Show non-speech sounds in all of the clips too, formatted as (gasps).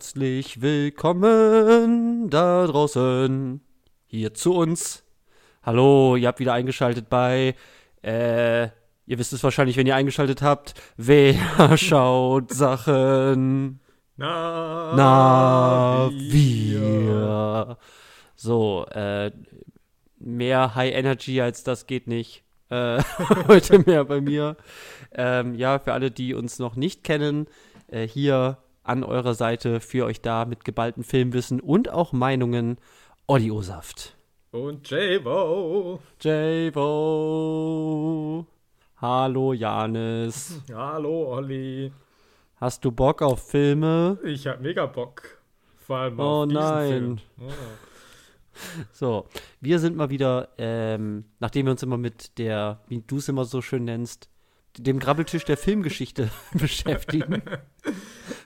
Herzlich willkommen da draußen hier zu uns. Hallo, ihr habt wieder eingeschaltet bei, äh, ihr wisst es wahrscheinlich, wenn ihr eingeschaltet habt. Wer (laughs) schaut Sachen? Na, Na, wir. So, äh, mehr High Energy als das geht nicht. Äh, (laughs) heute mehr bei mir. Ähm, ja, für alle, die uns noch nicht kennen, äh, hier an eurer Seite für euch da mit geballtem Filmwissen und auch Meinungen Audiosaft. Und J-Bo. J-Bo. Hallo Janis. (laughs) Hallo Olli. Hast du Bock auf Filme? Ich hab mega Bock. Vor allem Oh auf diesen nein. Film. (laughs) Oh. So, wir sind mal wieder, ähm, nachdem wir uns immer mit der, wie du es immer so schön nennst, dem Grabbeltisch der Filmgeschichte (laughs) beschäftigen,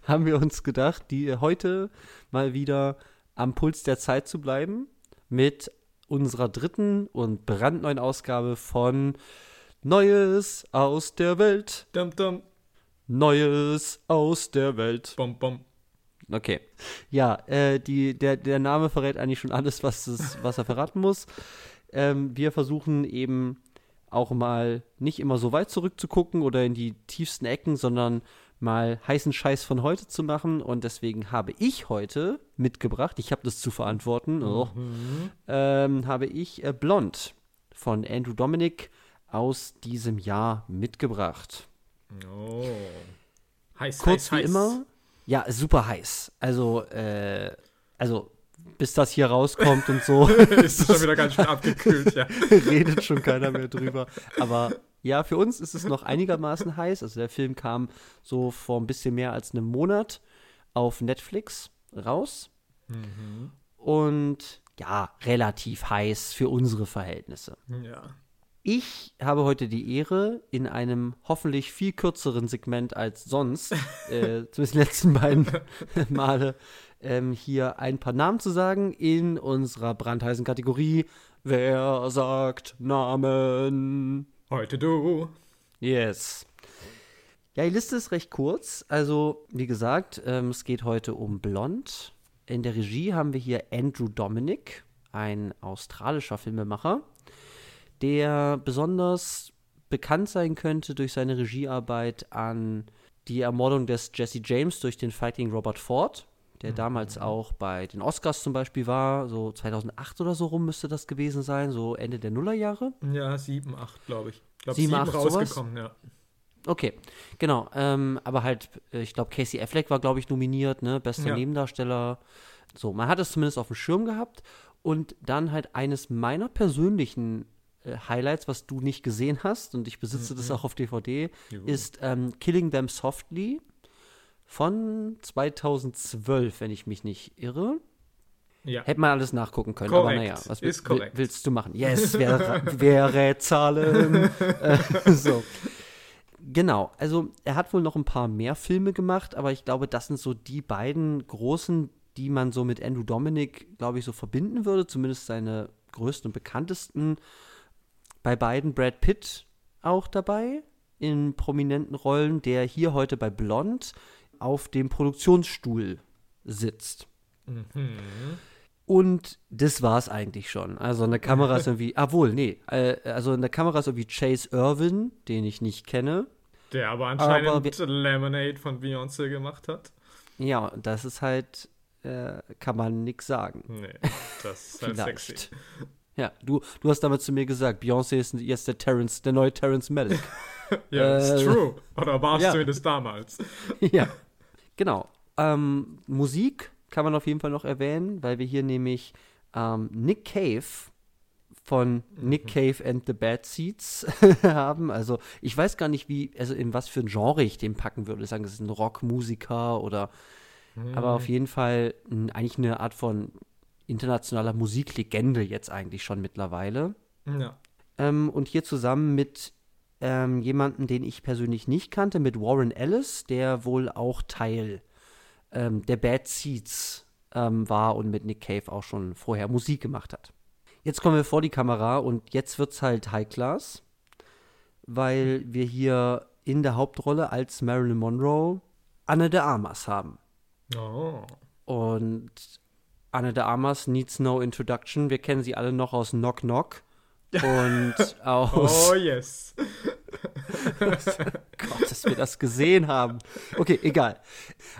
(laughs) haben wir uns gedacht, die heute mal wieder am Puls der Zeit zu bleiben mit unserer dritten und brandneuen Ausgabe von Neues aus der Welt. Dum dum. Neues aus der Welt. Bom bom. Okay. Ja, äh, die, der, der Name verrät eigentlich schon alles, was, es, was er verraten muss. Ähm, wir versuchen eben auch mal nicht immer so weit zurückzugucken oder in die tiefsten Ecken, sondern mal heißen Scheiß von heute zu machen. Und deswegen habe ich heute mitgebracht, ich habe das zu verantworten, oh, Mhm. ähm, habe ich äh, Blond von Andrew Dominic aus diesem Jahr mitgebracht. Oh. Heiß, Kurz heiß, wie heiß. immer. Ja, super heiß. Also, äh, also, bis das hier rauskommt und so, (laughs) ist schon (laughs) wieder ganz schön abgekühlt, ja. redet schon keiner mehr drüber. Aber ja, für uns ist es noch einigermaßen (laughs) heiß. Also, der Film kam so vor ein bisschen mehr als einem Monat auf Netflix raus. Mhm. Und ja, relativ heiß für unsere Verhältnisse. Ja. Ich habe heute die Ehre, in einem hoffentlich viel kürzeren Segment als sonst, (laughs) äh, zumindest letzten beiden (laughs) Male, ähm, hier ein paar Namen zu sagen in unserer brandheißen Kategorie Wer sagt Namen? Heute du. Yes. Ja, die Liste ist recht kurz. Also, wie gesagt, ähm, es geht heute um Blond. In der Regie haben wir hier Andrew Dominic, ein australischer Filmemacher, der besonders bekannt sein könnte durch seine Regiearbeit an die Ermordung des Jesse James durch den Fighting Robert Ford, der damals auch bei den Oscars zum Beispiel war, so 2008 oder so rum müsste das gewesen sein, so Ende der Nullerjahre. Ja, 7, 8, glaube ich. Ich glaube, Sieben, 7 acht, sowas? rausgekommen, ja. Okay, genau. Ähm, aber halt, äh, ich glaube, Casey Affleck war, glaube ich, nominiert, ne? Bester Ja. Nebendarsteller. So, man hat es zumindest auf dem Schirm gehabt. Und dann halt eines meiner persönlichen äh, Highlights, was du nicht gesehen hast, und ich besitze das auch auf DVD, Juhu. ist ähm, Killing Them Softly von 2012, wenn ich mich nicht irre. Ja. Hätte man alles nachgucken können, aber Korrekt. naja, was Ist will, willst du machen? Yes, wer rät zahlen? äh, (laughs) so. Genau, also er hat wohl noch ein paar mehr Filme gemacht, aber ich glaube, das sind so die beiden großen, die man so mit Andrew Dominic, glaube ich, so verbinden würde, zumindest seine größten und bekanntesten. Bei beiden Brad Pitt auch dabei in prominenten Rollen, der hier heute bei Blond auf dem Produktionsstuhl sitzt. Mhm. Und das war's eigentlich schon. Also eine Kamera ist (laughs) irgendwie, ah wohl, nee, äh, also eine Kamera ist irgendwie Chase Irwin, den ich nicht kenne. Der aber Aber anscheinend Lemonade von Beyoncé gemacht hat. Ja, das ist halt, äh, kann man nix sagen. Nee, (laughs) das ist halt sexy. Ja, du, du hast damals zu mir gesagt, Beyoncé ist jetzt der Terrence, der neue Terrence Malick. (laughs) Ja, Äh, ist true. Oder war es ja. zumindest damals. ja. Genau. Ähm, Musik kann man auf jeden Fall noch erwähnen, weil wir hier nämlich ähm, Nick Cave von Nick Cave and the Bad Seeds (laughs) haben. Also ich weiß gar nicht, wie, also in was für ein Genre ich den packen würde. Ich sagen, das ist ein Rockmusiker oder aber auf jeden Fall n, eigentlich eine Art von internationaler Musiklegende jetzt eigentlich schon mittlerweile. Ja. Ähm, und hier zusammen mit ähm, jemandem, den ich persönlich nicht kannte, mit Warren Ellis, der wohl auch Teil ähm, der Bad Seeds ähm, war und mit Nick Cave auch schon vorher Musik gemacht hat. Jetzt kommen wir vor die Kamera und jetzt wird's halt High Class, weil wir hier in der Hauptrolle als Marilyn Monroe Anne de Armas haben. Oh. Und Anne de Armas needs no introduction. Wir kennen sie alle noch aus Knock Knock. Und (laughs) aus. Oh, yes. (laughs) Gott, dass wir das gesehen haben. Okay, egal.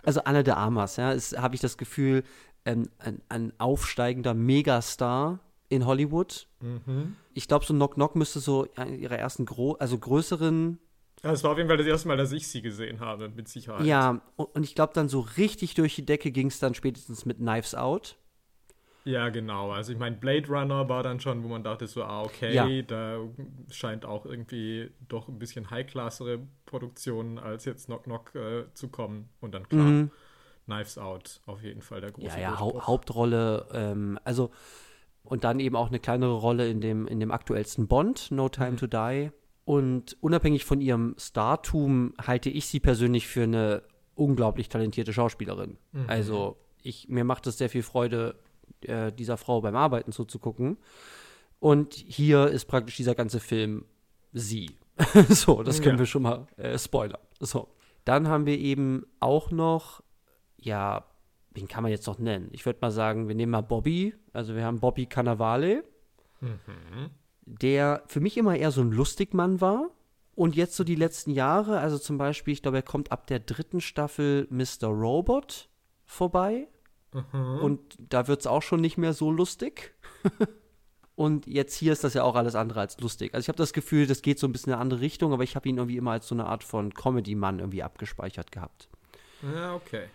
Also Anne de Armas, ja, ist, habe ich das Gefühl, ein, ein, ein aufsteigender Megastar in Hollywood. Mhm. Ich glaube, so Knock Knock müsste so ihre ersten gro also größeren Ja, Es war auf jeden Fall das erste Mal, dass ich sie gesehen habe, mit Sicherheit. Ja, und und ich glaube, dann so richtig durch die Decke ging es dann spätestens mit Knives Out. Ja, genau. Also ich meine, Blade Runner war dann schon, wo man dachte so, ah, okay, Ja. da scheint auch irgendwie doch ein bisschen high-klassere Produktionen als jetzt Knock Knock äh, zu kommen. Und dann klar, Mhm. Knives Out auf jeden Fall der große Ja, ja, Durchbruch. Hauptrolle, ähm, also und dann eben auch eine kleinere Rolle in dem, in dem aktuellsten Bond, No Time Mhm. to Die. Und unabhängig von ihrem Startum halte ich sie persönlich für eine unglaublich talentierte Schauspielerin. Mhm. Also ich, mir macht es sehr viel Freude, äh, dieser Frau beim Arbeiten zuzugucken. Und hier ist praktisch dieser ganze Film sie. (laughs) so, das können Ja. wir schon mal äh, spoilern. So. Dann haben wir eben auch noch, ja, wen kann man jetzt noch nennen? Ich würde mal sagen, wir nehmen mal Bobby. Also wir haben Bobby Cannavale, Mhm. der für mich immer eher so ein Lustigmann war. Und jetzt so die letzten Jahre, also zum Beispiel, ich glaube, er kommt ab der dritten Staffel Mr. Robot vorbei. Mhm. Und da wird es auch schon nicht mehr so lustig. (laughs) Und jetzt hier ist das ja auch alles andere als lustig. Also ich habe das Gefühl, das geht so ein bisschen in eine andere Richtung, aber ich habe ihn irgendwie immer als so eine Art von Comedy-Mann irgendwie abgespeichert gehabt. Ja, okay.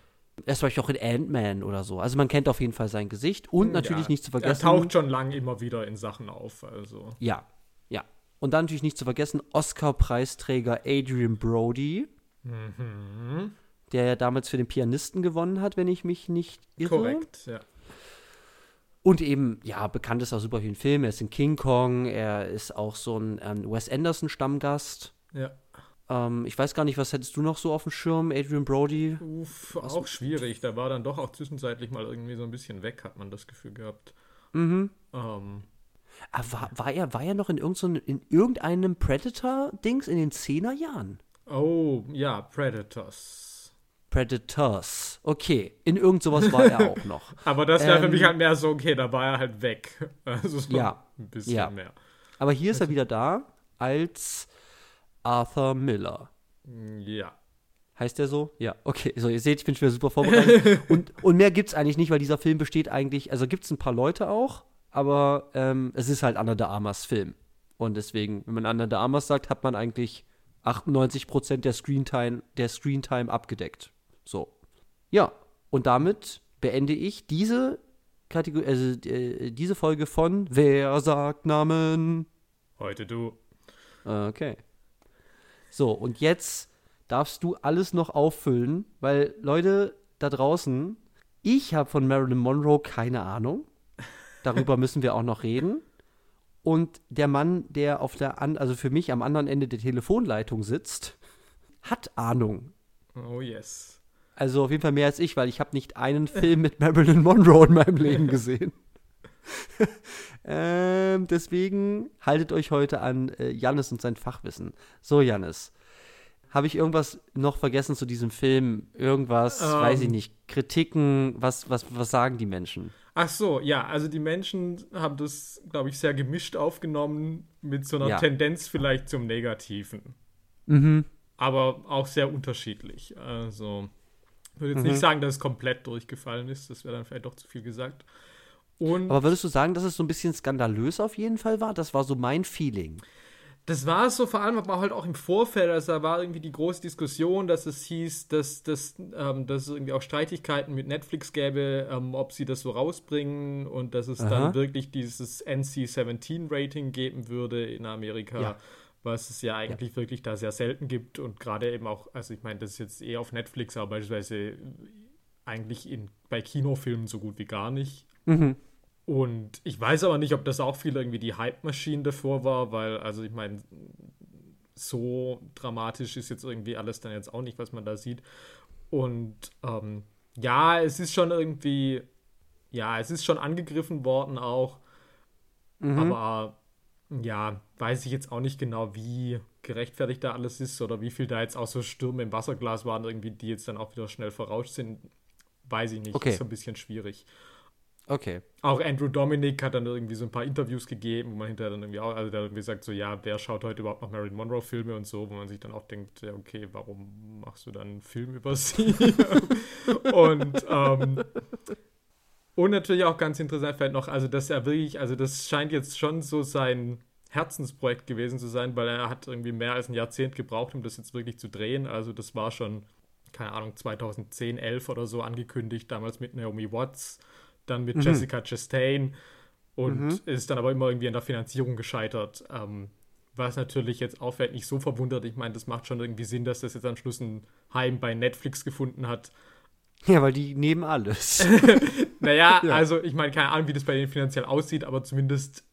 Er ist vielleicht auch in Ant-Man oder so. Also man kennt auf jeden Fall sein Gesicht und natürlich ja, nicht zu Er vergessen. taucht schon lang immer wieder in Sachen auf, also. Ja, ja. Und dann natürlich nicht zu vergessen, Oscar-Preisträger Adrian Brody, Mhm. Der ja damals für den Pianisten gewonnen hat, wenn ich mich nicht irre. Korrekt, ja. Und eben, ja, bekannt ist auch super vielen Filmen. Er ist in King Kong, er ist auch so ein ähm, Wes Anderson-Stammgast. Ja. Ähm, ich weiß gar nicht, was hättest du noch so auf dem Schirm, Adrian Brody? Uff, auch schwierig. Da war dann doch auch zwischenzeitlich mal irgendwie so ein bisschen weg, hat man das Gefühl gehabt. Mhm. Ähm, Ah, war, war, er, war er noch in, irgend so, in irgendeinem Predator-Dings in den 10er Jahren? oh, ja, Predators. Predators. Okay, in irgend sowas war er auch noch. (laughs) Aber das wäre für Ähm, mich halt mehr so, okay, da war er halt weg. (laughs) Also so Ja, ein bisschen ja. mehr. Aber hier ist er wieder da als Arthur Miller. Ja. Heißt der so? Ja, okay. So, ihr seht, ich bin schon wieder super vorbereitet. (laughs) und, und mehr gibt's eigentlich nicht, weil dieser Film besteht eigentlich, also gibt's ein paar Leute auch, aber ähm, es ist halt Anna de Armas Film. Und deswegen, wenn man Anna de Armas sagt, hat man eigentlich 98% der Screentime, der Screentime abgedeckt. So. Ja, und damit beende ich diese Kategorie, also äh, diese Folge von Wer sagt Namen? Heute du. Okay. So, und jetzt darfst du alles noch auffüllen, weil Leute da draußen, ich habe von Marilyn Monroe keine Ahnung. Darüber (laughs) müssen wir auch noch reden. Und der Mann, der auf der an also für mich am anderen Ende der Telefonleitung sitzt, hat Ahnung. Oh yes. Also auf jeden Fall mehr als ich, weil ich habe nicht einen Film mit Marilyn Monroe in meinem Leben (laughs) gesehen. (laughs) ähm, deswegen haltet euch heute an äh, Jannis und sein Fachwissen. So, Jannis. Habe ich irgendwas noch vergessen zu diesem Film? Irgendwas, Ähm. weiß ich nicht, Kritiken, was, was, was sagen die Menschen? Ach so, ja, also die Menschen haben das, glaube ich, sehr gemischt aufgenommen, mit so einer Ja. Tendenz vielleicht zum Negativen. Mhm. Aber auch sehr unterschiedlich. Also, würde jetzt Mhm. nicht sagen, dass es komplett durchgefallen ist. Das wäre dann vielleicht doch zu viel gesagt. Und Aber würdest du sagen, dass es so ein bisschen skandalös auf jeden Fall war? Das war so mein Feeling. Das war es so, vor allem aber halt auch im Vorfeld, also da war irgendwie die große Diskussion, dass es hieß, dass, dass, ähm, dass es irgendwie auch Streitigkeiten mit Netflix gäbe, ähm, ob sie das so rausbringen und dass es Aha. dann wirklich dieses NC-17-Rating geben würde in Amerika, Ja. Was es ja eigentlich wirklich da sehr selten gibt und gerade eben auch, also ich meine, das ist jetzt eher auf Netflix, aber beispielsweise eigentlich in, bei Kinofilmen so gut wie gar nicht. Mhm. Und ich weiß aber nicht, ob das auch viel irgendwie die Hype-Maschine davor war, weil, also ich meine, so dramatisch ist jetzt irgendwie alles dann jetzt auch nicht, was man da sieht. Und ähm, ja, es ist schon irgendwie, ja, es ist schon angegriffen worden auch, Mhm. aber ja, weiß ich jetzt auch nicht genau, wie gerechtfertigt da alles ist oder wie viel da jetzt auch so Stürme im Wasserglas waren, irgendwie, die jetzt dann auch wieder schnell verrauscht sind. weiß ich nicht. Okay. Ist so ein bisschen schwierig. Okay. Auch Andrew Dominic hat dann irgendwie so ein paar Interviews gegeben, wo man hinterher dann irgendwie auch, also der hat irgendwie sagt so, ja, wer schaut heute überhaupt noch Marilyn Monroe Filme und so, wo man sich dann auch denkt, ja, okay, warum machst du dann einen Film über sie? (laughs) und, ähm, und natürlich auch ganz interessant fällt noch, also dass er wirklich, also das scheint jetzt schon so sein Herzensprojekt gewesen zu sein, weil er hat irgendwie mehr als ein Jahrzehnt gebraucht, um das jetzt wirklich zu drehen. Also das war schon, keine Ahnung, 2010, 11 oder so angekündigt, damals mit Naomi Watts dann mit mhm. Jessica Chastain und mhm. ist dann aber immer irgendwie an der Finanzierung gescheitert. Ähm, was natürlich jetzt auffällt, nicht so verwundert. Ich meine, das macht schon irgendwie Sinn, dass das jetzt am Schluss ein Heim bei Netflix gefunden hat. Ja, weil die nehmen alles. (laughs) naja, (laughs) ja. also ich meine, keine Ahnung, wie das bei denen finanziell aussieht, aber zumindest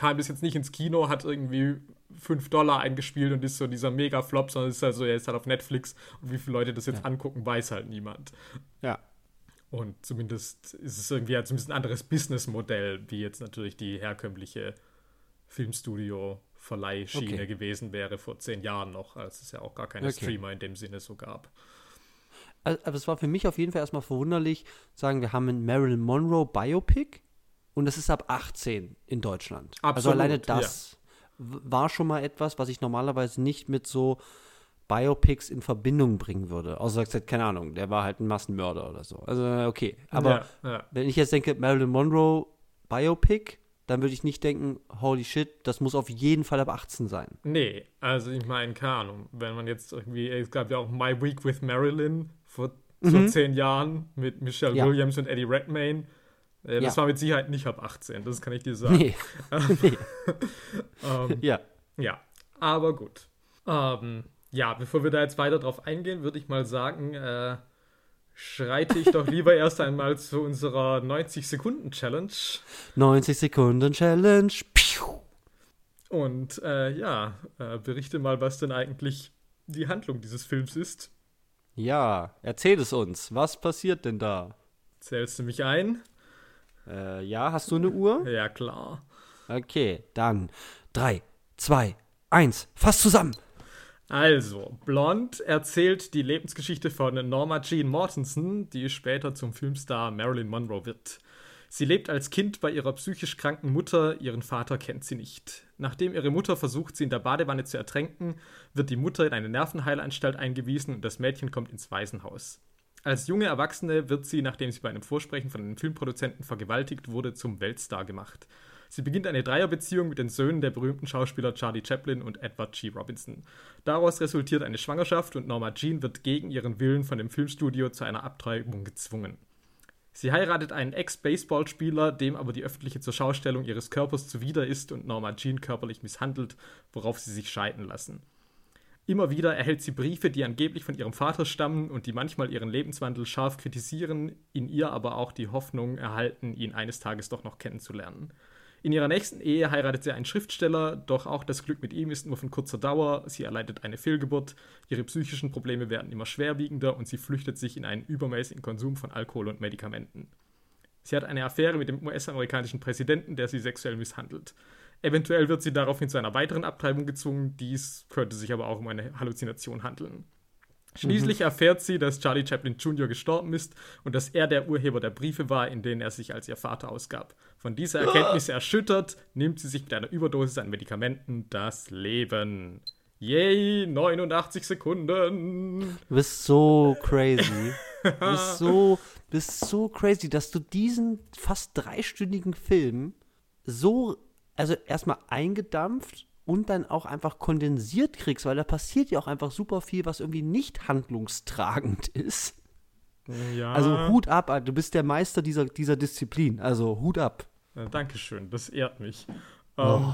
kam das jetzt nicht ins Kino, hat irgendwie 5 Dollar eingespielt und ist so dieser Mega-Flop, sondern ist halt so, er ist halt auf Netflix und wie viele Leute das jetzt ja. angucken, weiß halt niemand. Ja. Und zumindest ist es irgendwie ja zumindest ein anderes Businessmodell, wie jetzt natürlich die herkömmliche Filmstudio-Verleihschiene okay. gewesen wäre vor zehn Jahren noch, als es ja auch gar keine okay. Streamer in dem Sinne so gab. Also, es war für mich auf jeden Fall erstmal verwunderlich, sagen wir haben ein Marilyn Monroe Biopic und es ist ab 18 in Deutschland. Absolut, also alleine das ja. war schon mal etwas, was ich normalerweise nicht mit so Biopics in Verbindung bringen würde. Außer gesagt, keine Ahnung, der war halt ein Massenmörder oder so. Also, okay. Aber ja, ja. wenn ich jetzt denke, Marilyn Monroe Biopic, dann würde ich nicht denken, holy shit, das muss auf jeden Fall ab 18 sein. Nee, also ich meine, keine Ahnung, wenn man jetzt irgendwie, es gab ja auch My Week with Marilyn vor, mhm. vor zehn Jahren mit Michelle. Williams und Eddie Redmayne. Äh, das war mit Sicherheit nicht ab 18, das kann ich dir sagen. Nee. (laughs) nee. (laughs) ähm, ja. Ja, aber gut. Ähm, ja, bevor wir da jetzt weiter drauf eingehen, würde ich mal sagen, äh, schreite ich doch lieber (laughs) erst einmal zu unserer 90-Sekunden-Challenge. 90-Sekunden-Challenge. Und äh, ja, äh, berichte mal, was denn eigentlich die Handlung dieses Films ist. Ja, erzähl es uns. Was passiert denn da? Zählst du mich ein? Äh, ja, hast du eine Uhr? (laughs) Ja, klar. Okay, dann 3, 2, 1, fass zusammen. Also, Blond erzählt die Lebensgeschichte von Norma Jean Mortensen, die später zum Filmstar Marilyn Monroe wird. Sie lebt als Kind bei ihrer psychisch kranken Mutter, ihren Vater kennt sie nicht. Nachdem ihre Mutter versucht, sie in der Badewanne zu ertränken, wird die Mutter in eine Nervenheilanstalt eingewiesen und das Mädchen kommt ins Waisenhaus. Als junge Erwachsene wird sie, nachdem sie bei einem Vorsprechen von einem Filmproduzenten vergewaltigt wurde, zum Weltstar gemacht. Sie beginnt eine Dreierbeziehung mit den Söhnen der berühmten Schauspieler Charlie Chaplin und Edward G. Robinson. Daraus resultiert eine Schwangerschaft und Norma Jean wird gegen ihren Willen von dem Filmstudio zu einer Abtreibung gezwungen. Sie heiratet einen Ex-Baseballspieler, dem aber die öffentliche Zurschaustellung ihres Körpers zuwider ist und Norma Jean körperlich misshandelt, worauf sie sich scheiden lassen. Immer wieder erhält sie Briefe, die angeblich von ihrem Vater stammen und die manchmal ihren Lebenswandel scharf kritisieren, in ihr aber auch die Hoffnung erhalten, ihn eines Tages doch noch kennenzulernen. In ihrer nächsten Ehe heiratet sie einen Schriftsteller, doch auch das Glück mit ihm ist nur von kurzer Dauer. Sie erleidet eine Fehlgeburt, ihre psychischen Probleme werden immer schwerwiegender und sie flüchtet sich in einen übermäßigen Konsum von Alkohol und Medikamenten. Sie hat eine Affäre mit dem US-amerikanischen Präsidenten, der sie sexuell misshandelt. Eventuell wird sie daraufhin zu einer weiteren Abtreibung gezwungen, dies könnte sich aber auch um eine Halluzination handeln. Schließlich mhm. erfährt sie, dass Charlie Chaplin Jr. gestorben ist und dass er der Urheber der Briefe war, in denen er sich als ihr Vater ausgab. Von dieser (gasps) Erkenntnis erschüttert, nimmt sie sich mit einer Überdosis an Medikamenten das Leben. Yay, 89 Sekunden. Du bist so crazy. du bist (laughs) so, bist so crazy, dass du diesen fast dreistündigen Film so, also erstmal eingedampft und dann auch einfach kondensiert kriegst, weil da passiert ja auch einfach super viel, was irgendwie nicht handlungstragend (laughs) ist. Ja. Also Hut ab, du bist der Meister dieser, dieser Disziplin. Also Hut ab. Ja, Dankeschön, das ehrt mich. Oh.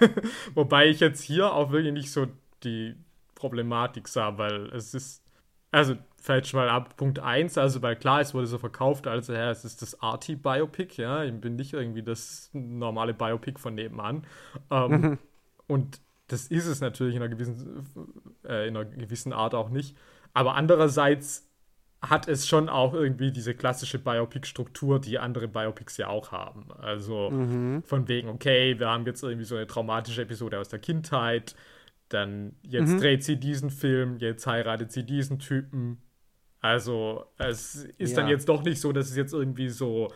Ähm, (laughs) wobei ich jetzt hier auch wirklich nicht so die Problematik sah, weil es ist, also vielleicht schon mal ab Punkt 1, also weil klar, es wurde so verkauft, also ja, es ist das Arty-Biopic, ja, ich bin nicht irgendwie das normale Biopic von nebenan. Ähm, mhm. Und das ist es natürlich in einer gewissen, äh, in einer gewissen Art auch nicht. Aber andererseits hat es schon auch irgendwie diese klassische Biopic-Struktur, die andere Biopics ja auch haben. Also mhm. von wegen, okay, wir haben jetzt irgendwie so eine traumatische Episode aus der Kindheit, dann jetzt mhm. dreht sie diesen Film, jetzt heiratet sie diesen Typen, Also es ist Ja. dann jetzt doch nicht so, dass es jetzt irgendwie so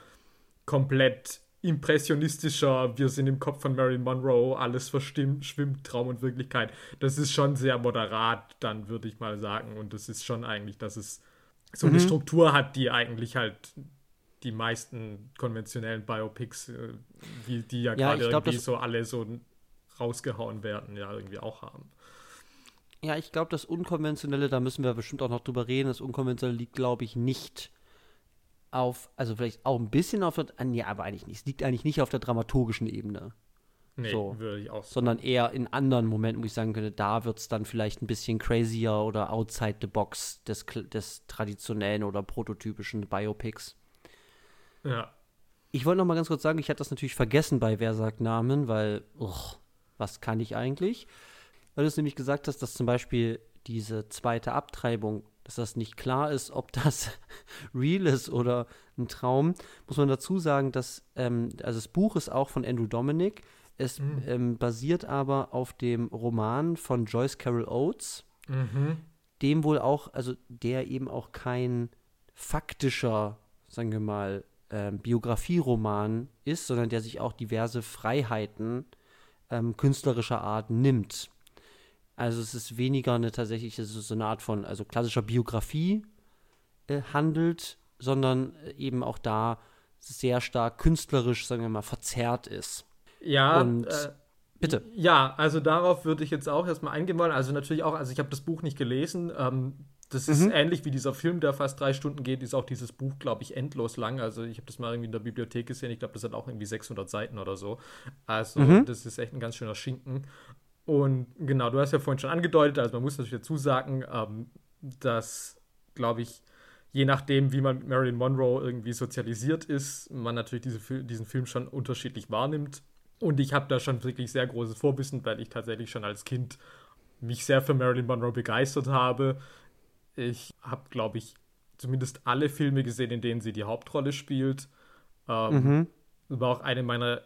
komplett impressionistischer, wir sind im Kopf von Marilyn Monroe, alles verstimmt, schwimmt Traum und Wirklichkeit. Das ist schon sehr moderat, dann würde ich mal sagen. Und das ist schon eigentlich, dass es so Mhm. eine Struktur hat, die eigentlich halt die meisten konventionellen Biopics, äh, wie die ja, Ja, gerade irgendwie so alle so rausgehauen werden, ja irgendwie auch haben. Ja, ich glaube, das Unkonventionelle, da müssen wir bestimmt auch noch drüber reden, das Unkonventionelle liegt, glaube ich, nicht auf, also vielleicht auch ein bisschen auf der, nee, aber eigentlich nicht. Es liegt eigentlich nicht auf der dramaturgischen Ebene, Nee, So. würde ich auch sagen. sondern eher in anderen Momenten, wo ich sagen könnte, da wird es dann vielleicht ein bisschen crazier oder outside the box des, des traditionellen oder prototypischen Biopics. Ja. Ich wollte noch mal ganz kurz sagen, ich hatte das natürlich vergessen bei Wer sagt Namen, weil, uch, was kann ich eigentlich? Weil du es nämlich gesagt hast, dass zum Beispiel diese zweite Abtreibung, dass das nicht klar ist, ob das (laughs) real ist oder ein Traum, muss man dazu sagen, dass, ähm, also das Buch ist auch von Andrew Dominic, es ähm, basiert aber auf dem Roman von Joyce Carol Oates, Mhm. dem wohl auch, also der eben auch kein faktischer, sagen wir mal, ähm, Biografieroman ist, sondern der sich auch diverse Freiheiten ähm, künstlerischer Art nimmt. Also es ist weniger eine tatsächliche, es ist so eine Art von, also klassischer Biografie äh, handelt, sondern äh, eben auch da sehr stark künstlerisch, sagen wir mal, verzerrt ist. Ja, Und- äh, Bitte. Ja, also darauf würde ich jetzt auch erstmal eingehen wollen. Also natürlich auch, also ich habe das Buch nicht gelesen. Ähm, das ist Mhm. ähnlich wie dieser Film, der fast drei Stunden geht, ist auch dieses Buch, glaube ich, endlos lang. Also ich habe das mal irgendwie in der Bibliothek gesehen. Ich glaube, das hat auch irgendwie 600 Seiten oder so. Also Mhm. das ist echt ein ganz schöner Schinken. Und genau, du hast ja vorhin schon angedeutet, also man muss natürlich dazu sagen, ähm, dass, glaube ich, je nachdem, wie man mit Marilyn Monroe irgendwie sozialisiert ist, man natürlich diese, diesen Film schon unterschiedlich wahrnimmt. Und ich habe da schon wirklich sehr großes Vorwissen, weil ich tatsächlich schon als Kind mich sehr für Marilyn Monroe begeistert habe. Ich habe, glaube ich, zumindest alle Filme gesehen, in denen sie die Hauptrolle spielt. Ähm, Mhm. war auch eine meiner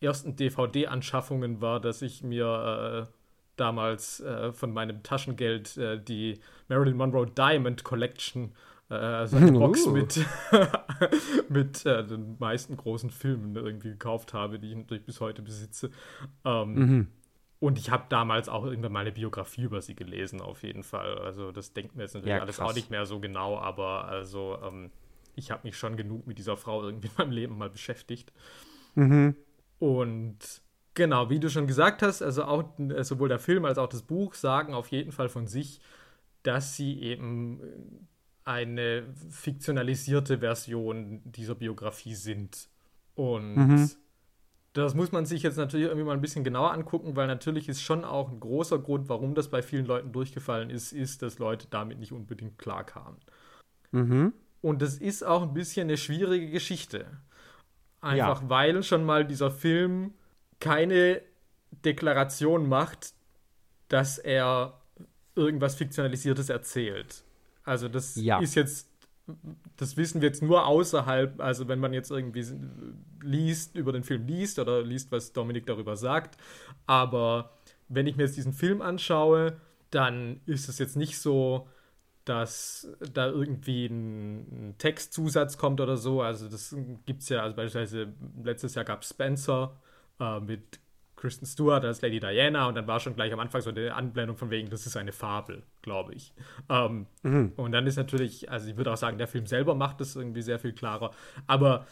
ersten DVD-Anschaffungen war, dass ich mir äh, damals äh, von meinem Taschengeld äh, die Marilyn Monroe Diamond Collection, äh, also eine Box Uh. mit, (laughs) mit äh, den meisten großen Filmen irgendwie gekauft habe, die ich natürlich bis heute besitze. Ähm, Mhm. Und ich habe damals auch irgendwann mal eine Biografie über sie gelesen, auf jeden Fall. Also das denkt mir jetzt natürlich Ja, alles auch nicht mehr so genau, aber also ähm, ich habe mich schon genug mit dieser Frau irgendwie in meinem Leben mal beschäftigt. Mhm. Und genau, wie du schon gesagt hast, also auch äh, sowohl der Film als auch das Buch sagen auf jeden Fall von sich, dass sie eben äh, eine fiktionalisierte Version dieser Biografie sind. Und Mhm. Das muss man sich jetzt natürlich irgendwie mal ein bisschen genauer angucken, weil natürlich ist schon auch ein großer Grund, warum das bei vielen Leuten durchgefallen ist, ist, dass Leute damit nicht unbedingt klarkamen. Mhm. Und das ist auch ein bisschen eine schwierige Geschichte. Einfach weil schon mal dieser Film keine Deklaration macht, dass er irgendwas Fiktionalisiertes erzählt. Also das Ja. ist jetzt, das wissen wir jetzt nur außerhalb, also wenn man jetzt irgendwie liest, über den Film liest oder liest, was Dominik darüber sagt. Aber wenn ich mir jetzt diesen Film anschaue, dann ist es jetzt nicht so, dass da irgendwie ein, Textzusatz kommt oder so. Also das gibt es ja, also beispielsweise letztes Jahr gab es Spencer äh, mit Kristen Stewart als Lady Diana und dann war schon gleich am Anfang so eine Anblendung von wegen, das ist eine Fabel, glaube ich. Ähm, Und dann ist natürlich, also ich würde auch sagen, der Film selber macht das irgendwie sehr viel klarer. Aber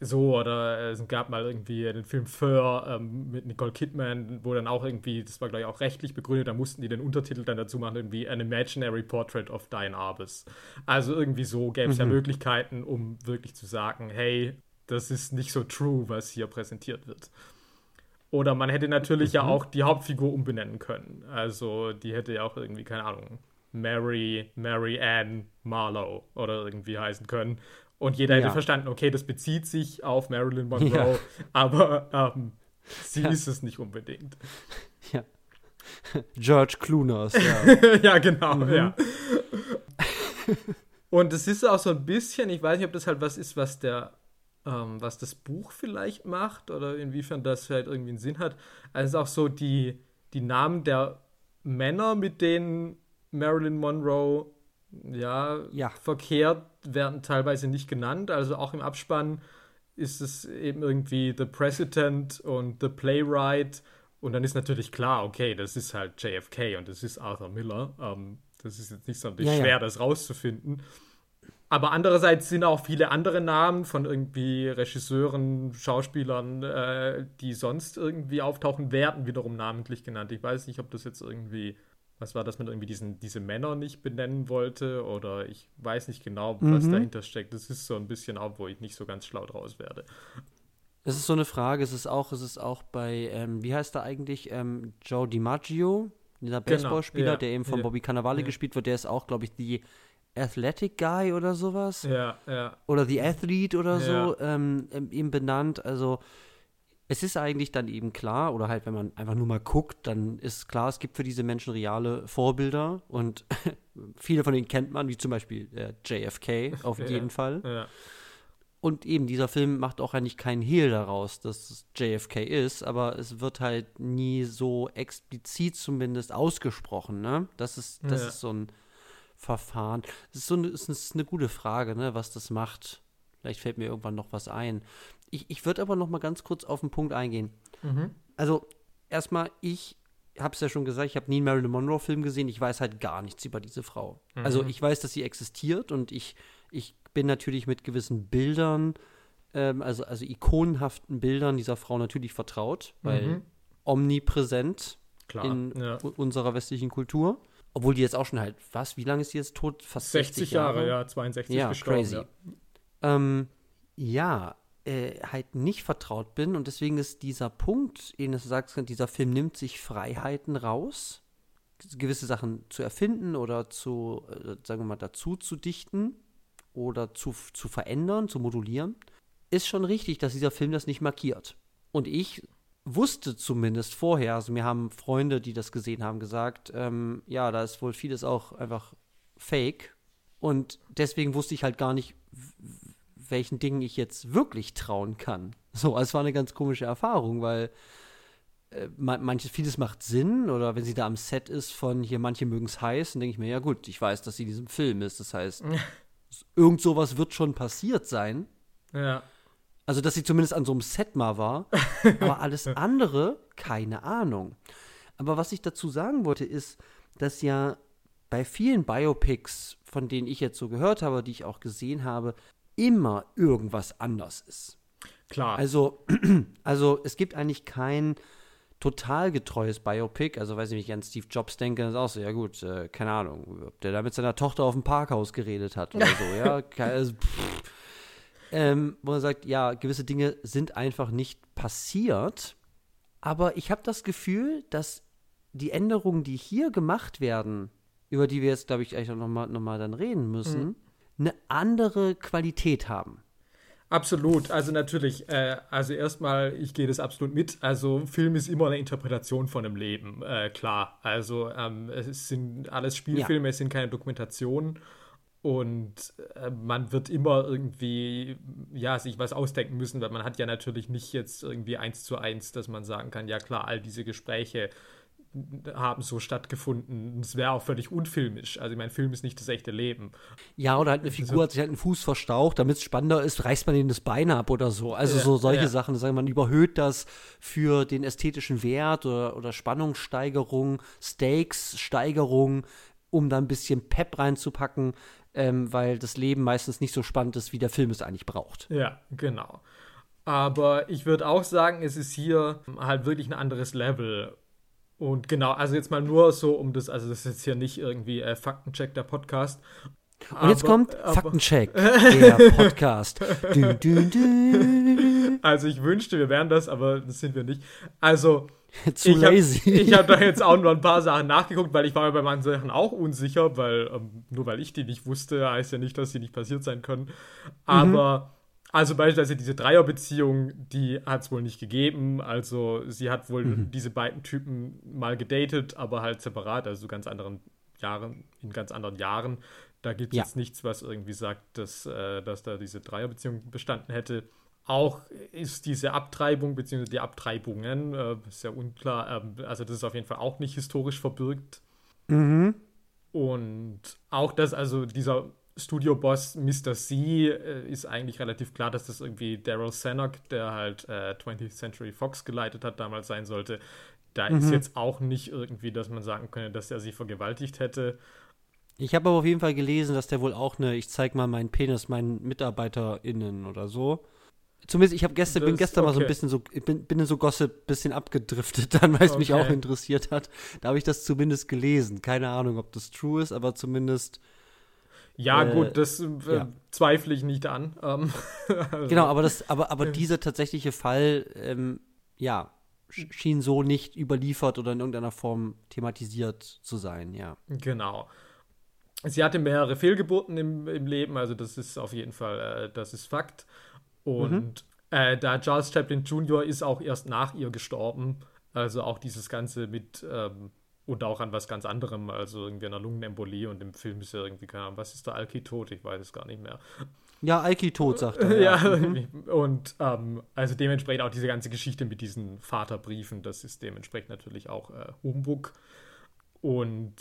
so, oder es gab mal irgendwie den Film Fur ähm, mit Nicole Kidman, wo dann auch irgendwie, das war glaube ich auch rechtlich begründet, da mussten die den Untertitel dann dazu machen, irgendwie An Imaginary Portrait of Diane Arbus. Also irgendwie so gäbe es ja Möglichkeiten, um wirklich zu sagen, hey, das ist nicht so true, was hier präsentiert wird. Oder man hätte natürlich ja auch die Hauptfigur umbenennen können. Also die hätte ja auch irgendwie, keine Ahnung, Mary, Mary Ann Marlowe oder irgendwie heißen können. Und jeder hätte Ja. verstanden, okay, das bezieht sich auf Marilyn (laughs) Monroe, aber ähm, sie Ja. ist es nicht unbedingt. (laughs) Ja. George Clooners, ja. (laughs) ja, genau, ja. Und es ist auch so ein bisschen, ich weiß nicht, ob das halt was ist, was der, ähm, was das Buch vielleicht macht oder inwiefern das halt irgendwie einen Sinn hat. Also auch so die, die Namen der Männer, mit denen Marilyn Monroe ja, ja, verkehrt, werden teilweise nicht genannt. Also auch im Abspann ist es eben irgendwie The President und The Playwright. Und dann ist natürlich klar, okay, das ist halt JFK und das ist Arthur Miller. Ähm, das ist jetzt nicht so ja, schwer, ja. das rauszufinden. Aber andererseits sind auch viele andere Namen von irgendwie Regisseuren, Schauspielern, äh, die sonst irgendwie auftauchen, werden wiederum namentlich genannt. Ich weiß nicht, ob das jetzt irgendwie, was war das, man irgendwie diesen, diese Männer nicht benennen wollte oder ich weiß nicht genau, was mhm. dahinter steckt. Das ist so ein bisschen auch, wo ich nicht so ganz schlau draus werde. Es ist so eine Frage, es ist auch, es ist auch bei, ähm, wie heißt er eigentlich, ähm, Joe DiMaggio, dieser genau, Baseballspieler, genau, ja, der eben von ja, Bobby Cannavale ja. gespielt wird, der ist auch, glaube ich, die Athletic Guy oder sowas. Ja, ja. Oder The Athlete oder so ähm, ähm, eben benannt. Also es ist eigentlich dann eben klar, oder halt, wenn man einfach nur mal guckt, dann ist klar, es gibt für diese Menschen reale Vorbilder und (laughs) viele von denen kennt man, wie zum Beispiel äh, JFK (laughs) auf ja, jeden Fall. Ja. Und eben, dieser Film macht auch eigentlich keinen Hehl daraus, dass es JFK ist, aber es wird halt nie so explizit zumindest ausgesprochen, ne? Das ist, das ja. ist so ein Verfahren. Das ist so eine, ist eine gute Frage, ne, was das macht. Vielleicht fällt mir irgendwann noch was ein. Ich, ich würde aber noch mal ganz kurz auf den Punkt eingehen. Mhm. Also, erstmal, ich habe es ja schon gesagt, ich habe nie einen Marilyn Monroe-Film gesehen. Ich weiß halt gar nichts über diese Frau. Mhm. Also, ich weiß, dass sie existiert und ich, ich bin natürlich mit gewissen Bildern, ähm, also, also ikonenhaften Bildern dieser Frau natürlich vertraut, weil mhm. omnipräsent Klar, in ja. unserer westlichen Kultur. Obwohl die jetzt auch schon halt, was, wie lange ist die jetzt tot? Fast 60, 60 Jahre, Jahre, ja, 62 ja, gestorben. Crazy. Ja, ähm, ja äh, halt nicht vertraut bin und deswegen ist dieser Punkt, den du sagst, dieser Film nimmt sich Freiheiten raus, gewisse Sachen zu erfinden oder zu, äh, sagen wir mal, dazu zu dichten oder zu, zu verändern, zu modulieren, ist schon richtig, dass dieser Film das nicht markiert. Und ich wusste zumindest vorher, also mir haben Freunde, die das gesehen haben, gesagt, ähm, ja, da ist wohl vieles auch einfach fake. Und deswegen wusste ich halt gar nicht, welchen Dingen ich jetzt wirklich trauen kann. (laughs) So, also es war eine ganz komische Erfahrung, weil äh, manches, vieles macht Sinn oder wenn sie da am Set ist von hier, manche mögen es heiß, dann denke ich mir, ja gut, ich weiß, dass sie in diesem Film ist. Das heißt, (laughs) irgend sowas wird schon passiert sein. Ja. Also, dass sie zumindest an so einem Set mal war. (laughs) aber alles andere, keine Ahnung. Aber was ich dazu sagen wollte, ist, dass ja bei vielen Biopics, von denen ich jetzt so gehört habe, die ich auch gesehen habe, immer irgendwas anders ist. Klar. Also, (clears throat) also es gibt eigentlich kein total getreues Biopic. Also, weiß ich nicht, an Steve Jobs denke, ist auch so, ja gut, äh, keine Ahnung, ob der da mit seiner Tochter auf dem Parkhaus geredet hat oder (laughs) so, ja. Also, pff, ähm, wo er sagt, ja, gewisse Dinge sind einfach nicht passiert. Aber ich habe das Gefühl, dass die Änderungen, die hier gemacht werden, über die wir jetzt, glaube ich, eigentlich noch mal, noch mal dann reden müssen, mhm. eine andere Qualität haben. Absolut, also natürlich, äh, also erstmal, ich gehe das absolut mit. Also Film ist immer eine Interpretation von einem Leben, äh, klar. Also ähm, es sind alles Spielfilme, ja. es sind keine Dokumentationen. Und äh, man wird immer irgendwie, ja, sich was ausdenken müssen, weil man hat ja natürlich nicht jetzt irgendwie eins zu eins, dass man sagen kann, ja klar, all diese Gespräche haben so stattgefunden. Es wäre auch völlig unfilmisch. Also, mein Film ist nicht das echte Leben. Ja, oder halt eine Figur hat sich halt einen Fuß verstaucht, damit es spannender ist, reißt man ihnen das Bein ab oder so. Also, ja, so solche ja. Sachen. Sagen man überhöht das für den ästhetischen Wert oder, oder Spannungssteigerung, Stakes-Steigerung, um da ein bisschen Pep reinzupacken ähm, weil das Leben meistens nicht so spannend ist, wie der Film es eigentlich braucht. Ja, genau. Aber ich würde auch sagen, es ist hier halt wirklich ein anderes Level. Und genau, also jetzt mal nur so um das, also das ist jetzt hier nicht irgendwie äh, Faktencheck der Podcast. Und aber, jetzt kommt aber, Faktencheck, (laughs) der Podcast. du, du, du. Also ich wünschte, wir wären das, aber das sind wir nicht. Also (laughs) Zu ich lazy. Hab, ich habe da jetzt auch nur ein paar Sachen nachgeguckt, weil ich war mir bei manchen Sachen auch unsicher, weil ähm, nur weil ich die nicht wusste, heißt ja nicht, dass sie nicht passiert sein können. Aber mhm. also beispielsweise diese Dreierbeziehung, die hat es wohl nicht gegeben. Also sie hat wohl mhm. diese beiden Typen mal gedatet, aber halt separat, also ganz anderen Jahren, in ganz anderen Jahren. Da gibt es ja. jetzt nichts, was irgendwie sagt, dass, äh, dass da diese Dreierbeziehung bestanden hätte. Auch ist diese Abtreibung bzw. die Abtreibungen, äh, sehr unklar, äh, also das ist auf jeden Fall auch nicht historisch verbürgt. Mhm. Und auch das, also dieser Studio-Boss Mr. C äh, ist eigentlich relativ klar, dass das irgendwie Daryl Sanok, der halt äh, 20th Century Fox geleitet hat, damals sein sollte. Da mhm. ist jetzt auch nicht irgendwie, dass man sagen könnte, dass er sie vergewaltigt hätte. Ich habe aber auf jeden Fall gelesen, dass der wohl auch eine, ich zeig mal meinen Penis meinen MitarbeiterInnen oder so. Zumindest, ich habe gestern, das, bin gestern okay. mal so ein bisschen so, bin, bin in so Gossip bisschen abgedriftet dann, (laughs) weil es okay. mich auch interessiert hat. Da habe ich das zumindest gelesen. Keine Ahnung, ob das true ist, aber zumindest. Ja, äh, gut, das äh, ja. zweifle ich nicht an. Ähm, also. (laughs) Genau, aber das, aber, aber dieser tatsächliche Fall, ähm, ja, schien so nicht überliefert oder in irgendeiner Form thematisiert zu sein, ja. Genau. Sie hatte mehrere Fehlgeburten im, im Leben, also das ist auf jeden Fall, äh, das ist Fakt. Und mhm. äh, da Charles Chaplin Jr. ist auch erst nach ihr gestorben. Also auch dieses Ganze mit ähm, und auch an was ganz anderem, also irgendwie einer Lungenembolie und im Film ist ja irgendwie, keine Ahnung, was ist der Alki tot? Ich weiß es gar nicht mehr. Ja, Alki tot, sagt er. ja, (laughs) ja. Mhm. (laughs) und ähm, also dementsprechend auch diese ganze Geschichte mit diesen Vaterbriefen, das ist dementsprechend natürlich auch äh, Humbug. Und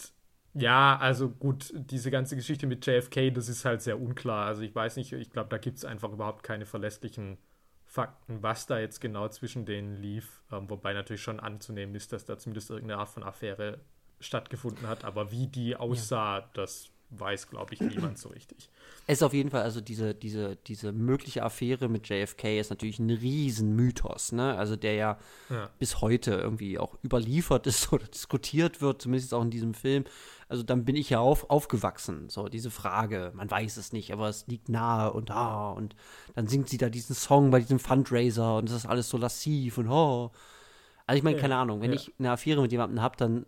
ja, also gut, diese ganze Geschichte mit JFK, das ist halt sehr unklar. Also ich weiß nicht, ich glaube, da gibt es einfach überhaupt keine verlässlichen Fakten, was da jetzt genau zwischen denen lief. Ähm, wobei natürlich schon anzunehmen ist, dass da zumindest irgendeine Art von Affäre stattgefunden hat. Aber wie die aussah, ja. das weiß, glaube ich, niemand so richtig. Es ist auf jeden Fall, also diese, diese, diese mögliche Affäre mit JFK ist natürlich ein Riesenmythos, ne? Also der ja, ja, bis heute irgendwie auch überliefert (laughs) ist oder diskutiert wird, zumindest auch in diesem Film. Also dann bin ich ja auf, aufgewachsen, so diese Frage, man weiß es nicht, aber es liegt nahe und ah, und dann singt sie da diesen Song bei diesem Fundraiser und es ist alles so lassiv und oh. Also ich meine, keine Ahnung, wenn ja. ich eine Affäre mit jemandem habe, dann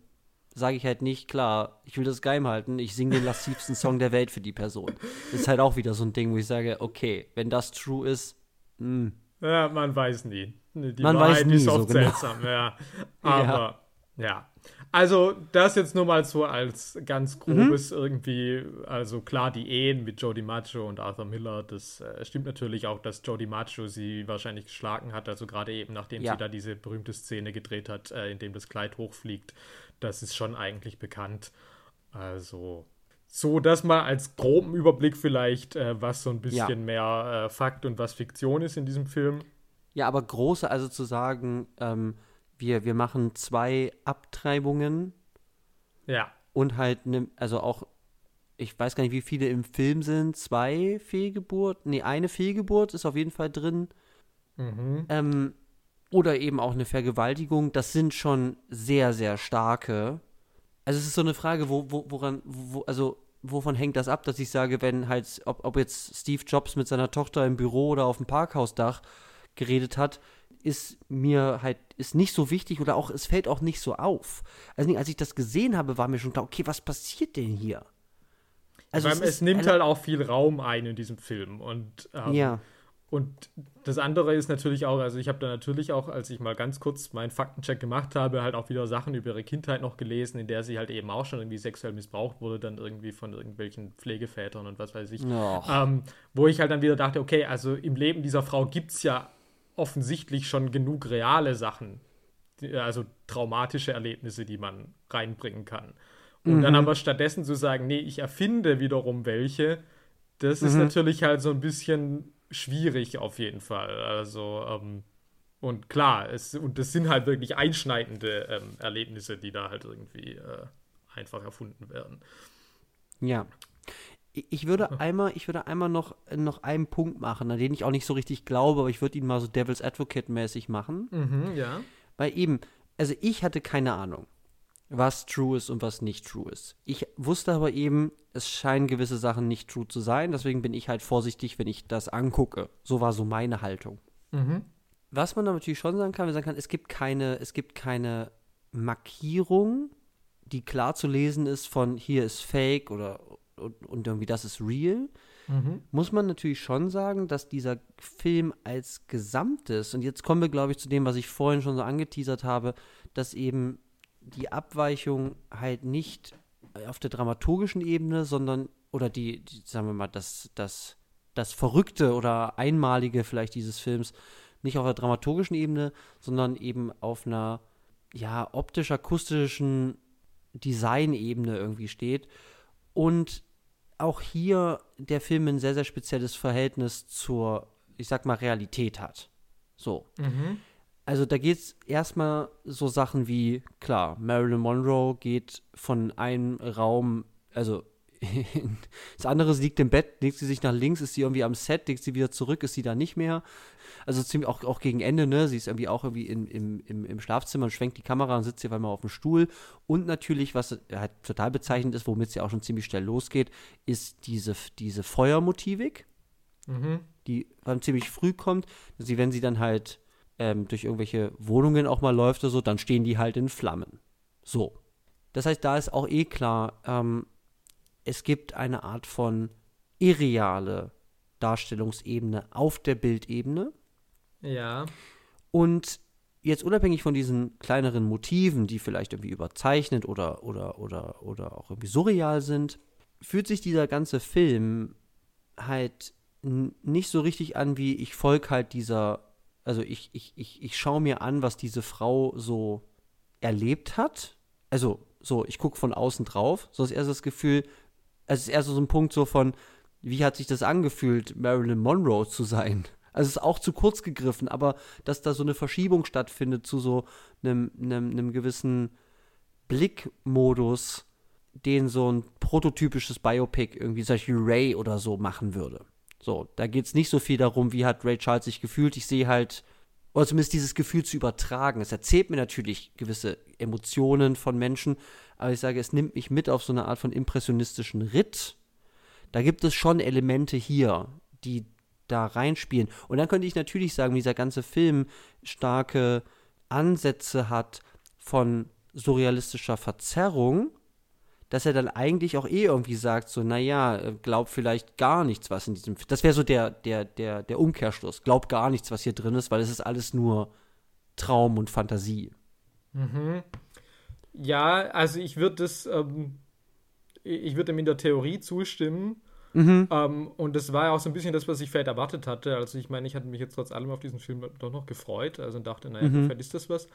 sage ich halt nicht, klar, ich will das geheim halten, ich singe den lassivsten Song der Welt für die Person. Das ist halt auch wieder so ein Ding, wo ich sage, okay, wenn das true ist, mh. Hm. Ja, man weiß nie. Die man Wahrheit weiß nie ist oft so genau. seltsam, ja. (laughs) Aber, ja. ja. Also, das jetzt nur mal so als ganz grobes mhm. irgendwie, also klar, die Ehen mit Jody Macho und Arthur Miller, das äh, stimmt natürlich auch, dass Jody Macho sie wahrscheinlich geschlagen hat, also gerade eben, nachdem ja. sie da diese berühmte Szene gedreht hat, äh, in dem das Kleid hochfliegt das ist schon eigentlich bekannt. Also so, das mal als groben Überblick vielleicht, äh, was so ein bisschen ja. mehr äh, Fakt und was Fiktion ist in diesem Film. Ja, aber große, also zu sagen, ähm, wir, wir machen zwei Abtreibungen. Ja. Und halt, ne, also auch, ich weiß gar nicht, wie viele im Film sind, zwei Fehlgeburten, nee, eine Fehlgeburt ist auf jeden Fall drin. Mhm. Ähm, oder eben auch eine Vergewaltigung, das sind schon sehr, sehr starke. Also es ist so eine Frage, wo, wo, woran, wo, also wovon hängt das ab, dass ich sage, wenn halt, ob, ob jetzt Steve Jobs mit seiner Tochter im Büro oder auf dem Parkhausdach geredet hat, ist mir halt, ist nicht so wichtig oder auch, es fällt auch nicht so auf. Also als ich das gesehen habe, war mir schon klar, okay, was passiert denn hier? Also es, es nimmt halt auch viel Raum ein in diesem Film und ähm, ja. Und das andere ist natürlich auch, also ich habe da natürlich auch, als ich mal ganz kurz meinen Faktencheck gemacht habe, halt auch wieder Sachen über ihre Kindheit noch gelesen, in der sie halt eben auch schon irgendwie sexuell missbraucht wurde, dann irgendwie von irgendwelchen Pflegevätern und was weiß ich. Ähm, wo ich halt dann wieder dachte, okay, also im Leben dieser Frau gibt es ja offensichtlich schon genug reale Sachen, also traumatische Erlebnisse, die man reinbringen kann. Und mhm. dann aber stattdessen zu sagen, nee, ich erfinde wiederum welche, das mhm. ist natürlich halt so ein bisschen schwierig auf jeden Fall. Also, ähm, und klar, es, und das sind halt wirklich einschneidende ähm, Erlebnisse, die da halt irgendwie äh, einfach erfunden werden. Ja. Ich würde (laughs) einmal, ich würde einmal noch, noch einen Punkt machen, an den ich auch nicht so richtig glaube, aber ich würde ihn mal so Devil's Advocate-mäßig machen. Mhm, ja. Weil eben, also ich hatte keine Ahnung was true ist und was nicht true ist. Ich wusste aber eben, es scheinen gewisse Sachen nicht true zu sein, deswegen bin ich halt vorsichtig, wenn ich das angucke. So war so meine Haltung. Mhm. Was man natürlich schon sagen kann, wir sagen kann, es gibt keine, es gibt keine Markierung, die klar zu lesen ist von hier ist Fake oder und, und irgendwie das ist real. Mhm. Muss man natürlich schon sagen, dass dieser Film als Gesamtes, und jetzt kommen wir, glaube ich, zu dem, was ich vorhin schon so angeteasert habe, dass eben die Abweichung halt nicht auf der dramaturgischen Ebene, sondern, oder die, die, sagen wir mal, das, das, das Verrückte oder Einmalige vielleicht dieses Films, nicht auf der dramaturgischen Ebene, sondern eben auf einer, ja, optisch-akustischen Designebene irgendwie steht. Und auch hier der Film ein sehr, sehr spezielles Verhältnis zur, ich sag mal, Realität hat. So. Mhm. Also da geht es erstmal so Sachen wie, klar, Marilyn Monroe geht von einem Raum, also (laughs) das andere, sie liegt im Bett, legt sie sich nach links, ist sie irgendwie am Set, legt sie wieder zurück, ist sie da nicht mehr. Also ziemlich auch, auch gegen Ende, ne? Sie ist irgendwie auch irgendwie in, im, im, im Schlafzimmer und schwenkt die Kamera und sitzt hier mal auf dem Stuhl. Und natürlich, was halt total bezeichnend ist, womit sie auch schon ziemlich schnell losgeht, ist diese, diese Feuermotivik, Mhm. die dann ziemlich früh kommt. Sie, wenn sie dann halt ähm, durch irgendwelche Wohnungen auch mal läuft oder so, dann stehen die halt in Flammen. So. Das heißt, da ist auch eh klar, ähm, es gibt eine Art von irreale Darstellungsebene auf der Bildebene. Ja. Und jetzt unabhängig von diesen kleineren Motiven, die vielleicht irgendwie überzeichnet oder, oder, oder, oder auch irgendwie surreal sind, fühlt sich dieser ganze Film halt nicht so richtig an, wie ich folge halt dieser, also ich, ich, ich, ich schaue mir an, was diese Frau so erlebt hat. Also so, ich gucke von außen drauf, so ist erst das Gefühl, es ist eher so ein Punkt so von, wie hat sich das angefühlt, Marilyn Monroe zu sein? Also es ist auch zu kurz gegriffen, aber dass da so eine Verschiebung stattfindet zu so einem, einem, einem gewissen Blickmodus, den so ein prototypisches Biopic irgendwie solche Ray oder so machen würde. So, da geht es nicht so viel darum, wie hat Ray Charles sich gefühlt. Ich sehe halt, oder zumindest dieses Gefühl zu übertragen. Es erzählt mir natürlich gewisse Emotionen von Menschen, aber ich sage, es nimmt mich mit auf so eine Art von impressionistischen Ritt. Da gibt es schon Elemente hier, die da reinspielen. Und dann könnte ich natürlich sagen, dieser ganze Film starke Ansätze hat von surrealistischer Verzerrung, dass er dann eigentlich auch eh irgendwie sagt, so, naja, glaub vielleicht gar nichts, was in diesem Film. Das wäre so der, der, der, der Umkehrschluss. Glaub gar nichts, was hier drin ist, weil es ist alles nur Traum und Fantasie. Mhm. Ja, also ich würde das, ähm, ich würde ihm in der Theorie zustimmen. Mhm. Ähm, und das war ja auch so ein bisschen das, was ich vielleicht erwartet hatte. Also ich meine, ich hatte mich jetzt trotz allem auf diesen Film doch noch gefreut. Also dachte, naja, Mhm. vielleicht ist das was.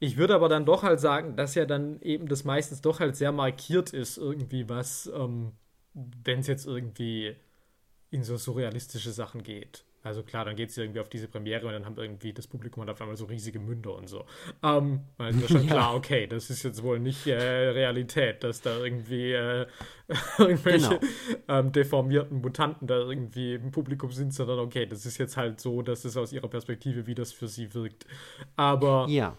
Ich würde aber dann doch halt sagen, dass ja dann eben das meistens doch halt sehr markiert ist, irgendwie was, ähm, wenn es jetzt irgendwie in so surrealistische Sachen geht. Also klar, dann geht es irgendwie auf diese Premiere und dann haben irgendwie das Publikum hat auf einmal so riesige Münder und so. Ähm, dann ist (laughs) ja schon Ja. klar, okay, das ist jetzt wohl nicht äh, Realität, dass da irgendwie äh, (laughs) irgendwelche Genau. ähm, deformierten Mutanten da irgendwie im Publikum sind, sondern okay, das ist jetzt halt so, dass es aus ihrer Perspektive, wie das für sie wirkt. Aber Ja.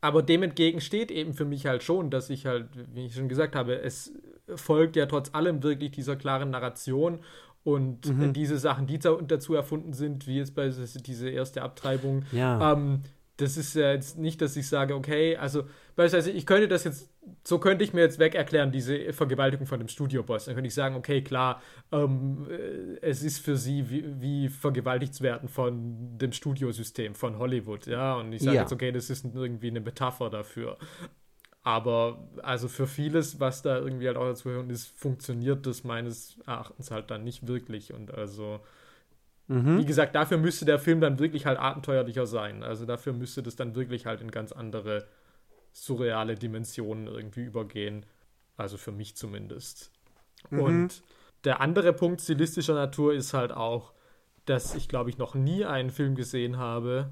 aber dem entgegen steht eben für mich halt schon, dass ich halt, wie ich schon gesagt habe, es folgt ja trotz allem wirklich dieser klaren Narration und Mhm. diese Sachen, die da- dazu erfunden sind, wie jetzt bei diese erste Abtreibung, Ja. ähm, das ist ja jetzt nicht, dass ich sage, okay, also beispielsweise, ich könnte das jetzt, so könnte ich mir jetzt weg erklären, diese Vergewaltigung von dem Studioboss. Dann könnte ich sagen, okay, klar, ähm, äh, es ist für sie wie, wie vergewaltigt zu werden von dem Studiosystem, von Hollywood, ja. Und ich sage Ja. jetzt, okay, das ist irgendwie eine Metapher dafür. Aber also für vieles, was da irgendwie halt auch dazu hören ist, funktioniert das meines Erachtens halt dann nicht wirklich. Und also, wie Mhm. gesagt, dafür müsste der Film dann wirklich halt abenteuerlicher sein. Also dafür müsste das dann wirklich halt in ganz andere surreale Dimensionen irgendwie übergehen. Also für mich zumindest. Mhm. Und der andere Punkt stilistischer Natur ist halt auch, dass ich glaube ich noch nie einen Film gesehen habe,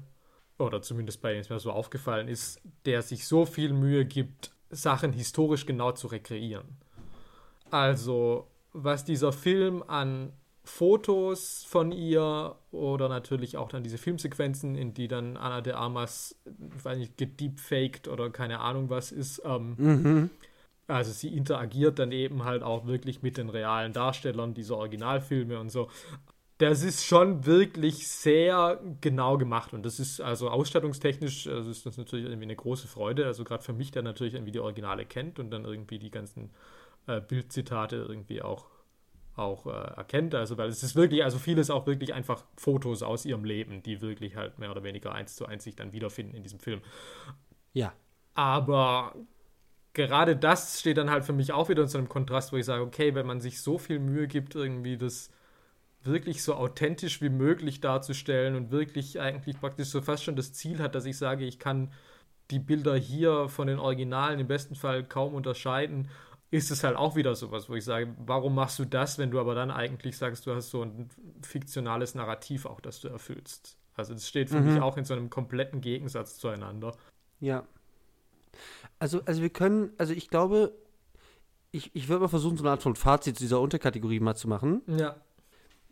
oder zumindest bei dem es mir so aufgefallen ist, der sich so viel Mühe gibt, Sachen historisch genau zu rekreieren. Also, was dieser Film an Fotos von ihr oder natürlich auch dann diese Filmsequenzen, in die dann Anna de Armas, weiß nicht, gedeepfaked oder keine Ahnung was ist, ähm, Mhm. also sie interagiert dann eben halt auch wirklich mit den realen Darstellern dieser Originalfilme und so. Das ist schon wirklich sehr genau gemacht und das ist also ausstattungstechnisch, also ist das natürlich irgendwie eine große Freude. Also gerade für mich, der natürlich irgendwie die Originale kennt und dann irgendwie die ganzen äh, Bildzitate irgendwie auch, auch äh, erkennt. Also weil es ist wirklich, also vieles auch wirklich einfach Fotos aus ihrem Leben, die wirklich halt mehr oder weniger eins zu eins sich dann wiederfinden in diesem Film. Ja. Aber gerade das steht dann halt für mich auch wieder in so einem Kontrast, wo ich sage, okay, wenn man sich so viel Mühe gibt, irgendwie das wirklich so authentisch wie möglich darzustellen und wirklich eigentlich praktisch so fast schon das Ziel hat, dass ich sage, ich kann die Bilder hier von den Originalen im besten Fall kaum unterscheiden ist es halt auch wieder sowas, wo ich sage, warum machst du das, wenn du aber dann eigentlich sagst, du hast so ein fiktionales Narrativ auch, das du erfüllst. Also das steht für mhm. mich auch in so einem kompletten Gegensatz zueinander. Ja. Also, also wir können, also ich glaube, ich, ich würde mal versuchen, so eine Art von Fazit zu dieser Unterkategorie mal zu machen. Ja.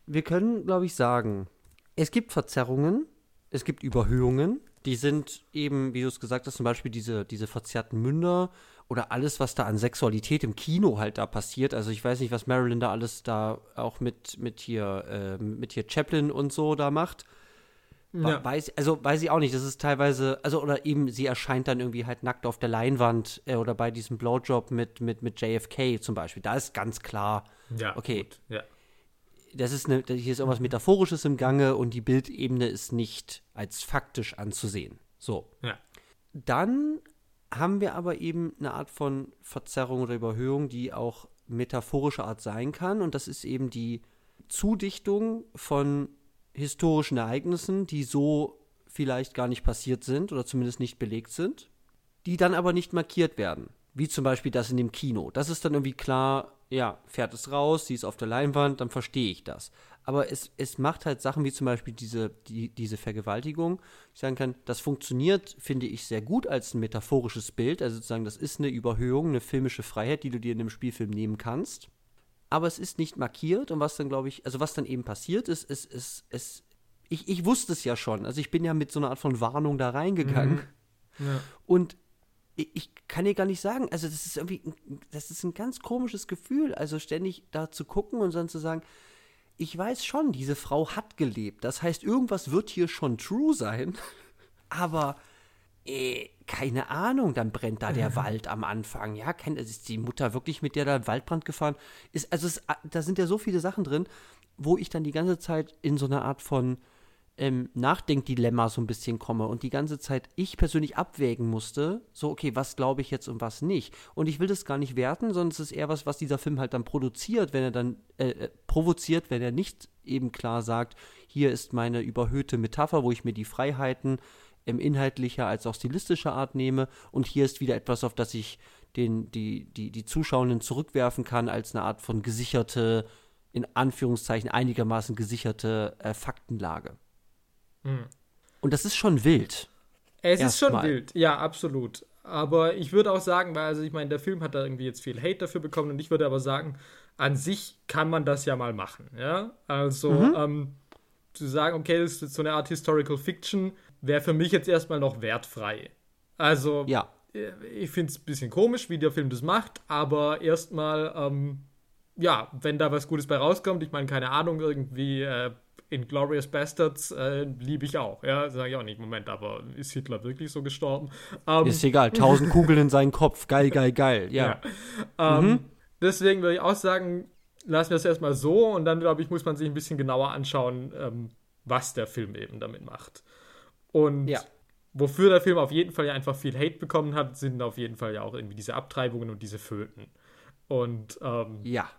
Wir können, glaube ich, sagen, es gibt Verzerrungen, es gibt Überhöhungen, die sind eben, wie du es gesagt hast, zum Beispiel diese, diese verzerrten Münder oder alles, was da an Sexualität im Kino halt da passiert. Also ich weiß nicht, was Marilyn da alles da auch mit, mit hier, äh, mit hier Chaplin und so da macht. Ja. Weiß, also weiß ich auch nicht, das ist teilweise, also oder eben sie erscheint dann irgendwie halt nackt auf der Leinwand äh, oder bei diesem Blowjob mit, mit, mit JFK zum Beispiel. Da ist ganz klar, ja, okay, gut. Ja. Das ist eine, hier ist irgendwas Metaphorisches im Gange und die Bildebene ist nicht als faktisch anzusehen. So. Ja. Dann haben wir aber eben eine Art von Verzerrung oder Überhöhung, die auch metaphorischer Art sein kann. Und das ist eben die Zudichtung von historischen Ereignissen, die so vielleicht gar nicht passiert sind oder zumindest nicht belegt sind, die dann aber nicht markiert werden. Wie zum Beispiel das in dem Kino. Das ist dann irgendwie klar, ja, fährt es raus, sie ist auf der Leinwand, dann verstehe ich das aber es, es macht halt Sachen wie zum Beispiel diese, die, diese Vergewaltigung. Ich sagen kann, das funktioniert, finde ich, sehr gut als ein metaphorisches Bild. Also sozusagen, das ist eine Überhöhung, eine filmische Freiheit, die du dir in einem Spielfilm nehmen kannst. Aber es ist nicht markiert und was dann, glaube ich, also was dann eben passiert ist, ist, ist, ist, ich, ich wusste es ja schon. Also ich bin ja mit so einer Art von Warnung da reingegangen. Mhm. Ja. Und ich kann dir gar nicht sagen, also das ist irgendwie, das ist ein ganz komisches Gefühl, also ständig da zu gucken und dann zu sagen, ich weiß schon, diese Frau hat gelebt. Das heißt, irgendwas wird hier schon true sein. (laughs) Aber äh, keine Ahnung, dann brennt da der Wald am Anfang. Ja, kennt ist die Mutter wirklich mit der da im Waldbrand gefahren? Ist, also es, da sind ja so viele Sachen drin, wo ich dann die ganze Zeit in so einer Art von ähm, Nachdenkdilemma so ein bisschen komme und die ganze Zeit ich persönlich abwägen musste, so, okay, was glaube ich jetzt und was nicht. Und ich will das gar nicht werten, sondern es ist eher was, was dieser Film halt dann produziert, wenn er dann äh, äh, provoziert, wenn er nicht eben klar sagt, hier ist meine überhöhte Metapher, wo ich mir die Freiheiten im inhaltlicher als auch stilistischer Art nehme und hier ist wieder etwas, auf das ich den, die, die, die Zuschauenden zurückwerfen kann als eine Art von gesicherte, in Anführungszeichen einigermaßen gesicherte äh, Faktenlage. Hm. Und das ist schon wild. Es ist schon mal. wild, ja, absolut. Aber ich würde auch sagen, weil, also ich meine, der Film hat da irgendwie jetzt viel Hate dafür bekommen und ich würde aber sagen, an sich kann man das ja mal machen, ja. Also, mhm. ähm, zu sagen, okay, das ist so eine Art Historical Fiction, wäre für mich jetzt erstmal noch wertfrei. Also, ja. Äh, ich finde es ein bisschen komisch, wie der Film das macht, aber erstmal, ähm, ja, wenn da was Gutes bei rauskommt, ich meine, keine Ahnung, irgendwie äh, Inglorious Bastards äh, liebe ich auch. Ja, sage ich auch nicht. Moment, aber ist Hitler wirklich so gestorben? Ähm, ist egal. Tausend Kugeln in seinen Kopf. Geil, geil, geil. Ja. ja. Ähm, mhm. Deswegen würde ich auch sagen, lassen wir es erstmal so und dann, glaube ich, muss man sich ein bisschen genauer anschauen, ähm, was der Film eben damit macht. Und ja. wofür der Film auf jeden Fall ja einfach viel Hate bekommen hat, sind auf jeden Fall ja auch irgendwie diese Abtreibungen und diese Föten. Und ähm, ja.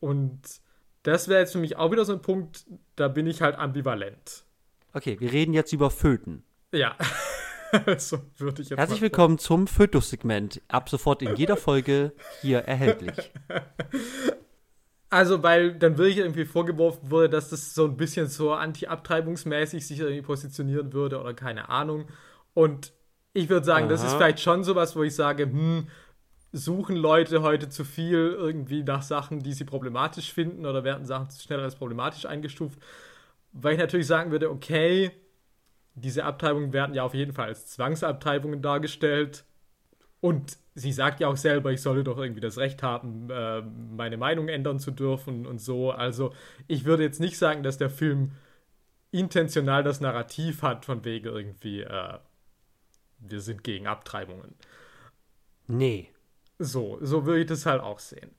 Und das wäre jetzt für mich auch wieder so ein Punkt, da bin ich halt ambivalent. Okay, wir reden jetzt über Föten. Ja. (laughs) so würde ich jetzt Herzlich willkommen zum Fötus-Segment. Ab sofort in jeder Folge hier erhältlich. (laughs) Also, weil dann wirklich irgendwie vorgeworfen wurde, dass das so ein bisschen so anti-abtreibungsmäßig sich irgendwie positionieren würde oder keine Ahnung. Und ich würde sagen, Aha. das ist vielleicht schon sowas, wo ich sage, hm, suchen Leute heute zu viel irgendwie nach Sachen, die sie problematisch finden oder werden Sachen zu schnell als problematisch eingestuft. Weil ich natürlich sagen würde, okay, diese Abtreibungen werden ja auf jeden Fall als Zwangsabtreibungen dargestellt. Und sie sagt ja auch selber, ich solle doch irgendwie das Recht haben, äh, meine Meinung ändern zu dürfen und so. Also ich würde jetzt nicht sagen, dass der Film intentional das Narrativ hat, von wegen irgendwie, äh, wir sind gegen Abtreibungen. Nee. So, so würde ich das halt auch sehen.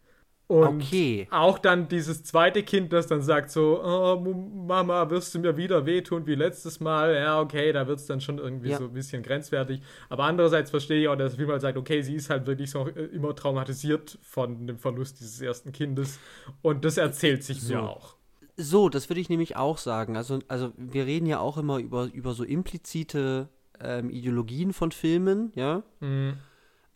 Und okay. auch dann dieses zweite Kind, das dann sagt so, oh, Mama, wirst du mir wieder wehtun wie letztes Mal? Ja, okay, da wird es dann schon irgendwie ja. so ein bisschen grenzwertig. Aber andererseits verstehe ich auch, dass Film halt sagt, okay, sie ist halt wirklich so äh, immer traumatisiert von dem Verlust dieses ersten Kindes. Und das erzählt sich so. mir auch. So, das würde ich nämlich auch sagen. Also, also wir reden ja auch immer über, über so implizite ähm, Ideologien von Filmen, ja. Mhm.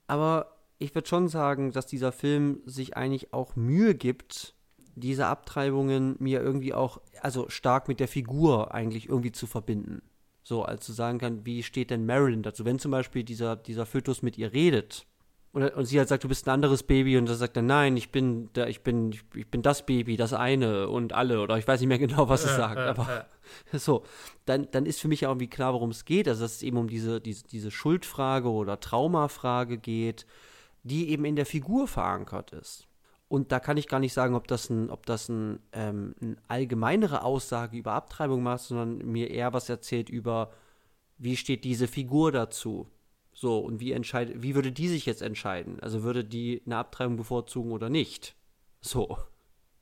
Aber ich würde schon sagen, dass dieser Film sich eigentlich auch Mühe gibt, diese Abtreibungen mir irgendwie auch, also stark mit der Figur eigentlich irgendwie zu verbinden. So, als zu sagen kann, wie steht denn Marilyn dazu? Wenn zum Beispiel dieser, dieser Fötus mit ihr redet und, und sie halt sagt, du bist ein anderes Baby und er sagt dann, nein, ich bin, da, ich bin, ich bin das Baby, das eine und alle oder ich weiß nicht mehr genau, was es sagt, aber (laughs) so, dann, dann ist für mich ja irgendwie klar, worum es geht, also dass es eben um diese, diese, diese Schuldfrage oder Traumafrage geht, die eben in der Figur verankert ist. Und da kann ich gar nicht sagen, ob das, ein, ob das ein, ähm, eine allgemeinere Aussage über Abtreibung macht, sondern mir eher was erzählt über, wie steht diese Figur dazu. So, und wie entscheidet, wie würde die sich jetzt entscheiden? Also würde die eine Abtreibung bevorzugen oder nicht? So.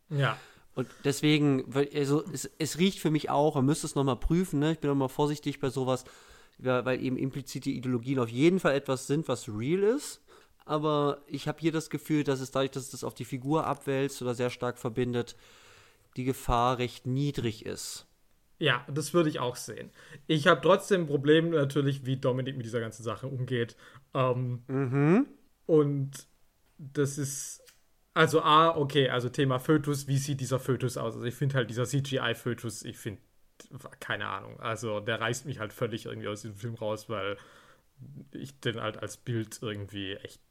Ja. Und deswegen, also es, es riecht für mich auch, man müsste es nochmal prüfen, ne? Ich bin nochmal vorsichtig bei sowas, weil eben implizite Ideologien auf jeden Fall etwas sind, was real ist aber ich habe hier das Gefühl, dass es dadurch, dass es das auf die Figur abwälzt oder sehr stark verbindet, die Gefahr recht niedrig ist. Ja, das würde ich auch sehen. Ich habe trotzdem ein Problem natürlich, wie Dominik mit dieser ganzen Sache umgeht. Ähm, mhm. Und das ist, also A, okay, also Thema Fötus, wie sieht dieser Fötus aus? Also ich finde halt dieser CGI-Fötus, ich finde, keine Ahnung, also der reißt mich halt völlig irgendwie aus diesem Film raus, weil ich den halt als Bild irgendwie echt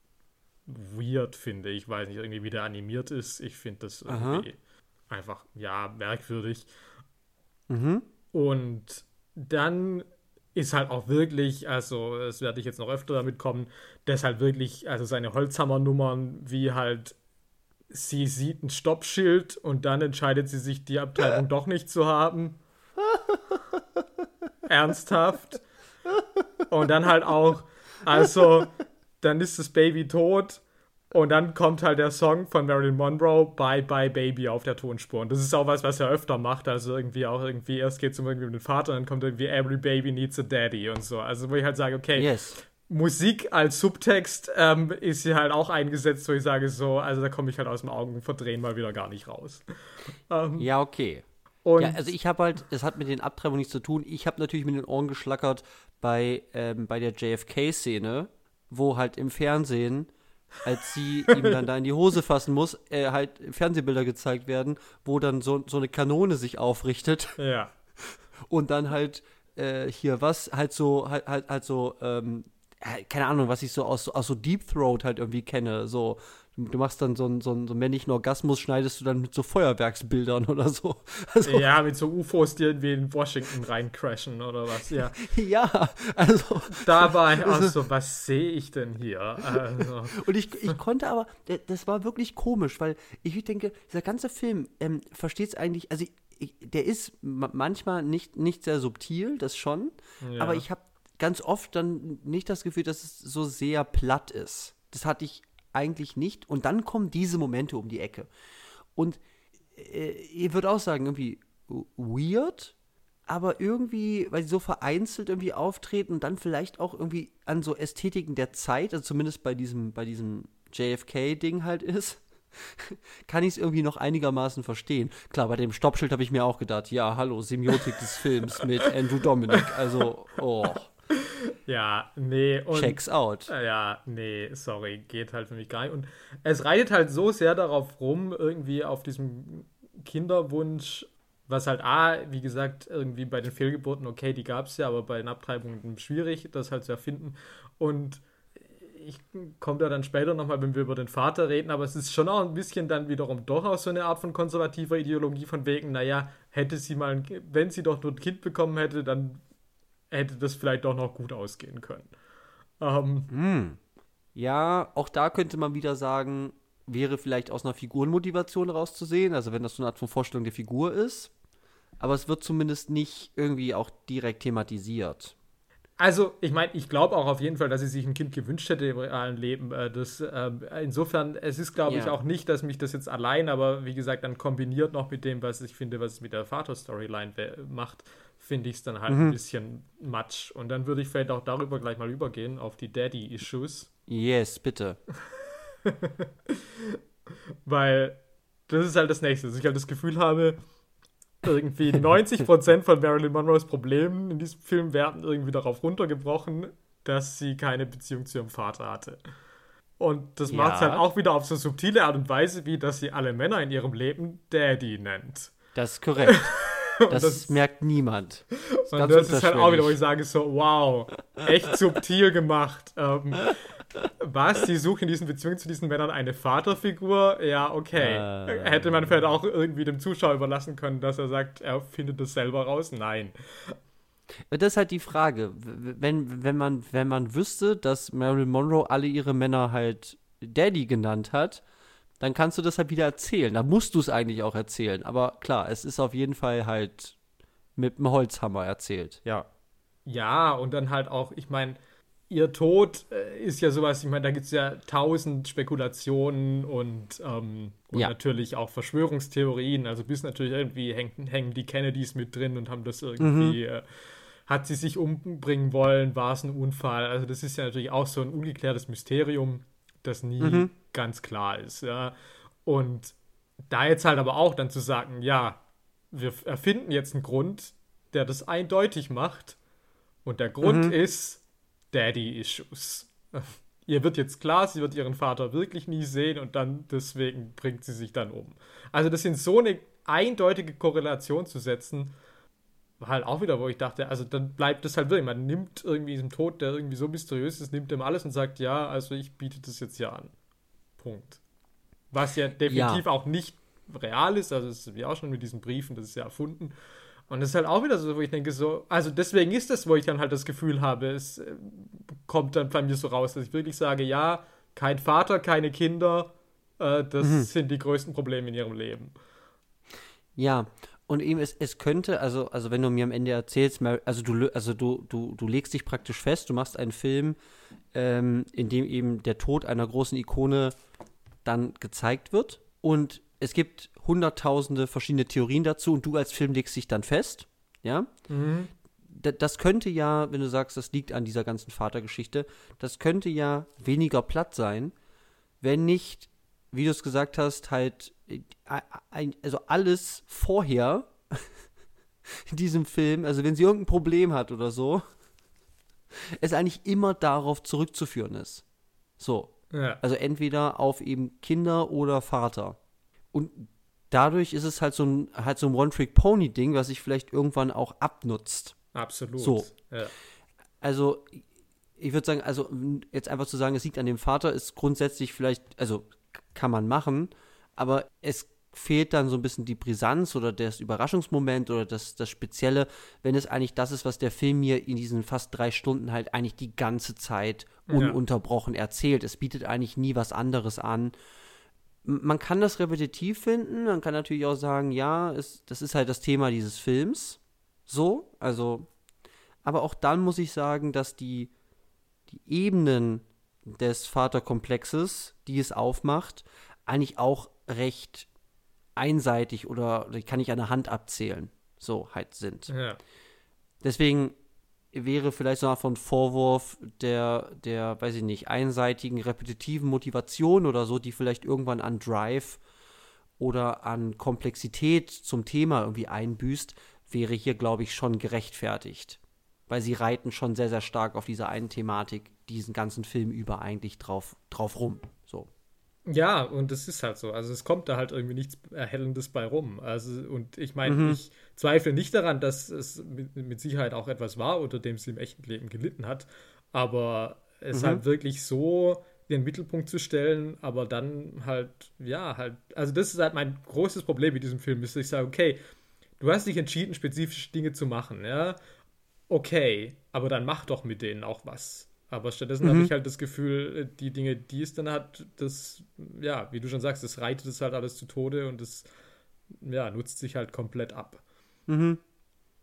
weird finde. Ich weiß nicht, irgendwie wie der animiert ist. Ich finde das einfach, ja, merkwürdig. Mhm. Und dann ist halt auch wirklich, also das werde ich jetzt noch öfter damit kommen, dass halt wirklich, also seine Holzhammer-Nummern, wie halt sie sieht ein Stoppschild und dann entscheidet sie sich, die Abtreibung (laughs) doch nicht zu haben. (laughs) Ernsthaft. Und dann halt auch, also dann ist das Baby tot und dann kommt halt der Song von Marilyn Monroe, Bye Bye Baby, auf der Tonspur. Und das ist auch was, was er öfter macht. Also irgendwie auch irgendwie, erst geht es um irgendwie um den Vater, und dann kommt irgendwie Every Baby Needs a Daddy und so. Also wo ich halt sage, okay, yes. Musik als Subtext ähm, ist hier halt auch eingesetzt, wo ich sage so, also da komme ich halt aus dem Augenverdrehen mal wieder gar nicht raus. Ähm, ja, okay. Ja, also ich habe halt, es hat mit den Abtreibungen nichts zu tun. Ich habe natürlich mit den Ohren geschlackert bei, ähm, bei der JFK-Szene, wo halt im Fernsehen, als sie ihm dann da in die Hose fassen muss, äh, halt Fernsehbilder gezeigt werden, wo dann so, so eine Kanone sich aufrichtet. Ja. (laughs) Und dann halt äh, hier was, halt so, halt, halt, halt so, ähm, keine Ahnung, was ich so aus, aus so Deep Throat halt irgendwie kenne. So, du machst dann so einen, so einen, so einen männlichen Orgasmus, schneidest du dann mit so Feuerwerksbildern oder so. (laughs) Also, ja, mit so UFOs, die irgendwie in Washington reincrashen oder was, ja. (laughs) ja, also. Dabei, (laughs) also, was sehe ich denn hier? Also. Und ich, ich konnte aber, das war wirklich komisch, weil ich denke, dieser ganze Film ähm, versteht es eigentlich, also ich, der ist manchmal nicht, nicht sehr subtil, das schon, ja. aber ich habe ganz oft dann nicht das Gefühl, dass es so sehr platt ist. Das hatte ich eigentlich nicht. Und dann kommen diese Momente um die Ecke. Und äh, ihr würdet auch sagen, irgendwie weird, aber irgendwie, weil sie so vereinzelt irgendwie auftreten und dann vielleicht auch irgendwie an so Ästhetiken der Zeit, also zumindest bei diesem, bei diesem JFK-Ding halt ist, (laughs) kann ich es irgendwie noch einigermaßen verstehen. Klar, bei dem Stoppschild habe ich mir auch gedacht, ja, hallo, Semiotik des Films mit Andrew Dominic. Also, oh. (laughs) Ja, nee. Und, Checks out. Ja, nee, sorry, geht halt für mich gar nicht. Und es reitet halt so sehr darauf rum, irgendwie auf diesem Kinderwunsch, was halt A, wie gesagt, irgendwie bei den Fehlgeburten, okay, die gab es ja, aber bei den Abtreibungen schwierig, das halt zu erfinden. Und ich komme da dann später nochmal, wenn wir über den Vater reden, aber es ist schon auch ein bisschen dann wiederum doch auch so eine Art von konservativer Ideologie von wegen, naja, hätte sie mal, wenn sie doch nur ein Kind bekommen hätte, dann hätte das vielleicht doch noch gut ausgehen können. Ähm, hm. Ja, auch da könnte man wieder sagen, wäre vielleicht aus einer Figurenmotivation rauszusehen, also wenn das so eine Art von Vorstellung der Figur ist. Aber es wird zumindest nicht irgendwie auch direkt thematisiert. Also, ich meine, ich glaube auch auf jeden Fall, dass sie sich ein Kind gewünscht hätte im realen Leben. Äh, das, äh, insofern, es ist, glaube ja. ich, auch nicht, dass mich das jetzt allein, aber wie gesagt, dann kombiniert noch mit dem, was ich finde, was es mit der Vater-Storyline macht, finde ich es dann halt mhm. ein bisschen matsch. Und dann würde ich vielleicht auch darüber gleich mal übergehen, auf die Daddy-Issues. Yes, bitte. (laughs) Weil das ist halt das Nächste, dass ich halt das Gefühl habe, irgendwie 90% von Marilyn Monroes Problemen in diesem Film werden irgendwie darauf runtergebrochen, dass sie keine Beziehung zu ihrem Vater hatte. Und das ja. macht es halt auch wieder auf so subtile Art und Weise, wie dass sie alle Männer in ihrem Leben Daddy nennt. Das ist korrekt. (laughs) das, das, merkt niemand. Das und das ist halt auch wieder, wo ich sage so, wow, echt subtil gemacht. Ähm, was? Sie suchen in diesen Beziehungen zu diesen Männern eine Vaterfigur? Ja, okay. Äh, Hätte man vielleicht auch irgendwie dem Zuschauer überlassen können, dass er sagt, er findet das selber raus? Nein. Das ist halt die Frage. Wenn, wenn, man, wenn man wüsste, dass Marilyn Monroe alle ihre Männer halt Daddy genannt hat, dann kannst du das halt wieder erzählen. Dann musst du es eigentlich auch erzählen. Aber klar, es ist auf jeden Fall halt mit einem Holzhammer erzählt, ja. Ja, und dann halt auch, ich meine, ihr Tod äh, ist ja sowas, ich meine, da gibt es ja tausend Spekulationen und, ähm, und ja. natürlich auch Verschwörungstheorien. Also bis natürlich irgendwie hängen, hängen die Kennedys mit drin und haben das irgendwie. Mhm. Äh, hat sie sich umbringen wollen? War es ein Unfall? Also, das ist ja natürlich auch so ein ungeklärtes Mysterium, das nie mhm. ganz klar ist. Ja. Und da jetzt halt aber auch dann zu sagen, ja, wir erfinden jetzt einen Grund, der das eindeutig macht. Und der Grund mhm. ist, Daddy-Issues. (laughs) Ihr wird jetzt klar, sie wird ihren Vater wirklich nie sehen und dann deswegen bringt sie sich dann um. Also das in so eine eindeutige Korrelation zu setzen, halt auch wieder, wo ich dachte, also dann bleibt das halt wirklich, man nimmt irgendwie diesen Tod, der irgendwie so mysteriös ist, nimmt ihm alles und sagt, ja, also ich biete das jetzt ja an. Punkt. Was ja definitiv ja. auch nicht real ist, also das ist wie auch schon mit diesen Briefen, das ist ja erfunden. Und das ist halt auch wieder so, wo ich denke, so, also deswegen ist das, wo ich dann halt das Gefühl habe, es äh, kommt dann bei mir so raus, dass ich wirklich sage, ja, kein Vater, keine Kinder, äh, das mhm. sind die größten Probleme in ihrem Leben. Ja, und eben es, es könnte, also, also wenn du mir am Ende erzählst, also du, also du, du, du legst dich praktisch fest, du machst einen Film, ähm, in dem eben der Tod einer großen Ikone dann gezeigt wird und es gibt hunderttausende verschiedene Theorien dazu und du als Film legst dich dann fest, ja. Mhm. Das könnte ja, wenn du sagst, das liegt an dieser ganzen Vatergeschichte, das könnte ja weniger platt sein, wenn nicht, wie du es gesagt hast, halt, äh, also alles vorher (laughs) in diesem Film, also wenn sie irgendein Problem hat oder so, (laughs) es eigentlich immer darauf zurückzuführen ist. So. Ja. Also entweder auf eben Kinder oder Vater. Und dadurch ist es halt so ein, halt so ein One-Trick-Pony-Ding, was sich vielleicht irgendwann auch abnutzt. Absolut. So. Ja. Also, ich würde sagen, also jetzt einfach zu sagen, es liegt an dem Vater, ist grundsätzlich vielleicht, also kann man machen, aber es fehlt dann so ein bisschen die Brisanz oder das Überraschungsmoment oder das, das Spezielle, wenn es eigentlich das ist, was der Film mir in diesen fast drei Stunden halt eigentlich die ganze Zeit ununterbrochen ja. erzählt. Es bietet eigentlich nie was anderes an man kann das repetitiv finden, man kann natürlich auch sagen, ja, es, das ist halt das Thema dieses Films. So, also, aber auch dann muss ich sagen, dass die, die Ebenen des Vaterkomplexes, die es aufmacht, eigentlich auch recht einseitig oder, oder kann ich an der Hand abzählen, so halt sind. Ja. Deswegen wäre vielleicht so eine von Vorwurf der, der, weiß ich nicht, einseitigen, repetitiven Motivation oder so, die vielleicht irgendwann an Drive oder an Komplexität zum Thema irgendwie einbüßt, wäre hier, glaube ich, schon gerechtfertigt. Weil sie reiten schon sehr, sehr stark auf dieser einen Thematik diesen ganzen Film über eigentlich drauf, drauf rum. So. Ja, und es ist halt so. Also es kommt da halt irgendwie nichts Erhellendes bei rum. Also, und ich meine, mhm. ich zweifle nicht daran, dass es mit, mit, Sicherheit auch etwas war, unter dem sie im echten Leben gelitten hat. Aber es mhm. halt wirklich so in den Mittelpunkt zu stellen, aber dann halt, ja, halt, also das ist halt mein großes Problem mit diesem Film, ist, dass ich sage, okay, du hast dich entschieden, spezifische Dinge zu machen, ja, okay, aber dann mach doch mit denen auch was. Aber stattdessen mhm. habe ich halt das Gefühl, äh, die Dinge, die es dann hat, das, ja, wie du schon sagst, das reitet es halt alles zu Tode und das, ja, nutzt sich halt komplett ab. Mhm.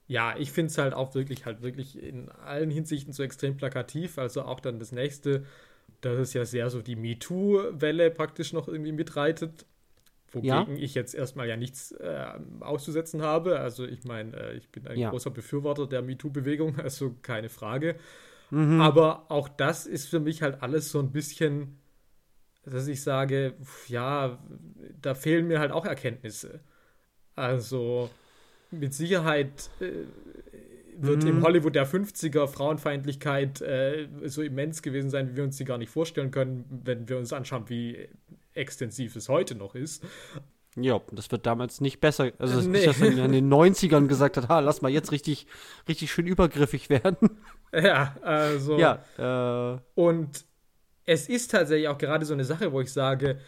Ja, ich finde es halt auch wirklich, halt wirklich in allen Hinsichten so extrem plakativ. Also auch dann das nächste, dass es ja sehr so die MeToo-Welle praktisch noch irgendwie mitreitet. Wogegen ja. ich jetzt erstmal ja nichts äh, auszusetzen habe. Also ich meine, äh, ich bin ein ja. großer Befürworter der MeToo-Bewegung, (laughs) also keine Frage. Mhm. Aber auch das ist für mich halt alles so ein bisschen, dass ich sage, ja, da fehlen mir halt auch Erkenntnisse. Also mit Sicherheit äh, wird mhm. im Hollywood der 50er Frauenfeindlichkeit äh, so immens gewesen sein, wie wir uns sie gar nicht vorstellen können, wenn wir uns anschauen, wie extensiv es heute noch ist. Ja, das wird damals nicht besser. Also, nee. ist ja in den 90ern gesagt hat, ha, lass mal jetzt richtig, richtig schön übergriffig werden. Ja, also. Ja, äh, und es ist tatsächlich auch gerade so eine Sache, wo ich sage,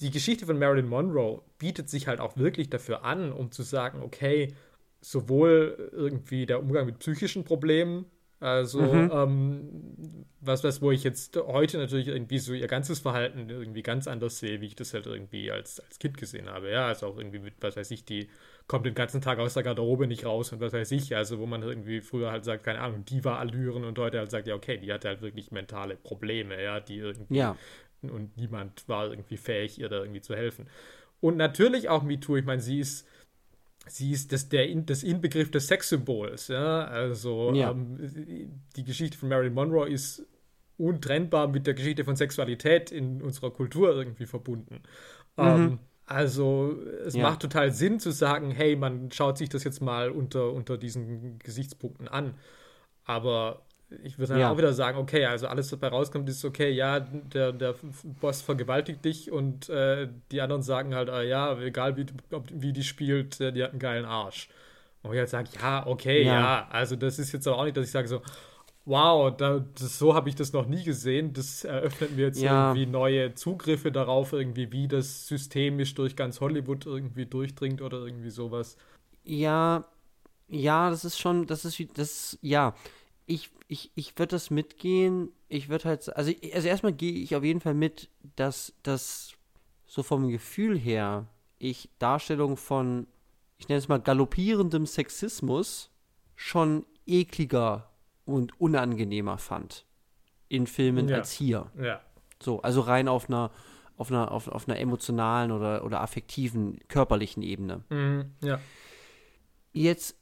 die Geschichte von Marilyn Monroe bietet sich halt auch wirklich dafür an, um zu sagen, okay, sowohl irgendwie der Umgang mit psychischen Problemen, also mhm. ähm, was, was, wo ich jetzt heute natürlich irgendwie so ihr ganzes Verhalten irgendwie ganz anders sehe, wie ich das halt irgendwie als, als Kind gesehen habe. Ja, also auch irgendwie mit, was weiß ich, die kommt den ganzen Tag aus der Garderobe nicht raus und was weiß ich. Also wo man irgendwie früher halt sagt, keine Ahnung, Diva-Allüren und heute halt sagt, ja, okay, die hatte halt wirklich mentale Probleme, ja, die irgendwie ja und niemand war irgendwie fähig, ihr da irgendwie zu helfen. Und natürlich auch MeToo, ich meine, sie ist, sie ist das, der, das Inbegriff des Sexsymbols, ja, also ja. Ähm, die Geschichte von Marilyn Monroe ist untrennbar mit der Geschichte von Sexualität in unserer Kultur irgendwie verbunden. Mhm. Ähm, also es ja. macht total Sinn zu sagen, hey, man schaut sich das jetzt mal unter, unter diesen Gesichtspunkten an. Aber ich würde dann ja. auch wieder sagen, okay, also alles, was dabei rauskommt, ist okay, ja, der, der Boss vergewaltigt dich und äh, die anderen sagen halt, äh, ja, egal wie, ob, wie die spielt, äh, die hat einen geilen Arsch. Und ich halt sage, ja, okay, ja. ja. also das ist jetzt aber auch nicht, dass ich sage so, wow, da, das, so habe ich das noch nie gesehen. Das eröffnet mir jetzt ja. irgendwie neue Zugriffe darauf, irgendwie, wie das systemisch durch ganz Hollywood irgendwie durchdringt oder irgendwie sowas. Ja, ja, das ist schon, das ist, das, ja, ich, ich, ich würde das mitgehen. Ich würde halt, also, also erstmal gehe ich auf jeden Fall mit, dass das so vom Gefühl her ich Darstellung von, ich nenne es mal galoppierendem Sexismus schon ekliger und unangenehmer fand in Filmen ja. als hier. Ja. So, also rein auf einer auf einer, auf, auf einer emotionalen oder, oder affektiven, körperlichen Ebene. Mhm, ja. Jetzt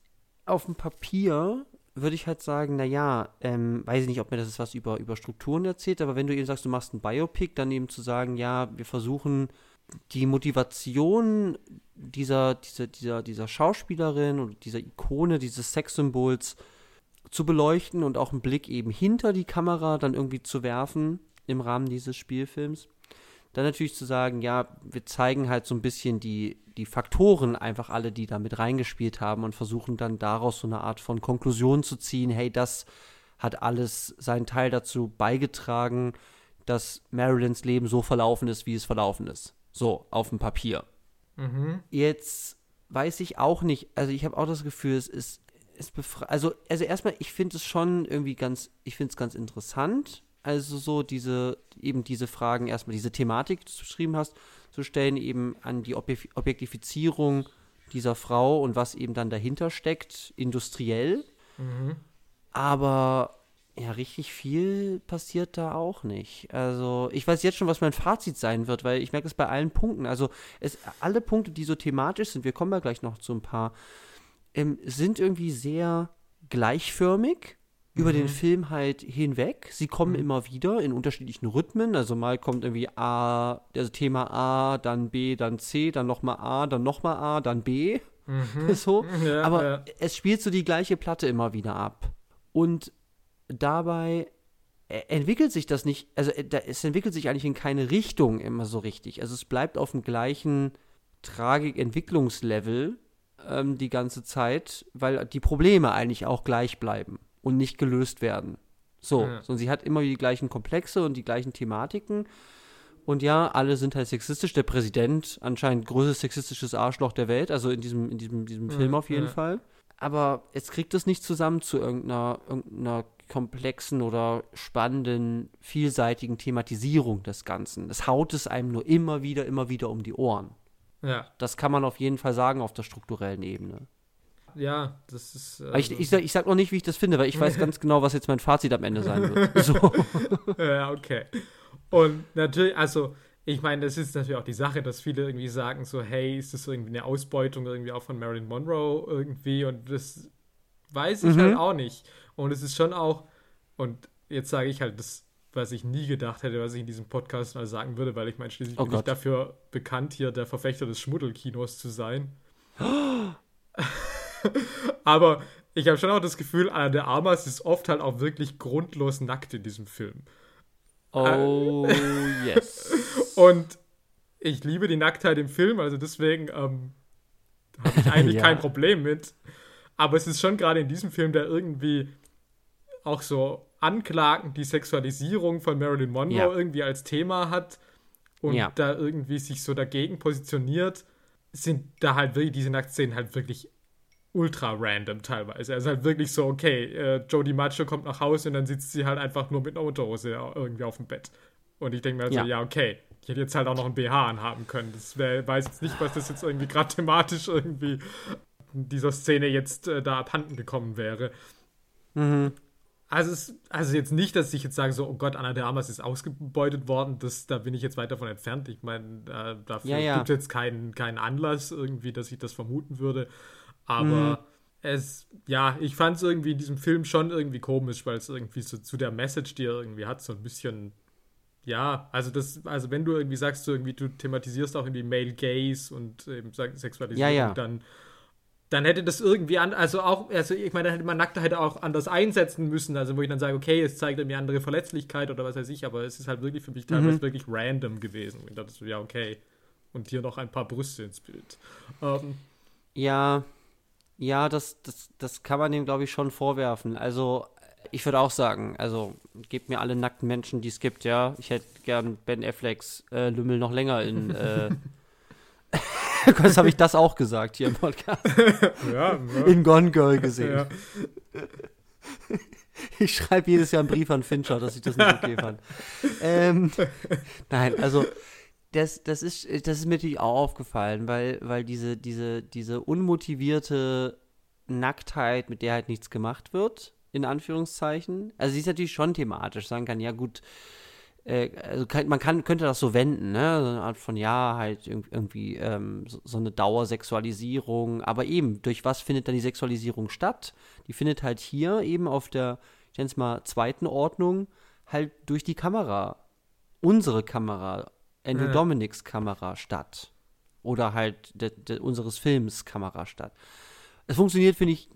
auf dem Papier würde ich halt sagen, naja, ähm, weiß ich nicht, ob mir das was über, über Strukturen erzählt, aber wenn du eben sagst, du machst ein Biopic, dann eben zu sagen, ja, wir versuchen die Motivation dieser, dieser, dieser, dieser Schauspielerin und dieser Ikone, dieses Sexsymbols zu beleuchten und auch einen Blick eben hinter die Kamera dann irgendwie zu werfen im Rahmen dieses Spielfilms. Dann natürlich zu sagen, ja, wir zeigen halt so ein bisschen die, die Faktoren einfach alle, die da mit reingespielt haben und versuchen dann daraus so eine Art von Konklusion zu ziehen, hey, das hat alles seinen Teil dazu beigetragen, dass Marilyns Leben so verlaufen ist, wie es verlaufen ist. So, auf dem Papier. Mhm. Jetzt weiß ich auch nicht, also ich habe auch das Gefühl, es ist, es also, also erstmal, ich finde es schon irgendwie ganz, ich finde es ganz interessant, also so diese, eben diese Fragen, erstmal diese Thematik, die du beschrieben hast, zu stellen, eben an die Objektifizierung dieser Frau und was eben dann dahinter steckt, industriell. Mhm. Aber ja, richtig viel passiert da auch nicht. Also, ich weiß jetzt schon, was mein Fazit sein wird, weil ich merke es bei allen Punkten. Also, es, alle Punkte, die so thematisch sind, wir kommen ja gleich noch zu ein paar, ähm, sind irgendwie sehr gleichförmig über den mhm. Film halt hinweg. Sie kommen mhm. immer wieder in unterschiedlichen Rhythmen. Also mal kommt irgendwie A, also Thema A, dann B, dann C, dann nochmal A, dann nochmal A, dann B. Mhm. (laughs) so. Ja, Aber ja. es spielt so die gleiche Platte immer wieder ab. Und dabei e, entwickelt sich das nicht, also äh, es entwickelt sich eigentlich in keine Richtung immer so richtig. Also es bleibt auf dem gleichen Tragik-Entwicklungslevel ähm, die ganze Zeit, weil die Probleme eigentlich auch gleich bleiben und nicht gelöst werden. So, ja. und sie hat immer die gleichen Komplexe und die gleichen Thematiken. Und ja, alle sind halt sexistisch. Der Präsident anscheinend größtes sexistisches Arschloch der Welt, also in diesem, in diesem, diesem ja, Film auf jeden ja. Fall. Aber es kriegt es nicht zusammen zu irgendeiner, irgendeiner komplexen oder spannenden, vielseitigen Thematisierung des Ganzen. Es haut es einem nur immer wieder, immer wieder um die Ohren. Ja. Das kann man auf jeden Fall sagen auf der strukturellen Ebene ja, das ist. Äh, ich, ich, sag, ich sag noch nicht, wie ich das finde, weil ich weiß (laughs) ganz genau, was jetzt mein Fazit am Ende sein wird. (laughs) So. ja, okay. Und natürlich, also, ich meine, das ist natürlich auch die Sache, dass viele irgendwie sagen, so, hey, ist das irgendwie eine Ausbeutung irgendwie auch von Marilyn Monroe irgendwie? Und das weiß ich mhm. halt auch nicht. Und es ist schon auch, und jetzt sage ich halt das, was ich nie gedacht hätte, was ich in diesem Podcast mal sagen würde, weil ich meine, schließlich oh bin Gott. ich dafür bekannt, hier der Verfechter des Schmuddelkinos zu sein. (gasps) (laughs) (laughs) Aber ich habe schon auch das Gefühl, Anna de Armas ist oft halt auch wirklich grundlos nackt in diesem Film. Oh, yes. (laughs) Und ich liebe die Nacktheit im Film, also deswegen ähm, habe ich eigentlich (laughs) ja. kein Problem mit. Aber es ist schon gerade in diesem Film, der irgendwie auch so anklagend die Sexualisierung von Marilyn Monroe ja. irgendwie als Thema hat und ja. da irgendwie sich so dagegen positioniert, sind da halt wirklich diese Nacktszenen halt wirklich ultra random teilweise. Also halt wirklich so, okay, äh, Jodie Macho kommt nach Hause und dann sitzt sie halt einfach nur mit einer Unterhose irgendwie auf dem Bett. Und ich denke mir also, ja. ja, okay, ich hätte jetzt halt auch noch ein BH anhaben können. Das wär, weiß jetzt nicht, was das jetzt irgendwie gerade (laughs) thematisch irgendwie in dieser Szene jetzt äh, da abhanden gekommen wäre. Mhm. Also, es, also jetzt nicht, dass ich jetzt sage, so, oh Gott, Anna de Armas ist ausgebeutet worden, das, da bin ich jetzt weit davon entfernt. Ich meine, äh, dafür ja, ja. gibt es jetzt keinen, keinen Anlass irgendwie, dass ich das vermuten würde. Aber mhm. es, ja, ich fand es irgendwie in diesem Film schon irgendwie komisch, weil es irgendwie so zu der Message, die er irgendwie hat, so ein bisschen, ja, also das, also wenn du irgendwie sagst, so irgendwie, du thematisierst auch irgendwie Male Gaze und eben Sexualisierung, ja, ja. dann dann hätte das irgendwie an, also auch, also ich meine, dann hätte man Nacktheit auch anders einsetzen müssen, also wo ich dann sage, okay, es zeigt irgendwie andere Verletzlichkeit oder was weiß ich, aber es ist halt wirklich für mich teilweise mhm. wirklich random gewesen. Und ich dachte so, ja, okay. Und hier noch ein paar Brüste ins Bild. Ähm, ja, ja, das, das, das kann man dem, glaube ich, schon vorwerfen. Also, ich würde auch sagen, also, gebt mir alle nackten Menschen, die es gibt, ja. Ich hätte gern Ben Afflecks äh, Lümmel noch länger in, äh, (laughs) Kurz habe ich das auch gesagt hier im Podcast. (laughs) ja, ja. In Gone Girl gesehen. Ja. (laughs) Ich schreibe jedes Jahr einen Brief an Fincher, dass ich das nicht okay fand. ähm, nein, also das, das, ist, das ist mir natürlich auch aufgefallen, weil, weil diese, diese, diese unmotivierte Nacktheit, mit der halt nichts gemacht wird, in Anführungszeichen. Also sie ist natürlich schon thematisch, sagen kann, ja gut, äh, also kann, man kann, könnte das so wenden, ne? So eine Art von, ja, halt irgendwie ähm, so, so, eine Dauersexualisierung. Aber eben, durch was findet dann die Sexualisierung statt? Die findet halt hier eben auf der, ich nenne es mal, zweiten Ordnung, halt durch die Kamera. Unsere Kamera, Andrew ja. Dominics Kamera statt. Oder halt de, de, unseres Films Kamera statt. Es funktioniert, finde ich,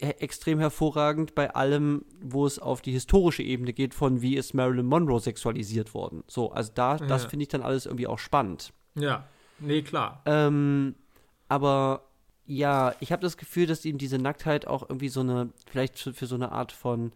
extrem hervorragend bei allem, wo es auf die historische Ebene geht, von wie ist Marilyn Monroe sexualisiert worden. So, also da, ja. das finde ich dann alles irgendwie auch spannend. Ja, nee, klar. Ähm, aber ja, ich habe das Gefühl, dass eben diese Nacktheit auch irgendwie so eine, vielleicht für, für so eine Art von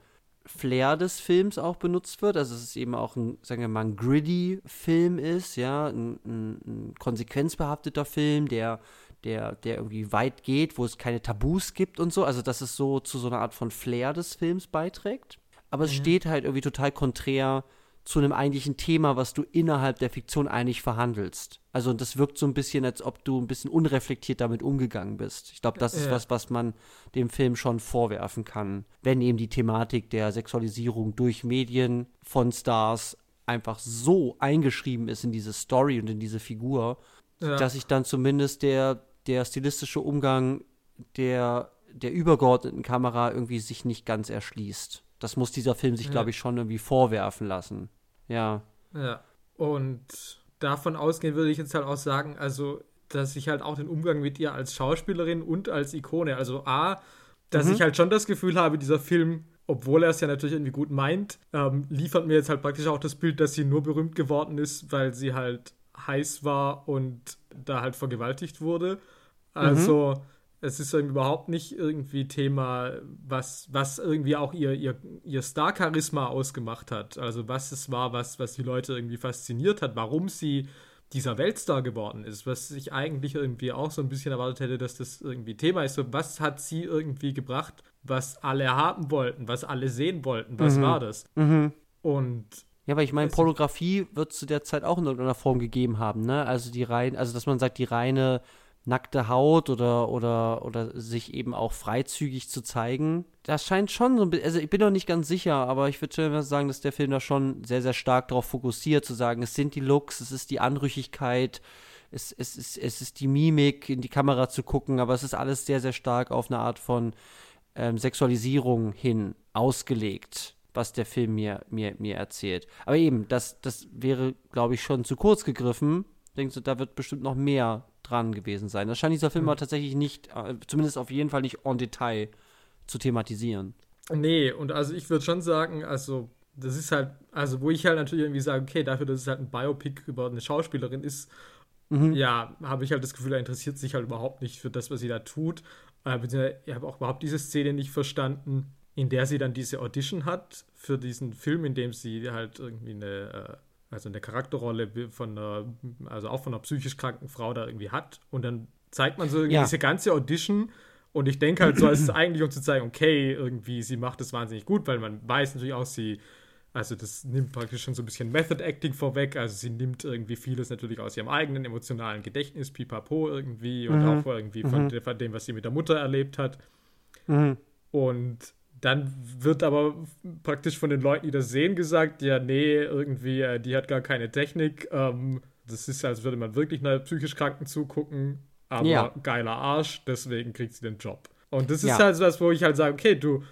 Flair des Films auch benutzt wird. Also dass es eben auch ein, sagen wir mal, ein gritty Film ist, ja, ein, ein, ein konsequenzbehafteter Film, der der, der irgendwie weit geht, wo es keine Tabus gibt und so. Also, dass es so zu so einer Art von Flair des Films beiträgt. Aber es mhm. steht halt irgendwie total konträr zu einem eigentlichen Thema, was du innerhalb der Fiktion eigentlich verhandelst. Also das wirkt so ein bisschen, als ob du ein bisschen unreflektiert damit umgegangen bist. Ich glaube, das ist ja. was, was man dem Film schon vorwerfen kann, wenn eben die Thematik der Sexualisierung durch Medien von Stars einfach so eingeschrieben ist in diese Story und in diese Figur, ja. dass sich dann zumindest der der stilistische Umgang der, der übergeordneten Kamera irgendwie sich nicht ganz erschließt. Das muss dieser Film sich, ja. glaube ich, schon irgendwie vorwerfen lassen. Ja. Ja. Und davon ausgehend würde ich jetzt halt auch sagen, also, dass ich halt auch den Umgang mit ihr als Schauspielerin und als Ikone, also A, dass mhm. ich halt schon das Gefühl habe, dieser Film, obwohl er es ja natürlich irgendwie gut meint, ähm, liefert mir jetzt halt praktisch auch das Bild, dass sie nur berühmt geworden ist, weil sie halt heiß war und da halt vergewaltigt wurde. Also mhm. Es ist überhaupt nicht irgendwie Thema, was, was irgendwie auch ihr, ihr, ihr Star-Charisma ausgemacht hat. Also was es war, was, was die Leute irgendwie fasziniert hat, warum sie dieser Weltstar geworden ist, was ich eigentlich irgendwie auch so ein bisschen erwartet hätte, dass das irgendwie Thema ist. So, was hat sie irgendwie gebracht, was alle haben wollten, was alle sehen wollten? Was mhm. war das? Mhm. Und ja, weil ich meine, Pornografie wird zu der Zeit auch in irgendeiner Form gegeben haben, ne? Also die rein, also dass man sagt, die reine nackte Haut oder, oder, oder sich eben auch freizügig zu zeigen. Das scheint schon so ein bisschen, also ich bin noch nicht ganz sicher, aber ich würde schon sagen, dass der Film da schon sehr, sehr stark darauf fokussiert, zu sagen, es sind die Looks, es ist die Anrüchigkeit, es, es, es, es ist die Mimik, in die Kamera zu gucken, aber es ist alles sehr, sehr stark auf eine Art von ähm, Sexualisierung hin ausgelegt was der Film mir, mir, mir erzählt. Aber eben, das, das wäre, glaube ich, schon zu kurz gegriffen. Denkst du, da wird bestimmt noch mehr dran gewesen sein. Das scheint dieser Film mhm. aber tatsächlich nicht, äh, zumindest auf jeden Fall nicht en Detail zu thematisieren. Nee, und also ich würde schon sagen, also das ist halt, also wo ich halt natürlich irgendwie sage, okay, dafür, dass es halt ein Biopic über eine Schauspielerin ist, mhm. ja, habe ich halt das Gefühl, er interessiert sich halt überhaupt nicht für das, was sie da tut. Äh, ich habe auch überhaupt diese Szene nicht verstanden, in der sie dann diese Audition hat für diesen Film, in dem sie halt irgendwie eine, also eine Charakterrolle von einer, also auch von einer psychisch kranken Frau da irgendwie hat. Und dann zeigt man so ja. diese ganze Audition und ich denke halt so, es ist eigentlich um zu zeigen, okay, irgendwie, sie macht das wahnsinnig gut, weil man weiß natürlich auch, sie also das nimmt praktisch schon so ein bisschen Method Acting vorweg. Also sie nimmt irgendwie vieles natürlich aus ihrem eigenen emotionalen Gedächtnis, pipapo irgendwie und mhm. auch irgendwie von, mhm. von, dem, was sie mit der Mutter erlebt hat. Mhm. Und dann wird aber praktisch von den Leuten, die das sehen, gesagt, ja, nee, irgendwie, äh, die hat gar keine Technik. Ähm, das ist, als würde man wirklich einer psychisch Kranken zugucken, aber ja. geiler Arsch, deswegen kriegt sie den Job. Und das ist ja. halt so was, wo ich halt sage, okay, du,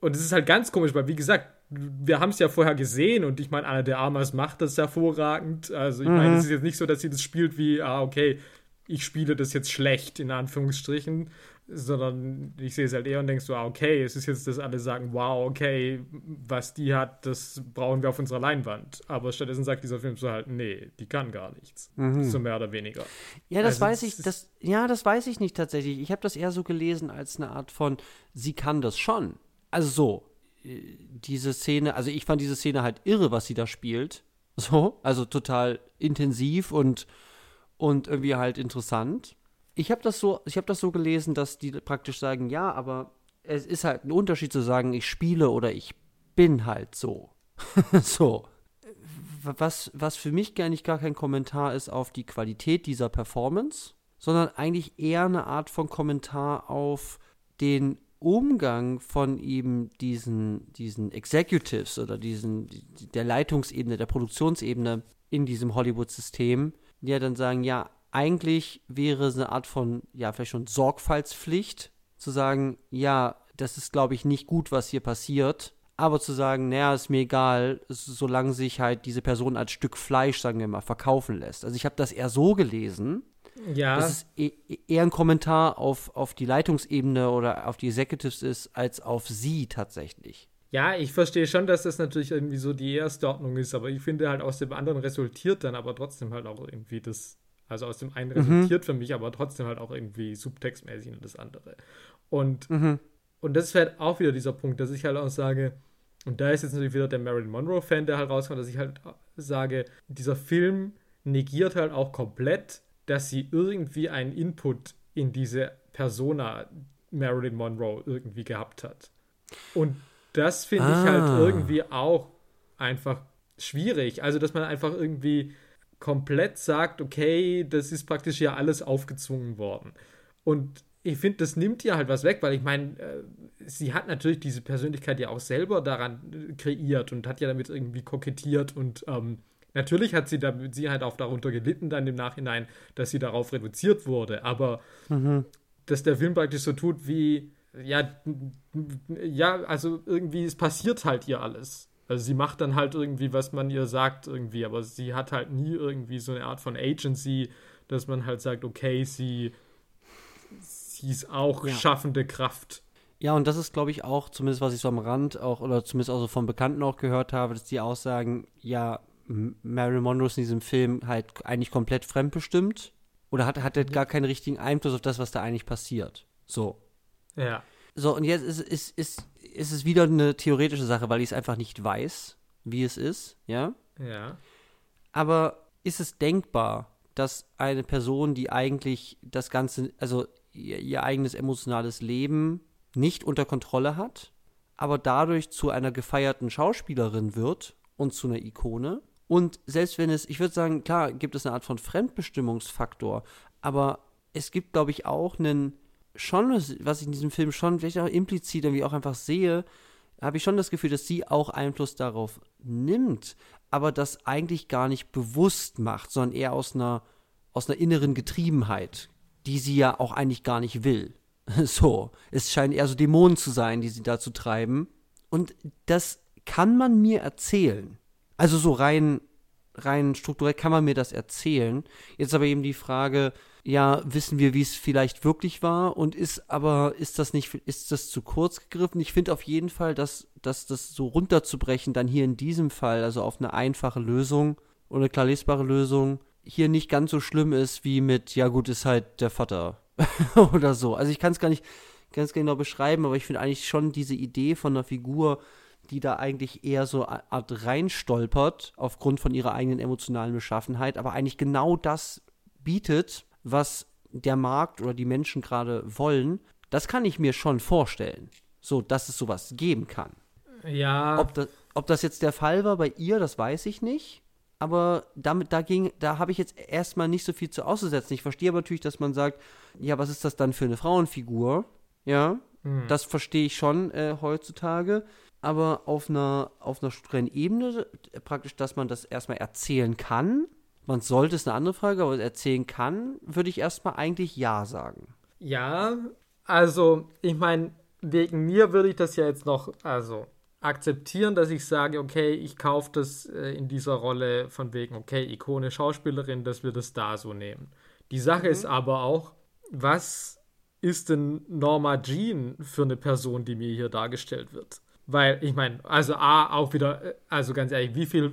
und es ist halt ganz komisch, weil wie gesagt, wir haben es ja vorher gesehen und ich meine, Anna de Armas macht das hervorragend. Also ich mhm. meine, es ist jetzt nicht so, dass sie das spielt wie, ah, okay, ich spiele das jetzt schlecht, in Anführungsstrichen, sondern ich sehe es halt eher und denke so, ah, okay, es ist jetzt, dass alle sagen, wow, okay, was die hat, das brauchen wir auf unserer Leinwand. Aber stattdessen sagt dieser Film so halt, nee, die kann gar nichts. Mhm. So mehr oder weniger. Ja, das also, weiß ich, das, ja, das weiß ich nicht tatsächlich. Ich habe das eher so gelesen als eine Art von, sie kann das schon. Also so, diese Szene, also ich fand diese Szene halt irre, was sie da spielt. So, also total intensiv und, und irgendwie halt interessant. Ich habe das so, ich habe das so gelesen, dass die praktisch sagen, ja, aber es ist halt ein Unterschied zu sagen, ich spiele oder ich bin halt so. (laughs) so. Was, was für mich gar nicht gar kein Kommentar ist auf die Qualität dieser Performance, sondern eigentlich eher eine Art von Kommentar auf den Umgang von eben diesen, diesen Executives oder diesen, der Leitungsebene, der Produktionsebene in diesem Hollywood-System, die ja dann sagen, ja, eigentlich wäre es eine Art von, ja, vielleicht schon Sorgfaltspflicht, zu sagen, ja, das ist, glaube ich, nicht gut, was hier passiert, aber zu sagen, naja, ist mir egal, solange sich halt diese Person als Stück Fleisch, sagen wir mal, verkaufen lässt. Also ich habe das eher so gelesen, ja. Dass es e eher ein Kommentar auf, auf die Leitungsebene oder auf die Executives ist, als auf sie tatsächlich. Ja, ich verstehe schon, dass das natürlich irgendwie so die erste Ordnung ist, aber ich finde halt aus dem anderen resultiert dann aber trotzdem halt auch irgendwie das, also aus dem einen mhm. resultiert mhm. für mich aber trotzdem halt auch irgendwie subtextmäßig in das andere. Und, mhm. und das ist halt auch wieder dieser Punkt, dass ich halt auch sage, und da ist jetzt natürlich wieder der Marilyn Monroe-Fan, der halt rauskommt, dass ich halt sage, dieser Film negiert halt auch komplett dass sie irgendwie einen Input in diese Persona Marilyn Monroe irgendwie gehabt hat. Und das finde ah. ich halt ah. irgendwie auch einfach schwierig. Also, dass man einfach irgendwie komplett sagt, okay, das ist praktisch ja alles aufgezwungen worden. Und ich finde, das nimmt ihr halt was weg, weil ich meine, äh, sie hat natürlich diese Persönlichkeit ja auch selber daran kreiert und hat ja damit irgendwie kokettiert und ähm, Natürlich hat sie, da, sie halt auch darunter gelitten dann im Nachhinein, dass sie darauf reduziert wurde, aber mhm. dass der Film praktisch so tut wie, ja, ja, also irgendwie, es passiert halt ihr alles. Also sie macht dann halt irgendwie, was man ihr sagt irgendwie, aber sie hat halt nie irgendwie so eine Art von Agency, dass man halt sagt, okay, sie, sie ist auch ja. schaffende Kraft. Ja, und das ist, glaube ich, auch, zumindest was ich so am Rand auch, oder zumindest auch so von Bekannten auch gehört habe, dass die auch sagen, ja, Marilyn Monroe ist in diesem Film halt eigentlich komplett fremdbestimmt oder hat, hat er gar keinen richtigen Einfluss auf das, was da eigentlich passiert. So. Ja. So, und jetzt ist, ist, ist, ist es wieder eine theoretische Sache, weil ich es einfach nicht weiß, wie es ist, ja? Ja. Aber ist es denkbar, dass eine Person, die eigentlich das Ganze, also ihr, ihr eigenes emotionales Leben nicht unter Kontrolle hat, aber dadurch zu einer gefeierten Schauspielerin wird und zu einer Ikone, und selbst wenn es, ich würde sagen, klar, gibt es eine Art von Fremdbestimmungsfaktor, aber es gibt, glaube ich, auch einen, schon, was ich in diesem Film schon vielleicht auch implizit irgendwie auch einfach sehe, habe ich schon das Gefühl, dass sie auch Einfluss darauf nimmt, aber das eigentlich gar nicht bewusst macht, sondern eher aus einer, aus einer inneren Getriebenheit, die sie ja auch eigentlich gar nicht will. (laughs) So, es scheinen eher so Dämonen zu sein, die sie dazu treiben. Und das kann man mir erzählen. Also so rein, rein strukturell kann man mir das erzählen. Jetzt aber eben die Frage, ja, wissen wir, wie es vielleicht wirklich war und ist aber, ist das nicht, ist das zu kurz gegriffen? Ich finde auf jeden Fall, dass, dass das so runterzubrechen, dann hier in diesem Fall, also auf eine einfache Lösung oder eine klar lesbare Lösung, hier nicht ganz so schlimm ist wie mit, ja gut, ist halt der Vater (laughs) oder so. Also ich kann es gar nicht ganz genau beschreiben, aber ich finde eigentlich schon diese Idee von einer Figur, die da eigentlich eher so Art reinstolpert aufgrund von ihrer eigenen emotionalen Beschaffenheit, aber eigentlich genau das bietet, was der Markt oder die Menschen gerade wollen, das kann ich mir schon vorstellen. So, dass es sowas geben kann. Ja. Ob das, ob das jetzt der Fall war bei ihr, das weiß ich nicht. Aber damit, da ging, da habe ich jetzt erstmal nicht so viel zu auszusetzen. Ich verstehe aber natürlich, dass man sagt, ja, was ist das dann für eine Frauenfigur? Ja, hm. das verstehe ich schon äh, heutzutage aber auf einer, auf einer strukturellen Ebene praktisch, dass man das erstmal erzählen kann. Man sollte es eine andere Frage, aber erzählen kann, würde ich erstmal eigentlich ja sagen. Ja, also ich meine, wegen mir würde ich das ja jetzt noch, also akzeptieren, dass ich sage, okay, ich kaufe das äh, in dieser Rolle von wegen, okay, Ikone Schauspielerin, dass wir das da so nehmen. Die Sache mhm. ist aber auch, was ist denn Norma Jean für eine Person, die mir hier dargestellt wird? Weil, ich meine, also A, auch wieder, äh, also ganz ehrlich, wie viel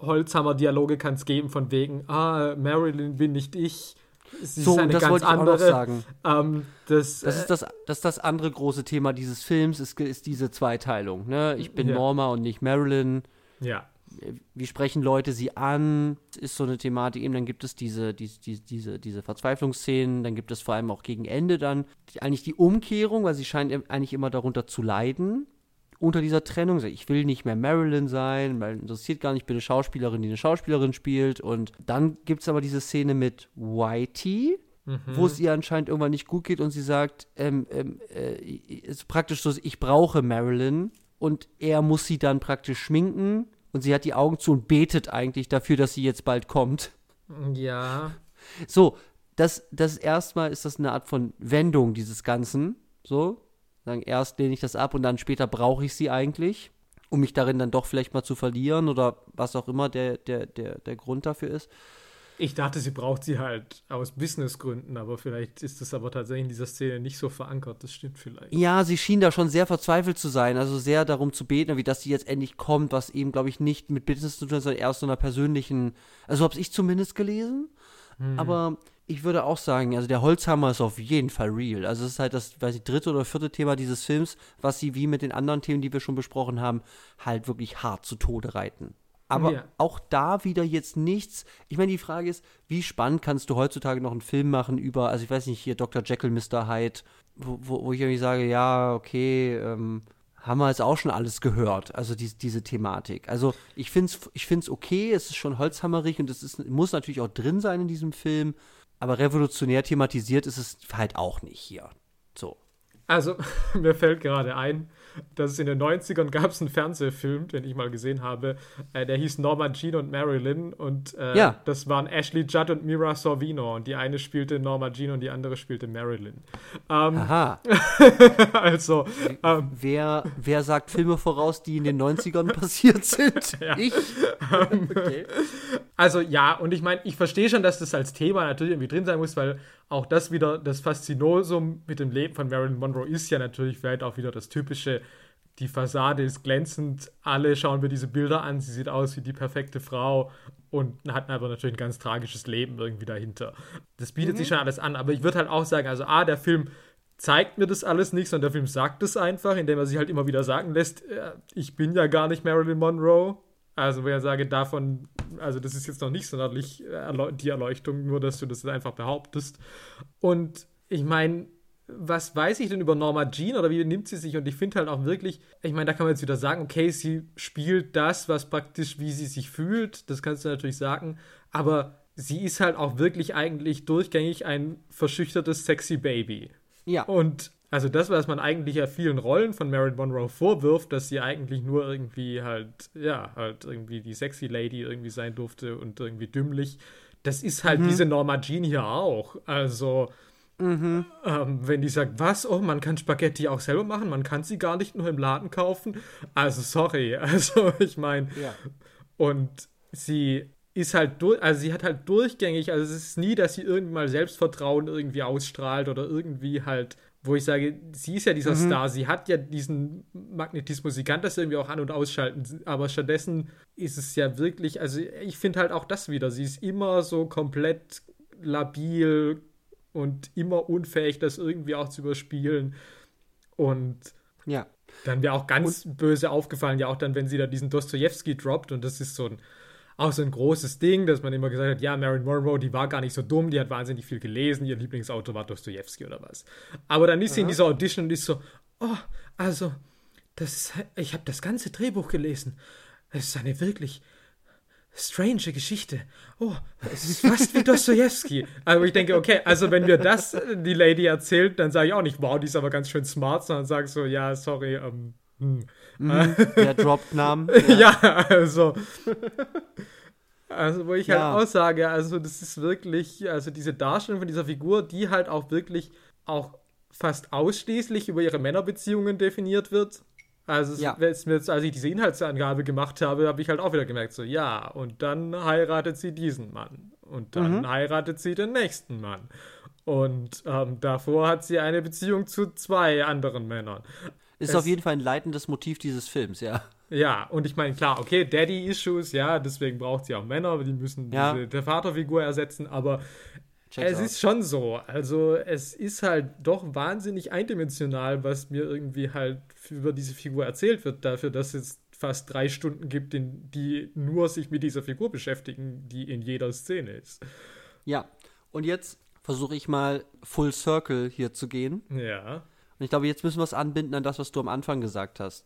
Holzhammer-Dialoge kann es geben von wegen, ah, Marilyn bin nicht ich. Sie so, ist eine das ganz wollte ich andere. auch noch sagen. Ähm, das, das, ist das, das ist das andere große Thema dieses Films, ist, ist diese Zweiteilung. Ne? Ich bin ja. Norma und nicht Marilyn. Ja. Wie sprechen Leute sie an? Ist so eine Thematik eben. Dann gibt es diese, diese, diese, diese Verzweiflungsszenen. Dann gibt es vor allem auch gegen Ende dann die, eigentlich die Umkehrung, weil sie scheint eigentlich immer darunter zu leiden unter dieser Trennung. Ich will nicht mehr Marilyn sein, weil interessiert gar nicht, ich bin eine Schauspielerin, die eine Schauspielerin spielt. Und dann gibt es aber diese Szene mit Whitey, mhm. wo es ihr anscheinend irgendwann nicht gut geht und sie sagt, ähm, ähm, äh, ist praktisch so, ich brauche Marilyn und er muss sie dann praktisch schminken und sie hat die Augen zu und betet eigentlich dafür, dass sie jetzt bald kommt. Ja. So, das, das erstmal ist das eine Art von Wendung dieses Ganzen. So, Sagen, erst lehne ich das ab und dann später brauche ich sie eigentlich, um mich darin dann doch vielleicht mal zu verlieren oder was auch immer der, der, der, der Grund dafür ist. Ich dachte, sie braucht sie halt aus Businessgründen, aber vielleicht ist das aber tatsächlich in dieser Szene nicht so verankert. Das stimmt vielleicht. Ja, sie schien da schon sehr verzweifelt zu sein, also sehr darum zu beten, wie dass sie jetzt endlich kommt, was eben, glaube ich, nicht mit Business zu tun hat, sondern eher aus so einer persönlichen, also habe ich zumindest gelesen. Hm. Aber ich würde auch sagen, also der Holzhammer ist auf jeden Fall real. Also es ist halt das, weiß ich, dritte oder vierte Thema dieses Films, was sie wie mit den anderen Themen, die wir schon besprochen haben, halt wirklich hart zu Tode reiten. Aber ja. auch da wieder jetzt nichts. Ich meine, die Frage ist, wie spannend kannst du heutzutage noch einen Film machen über, also ich weiß nicht, hier Dr. Jekyll, Mr. Hyde, wo, wo, wo ich irgendwie sage, ja, okay, ähm, haben wir jetzt auch schon alles gehört, also die, diese Thematik. Also ich finde es ich find's okay, es ist schon holzhammerig und es ist, muss natürlich auch drin sein in diesem Film, aber revolutionär thematisiert ist es halt auch nicht hier. So. Also, (laughs) mir fällt gerade ein, dass es in den 90ern gab es einen Fernsehfilm, den ich mal gesehen habe, äh, der hieß Norma Jean und Marilyn und äh, ja. das waren Ashley Judd und Mira Sorvino und die eine spielte Norma Jean und die andere spielte Marilyn. Ähm, Aha. (laughs) also, ähm, wer, wer sagt Filme voraus, die in den 90ern (laughs) passiert sind? (laughs) Ja. Ich? Ähm, okay. Also ja, und ich meine, ich verstehe schon, dass das als Thema natürlich irgendwie drin sein muss, weil auch das wieder, das Faszinosum mit dem Leben von Marilyn Monroe ist ja natürlich vielleicht auch wieder das typische, die Fassade ist glänzend, alle schauen wir diese Bilder an, sie sieht aus wie die perfekte Frau und hat aber natürlich ein ganz tragisches Leben irgendwie dahinter. Das bietet mhm. sich schon alles an, aber ich würde halt auch sagen, also A, der Film zeigt mir das alles nicht, sondern der Film sagt es einfach, indem er sich halt immer wieder sagen lässt, äh, ich bin ja gar nicht Marilyn Monroe, also, wo ich sage, davon, also das ist jetzt noch nicht sonderlich die Erleuchtung, nur dass du das einfach behauptest. Und ich meine, was weiß ich denn über Norma Jean oder wie nimmt sie sich? Und ich finde halt auch wirklich, ich meine, da kann man jetzt wieder sagen, okay, sie spielt das, was praktisch, wie sie sich fühlt, das kannst du natürlich sagen, aber sie ist halt auch wirklich eigentlich durchgängig ein verschüchtertes, sexy Baby. Ja. Und also das, was man eigentlich ja vielen Rollen von Marilyn Monroe vorwirft, dass sie eigentlich nur irgendwie halt, ja, halt irgendwie die sexy Lady irgendwie sein durfte und irgendwie dümmlich. Das ist halt mhm. diese Norma Jean hier auch. Also, mhm. ähm, wenn die sagt, was, oh, man kann Spaghetti auch selber machen, man kann sie gar nicht nur im Laden kaufen. Also, sorry. (laughs) Also, ich meine, ja. und sie ist halt durch, also sie hat halt durchgängig, also es ist nie, dass sie irgendwie mal Selbstvertrauen irgendwie ausstrahlt oder irgendwie halt, wo ich sage, sie ist ja dieser mhm. Star, sie hat ja diesen Magnetismus, sie kann das irgendwie auch an- und ausschalten, aber stattdessen ist es ja wirklich, also ich finde halt auch das wieder, sie ist immer so komplett labil und immer unfähig, das irgendwie auch zu überspielen und ja. Dann wäre auch ganz und, böse aufgefallen, ja auch dann, wenn sie da diesen Dostoevsky droppt und das ist so ein auch so ein großes Ding, dass man immer gesagt hat, ja, Marilyn Monroe, die war gar nicht so dumm, die hat wahnsinnig viel gelesen, ihr Lieblingsautor war Dostoevsky oder was. Aber dann ist sie in dieser Audition und ist so, oh, also, das, ich habe das ganze Drehbuch gelesen. Es ist eine wirklich strange Geschichte. Oh, es ist fast wie Dostoevsky. (laughs) Aber ich denke, okay, also wenn mir das die Lady erzählt, dann sage ich auch nicht, wow, die ist aber ganz schön smart, sondern sage so, ja, sorry, ähm, hm. Mhm, der droppt Namen. (laughs) Ja. ja, also. Also, wo ich halt ja. halt aussage, also, das ist wirklich, also diese Darstellung von dieser Figur, die halt auch wirklich auch fast ausschließlich über ihre Männerbeziehungen definiert wird. Also, ja. als ich diese Inhaltsangabe gemacht habe, habe ich halt auch wieder gemerkt, so, ja, und dann heiratet sie diesen Mann. Und dann mhm. heiratet sie den nächsten Mann. Und ähm, davor hat sie eine Beziehung zu zwei anderen Männern. Ist es, auf jeden Fall ein leitendes Motiv dieses Films, ja. Ja, und ich meine, klar, okay, Daddy-Issues, ja, deswegen braucht sie auch Männer, die müssen ja. diese, der Vaterfigur ersetzen, aber Check's es out. ist schon so. Also, es ist halt doch wahnsinnig eindimensional, was mir irgendwie halt über diese Figur erzählt wird, dafür, dass es fast drei Stunden gibt, in, die nur sich mit dieser Figur beschäftigen, die in jeder Szene ist. Ja, und jetzt versuche ich mal Full Circle hier zu gehen. Ja. Und ich glaube, jetzt müssen wir es anbinden an das, was du am Anfang gesagt hast.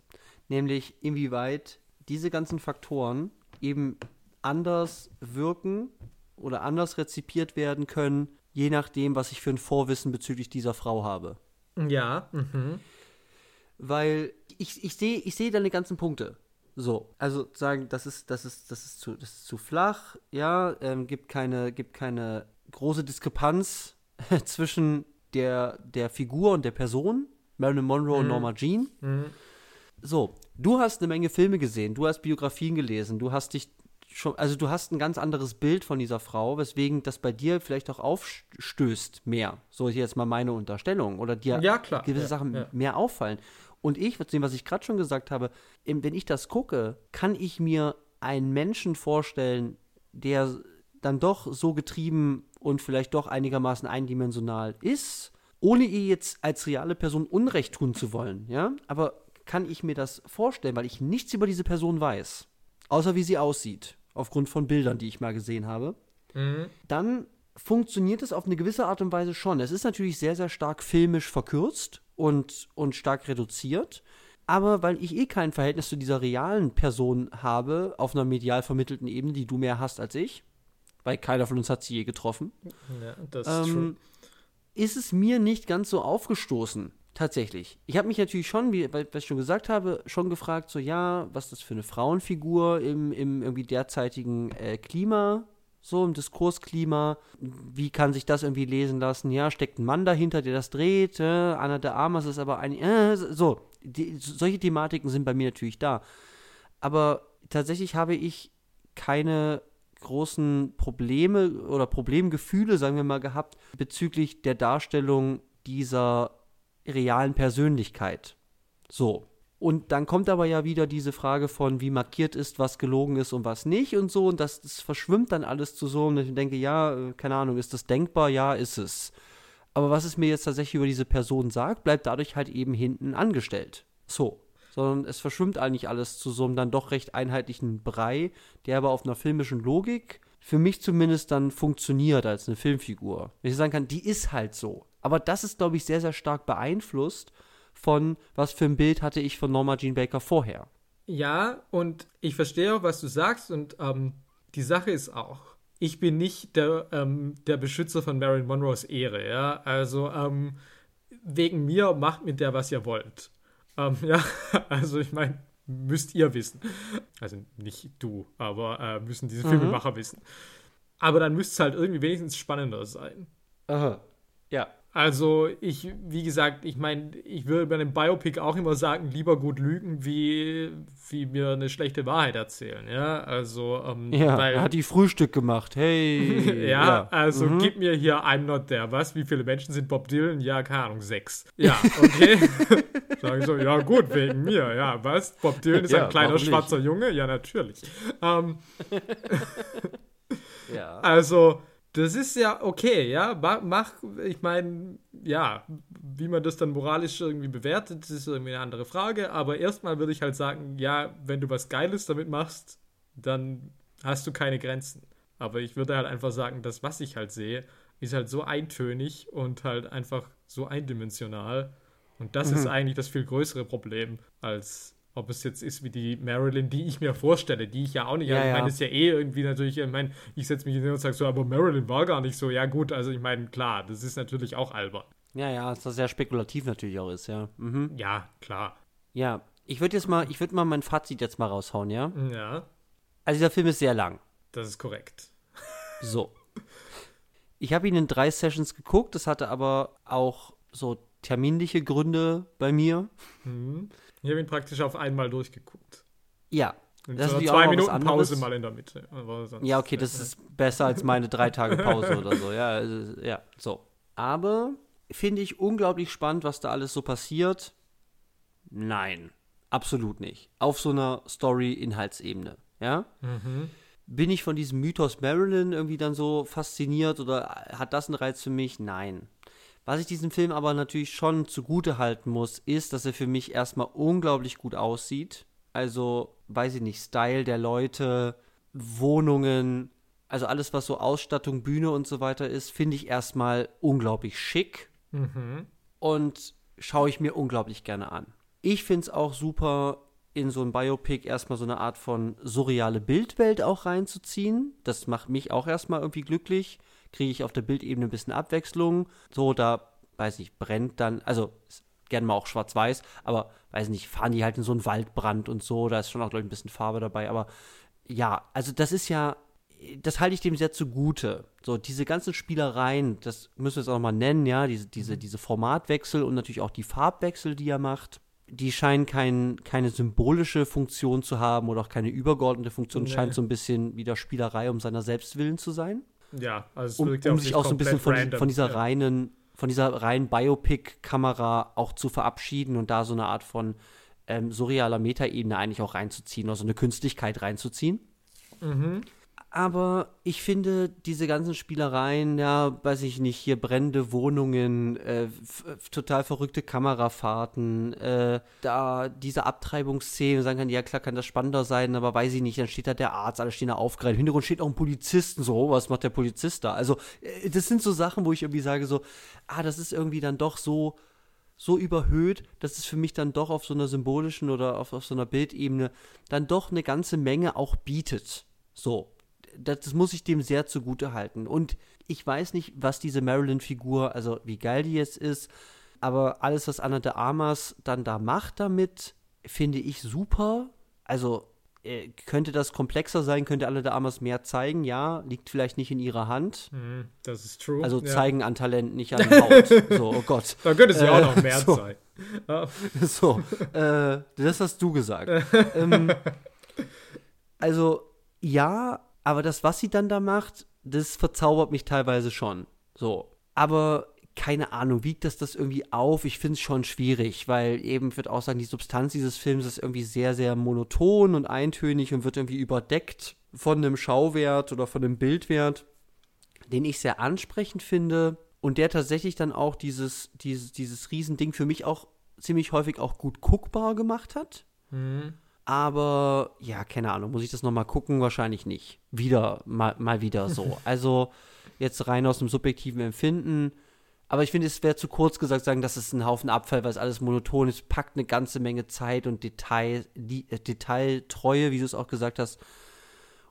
Nämlich, inwieweit diese ganzen Faktoren eben anders wirken oder anders rezipiert werden können, je nachdem, was ich für ein Vorwissen bezüglich dieser Frau habe. Ja. Mhm. Weil ich, ich sehe ich seh deine ganzen Punkte. So, also sagen, das ist, das ist, das ist zu, das ist zu flach, ja, ähm, gibt keine, gibt keine große Diskrepanz (laughs) zwischen der, der Figur und der Person, Marilyn Monroe mhm. und Norma Jean. Mhm. So, du hast eine Menge Filme gesehen, du hast Biografien gelesen, du hast dich schon, also du hast ein ganz anderes Bild von dieser Frau, weswegen das bei dir vielleicht auch aufstößt mehr. So ist jetzt mal meine Unterstellung. Oder dir ja, gewisse ja, Sachen ja. mehr auffallen. Und ich, was ich gerade schon gesagt habe, wenn ich das gucke, kann ich mir einen Menschen vorstellen, der dann doch so getrieben und vielleicht doch einigermaßen eindimensional ist, ohne ihr jetzt als reale Person Unrecht tun zu wollen, ja? Aber kann ich mir das vorstellen, weil ich nichts über diese Person weiß, außer wie sie aussieht, aufgrund von Bildern, die ich mal gesehen habe, mhm. dann funktioniert es auf eine gewisse Art und Weise schon. Es ist natürlich sehr, sehr stark filmisch verkürzt und, und stark reduziert. Aber weil ich eh kein Verhältnis zu dieser realen Person habe, auf einer medial vermittelten Ebene, die du mehr hast als ich, weil keiner von uns hat sie je getroffen. Ja, das ist ähm, Ist es mir nicht ganz so aufgestoßen, tatsächlich. Ich habe mich natürlich schon, wie was ich schon gesagt habe, schon gefragt, so ja, was ist das für eine Frauenfigur im, im irgendwie derzeitigen äh, Klima, so im Diskursklima. Wie kann sich das irgendwie lesen lassen? Ja, steckt ein Mann dahinter, der das dreht. Äh, Anna de Armas ist aber ein. Äh, so, die, solche Thematiken sind bei mir natürlich da. Aber tatsächlich habe ich keine großen Probleme oder Problemgefühle, sagen wir mal, gehabt bezüglich der Darstellung dieser realen Persönlichkeit. So. Und dann kommt aber ja wieder diese Frage von, wie markiert ist, was gelogen ist und was nicht und so. Und das, das verschwimmt dann alles zu so. Und ich denke, ja, keine Ahnung, ist das denkbar? Ja, ist es. Aber was es mir jetzt tatsächlich über diese Person sagt, bleibt dadurch halt eben hinten angestellt. So sondern es verschwimmt eigentlich alles zu so einem dann doch recht einheitlichen Brei, der aber auf einer filmischen Logik für mich zumindest dann funktioniert als eine Filmfigur. Wenn ich sagen kann, die ist halt so. Aber das ist, glaube ich, sehr, sehr stark beeinflusst von, was für ein Bild hatte ich von Norma Jean Baker vorher. Ja, und ich verstehe auch, was du sagst, und ähm, die Sache ist auch, ich bin nicht der, ähm, der Beschützer von Marilyn Monroes Ehre, ja. Also, ähm, wegen mir macht mit der, was ihr wollt. Ähm, ja, (laughs) also ich meine, müsst ihr wissen. Also nicht du, aber äh, müssen diese mhm. Filmemacher wissen. Aber dann müsste es halt irgendwie wenigstens spannender sein. Aha. Ja. Also ich, wie gesagt, ich meine, ich würde bei einem Biopic auch immer sagen, lieber gut lügen, wie, wie mir eine schlechte Wahrheit erzählen. Ja, also ähm, ja, weil, er hat die Frühstück gemacht. Hey. (laughs) ja, ja, also mhm. gib mir hier I'm not there. Was? Wie viele Menschen sind Bob Dylan? Ja, keine Ahnung, sechs. Ja, okay. (laughs) Sagen so, ja gut, wegen mir. Ja, was? Bob Dylan ist ja, ein kleiner schwarzer Junge? Ja, natürlich. Ähm, (laughs) ja. Also das ist ja okay, ja. Mach, ich meine, ja, wie man das dann moralisch irgendwie bewertet, ist irgendwie eine andere Frage. Aber erstmal würde ich halt sagen, ja, wenn du was Geiles damit machst, dann hast du keine Grenzen. Aber ich würde halt einfach sagen, das, was ich halt sehe, ist halt so eintönig und halt einfach so eindimensional. Und das mhm. ist eigentlich das viel größere Problem als ob es jetzt ist wie die Marilyn, die ich mir vorstelle, die ich ja auch nicht. Ja, also ich meine, ja. ist ja eh irgendwie natürlich, ich meine, ich setze mich hin und sage so, aber Marilyn war gar nicht so. Ja, gut, also ich meine, klar, das ist natürlich auch albern. Ja, ja, dass das sehr spekulativ natürlich auch ist, ja. Mhm. Ja, klar. Ja, ich würde jetzt mal, ich würde mal mein Fazit jetzt mal raushauen, ja? Ja. Also dieser Film ist sehr lang. Das ist korrekt. So. Ich habe ihn in drei Sessions geguckt, das hatte aber auch so terminliche Gründe bei mir. Mhm. Ich habe ihn praktisch auf einmal durchgeguckt. Ja. In das so ist zwei Minuten Pause mal in der Mitte. ja, okay, das ist besser als meine drei Tage Pause (laughs) oder so. Ja, ja, so. Aber finde ich unglaublich spannend, was da alles so passiert. Nein, absolut nicht. Auf so einer Story-Inhaltsebene. Ja? Mhm. Bin ich von diesem Mythos Marilyn irgendwie dann so fasziniert oder hat das einen Reiz für mich? Nein. Was ich diesem Film aber natürlich schon zugute halten muss, ist, dass er für mich erstmal unglaublich gut aussieht. Also, weiß ich nicht, Style der Leute, Wohnungen, also alles, was so Ausstattung, Bühne und so weiter ist, finde ich erstmal unglaublich schick. Mhm. Und schaue ich mir unglaublich gerne an. Ich finde es auch super, in so ein Biopic erstmal so eine Art von surreale Bildwelt auch reinzuziehen. Das macht mich auch erstmal irgendwie glücklich kriege ich auf der Bildebene ein bisschen Abwechslung. So, da, weiß nicht, brennt dann, also gerne mal auch schwarz-weiß, aber weiß nicht, fahren die halt in so einen Waldbrand und so, da ist schon auch, glaube ich, ein bisschen Farbe dabei, aber ja, also das ist ja, das halte ich dem sehr zugute. So, diese ganzen Spielereien, das müssen wir jetzt auch mal nennen, ja, diese, diese, mhm. diese Formatwechsel und natürlich auch die Farbwechsel, die er macht, die scheinen kein, keine symbolische Funktion zu haben oder auch keine übergeordnete Funktion, nee. scheint so ein bisschen wieder Spielerei um seiner selbst willen zu sein. Ja, also um, um sich auch so ein bisschen von, von dieser ja. reinen, von dieser reinen Biopic-Kamera auch zu verabschieden und da so eine Art von ähm, surrealer Metaebene eigentlich auch reinzuziehen, also eine Künstlichkeit reinzuziehen. Mhm aber ich finde diese ganzen Spielereien, ja, weiß ich nicht, hier brennende Wohnungen, äh, total verrückte Kamerafahrten, äh, da diese Abtreibungsszene, sagen kann, ja klar kann das spannender sein, aber weiß ich nicht, dann steht da der Arzt, alle stehen da aufgereiht, im Hintergrund steht auch ein Polizisten, so, was macht der Polizist da? Also, äh, das sind so Sachen, wo ich irgendwie sage so, ah, das ist irgendwie dann doch so, so überhöht, dass es für mich dann doch auf so einer symbolischen oder auf, auf so einer Bildebene dann doch eine ganze Menge auch bietet. So, das, das muss ich dem sehr zugute halten. Und ich weiß nicht, was diese Marilyn-Figur, also wie geil die jetzt ist, aber alles, was Anna de Armas dann da macht damit, finde ich super. Also äh, könnte das komplexer sein, könnte Anna de Armas mehr zeigen, ja, liegt vielleicht nicht in ihrer Hand. Mhm, das ist true. Also zeigen ja. an Talent, nicht an (laughs) Haut. so, oh Gott. Da könnte es ja äh, auch noch mehr so. sein. (laughs) so, äh, das hast du gesagt. (laughs) ähm, also, ja, aber das, was sie dann da macht, das verzaubert mich teilweise schon. So. Aber keine Ahnung, wiegt das das irgendwie auf? Ich finde es schon schwierig, weil eben, ich würde auch sagen, die Substanz dieses Films ist irgendwie sehr, sehr monoton und eintönig und wird irgendwie überdeckt von einem Schauwert oder von einem Bildwert, den ich sehr ansprechend finde und der tatsächlich dann auch dieses, dieses, dieses Riesending für mich auch ziemlich häufig auch gut guckbar gemacht hat. Mhm. Aber ja, keine Ahnung, muss ich das nochmal gucken? Wahrscheinlich nicht. Wieder, mal, mal wieder so. (laughs) Also jetzt rein aus dem subjektiven Empfinden. Aber ich finde, es wäre zu kurz gesagt, sagen, das ist ein Haufen Abfall, weil es alles monoton ist, packt eine ganze Menge Zeit und Detail, die, äh, Detailtreue, wie du es auch gesagt hast,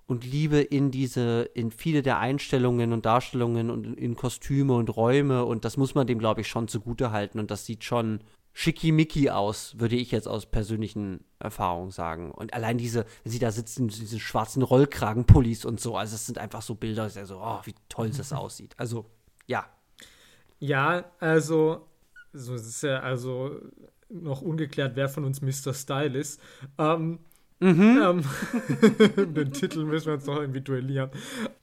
und Liebe in diese, in viele der Einstellungen und Darstellungen und in, in Kostüme und Räume. Und das muss man dem, glaube ich, schon zugute halten. Und das sieht schon schickimicki aus, würde ich jetzt aus persönlichen Erfahrungen sagen. Und allein diese, wenn sie da sitzen, diese schwarzen Rollkragenpullis und so, also es sind einfach so Bilder, sehr so, oh, wie toll das (laughs) aussieht. Also, ja. Ja, also, so ist ja also noch ungeklärt, wer von uns Mr. Style ist. Ähm, mhm. ähm, (laughs) den Titel müssen wir uns noch irgendwie duellieren.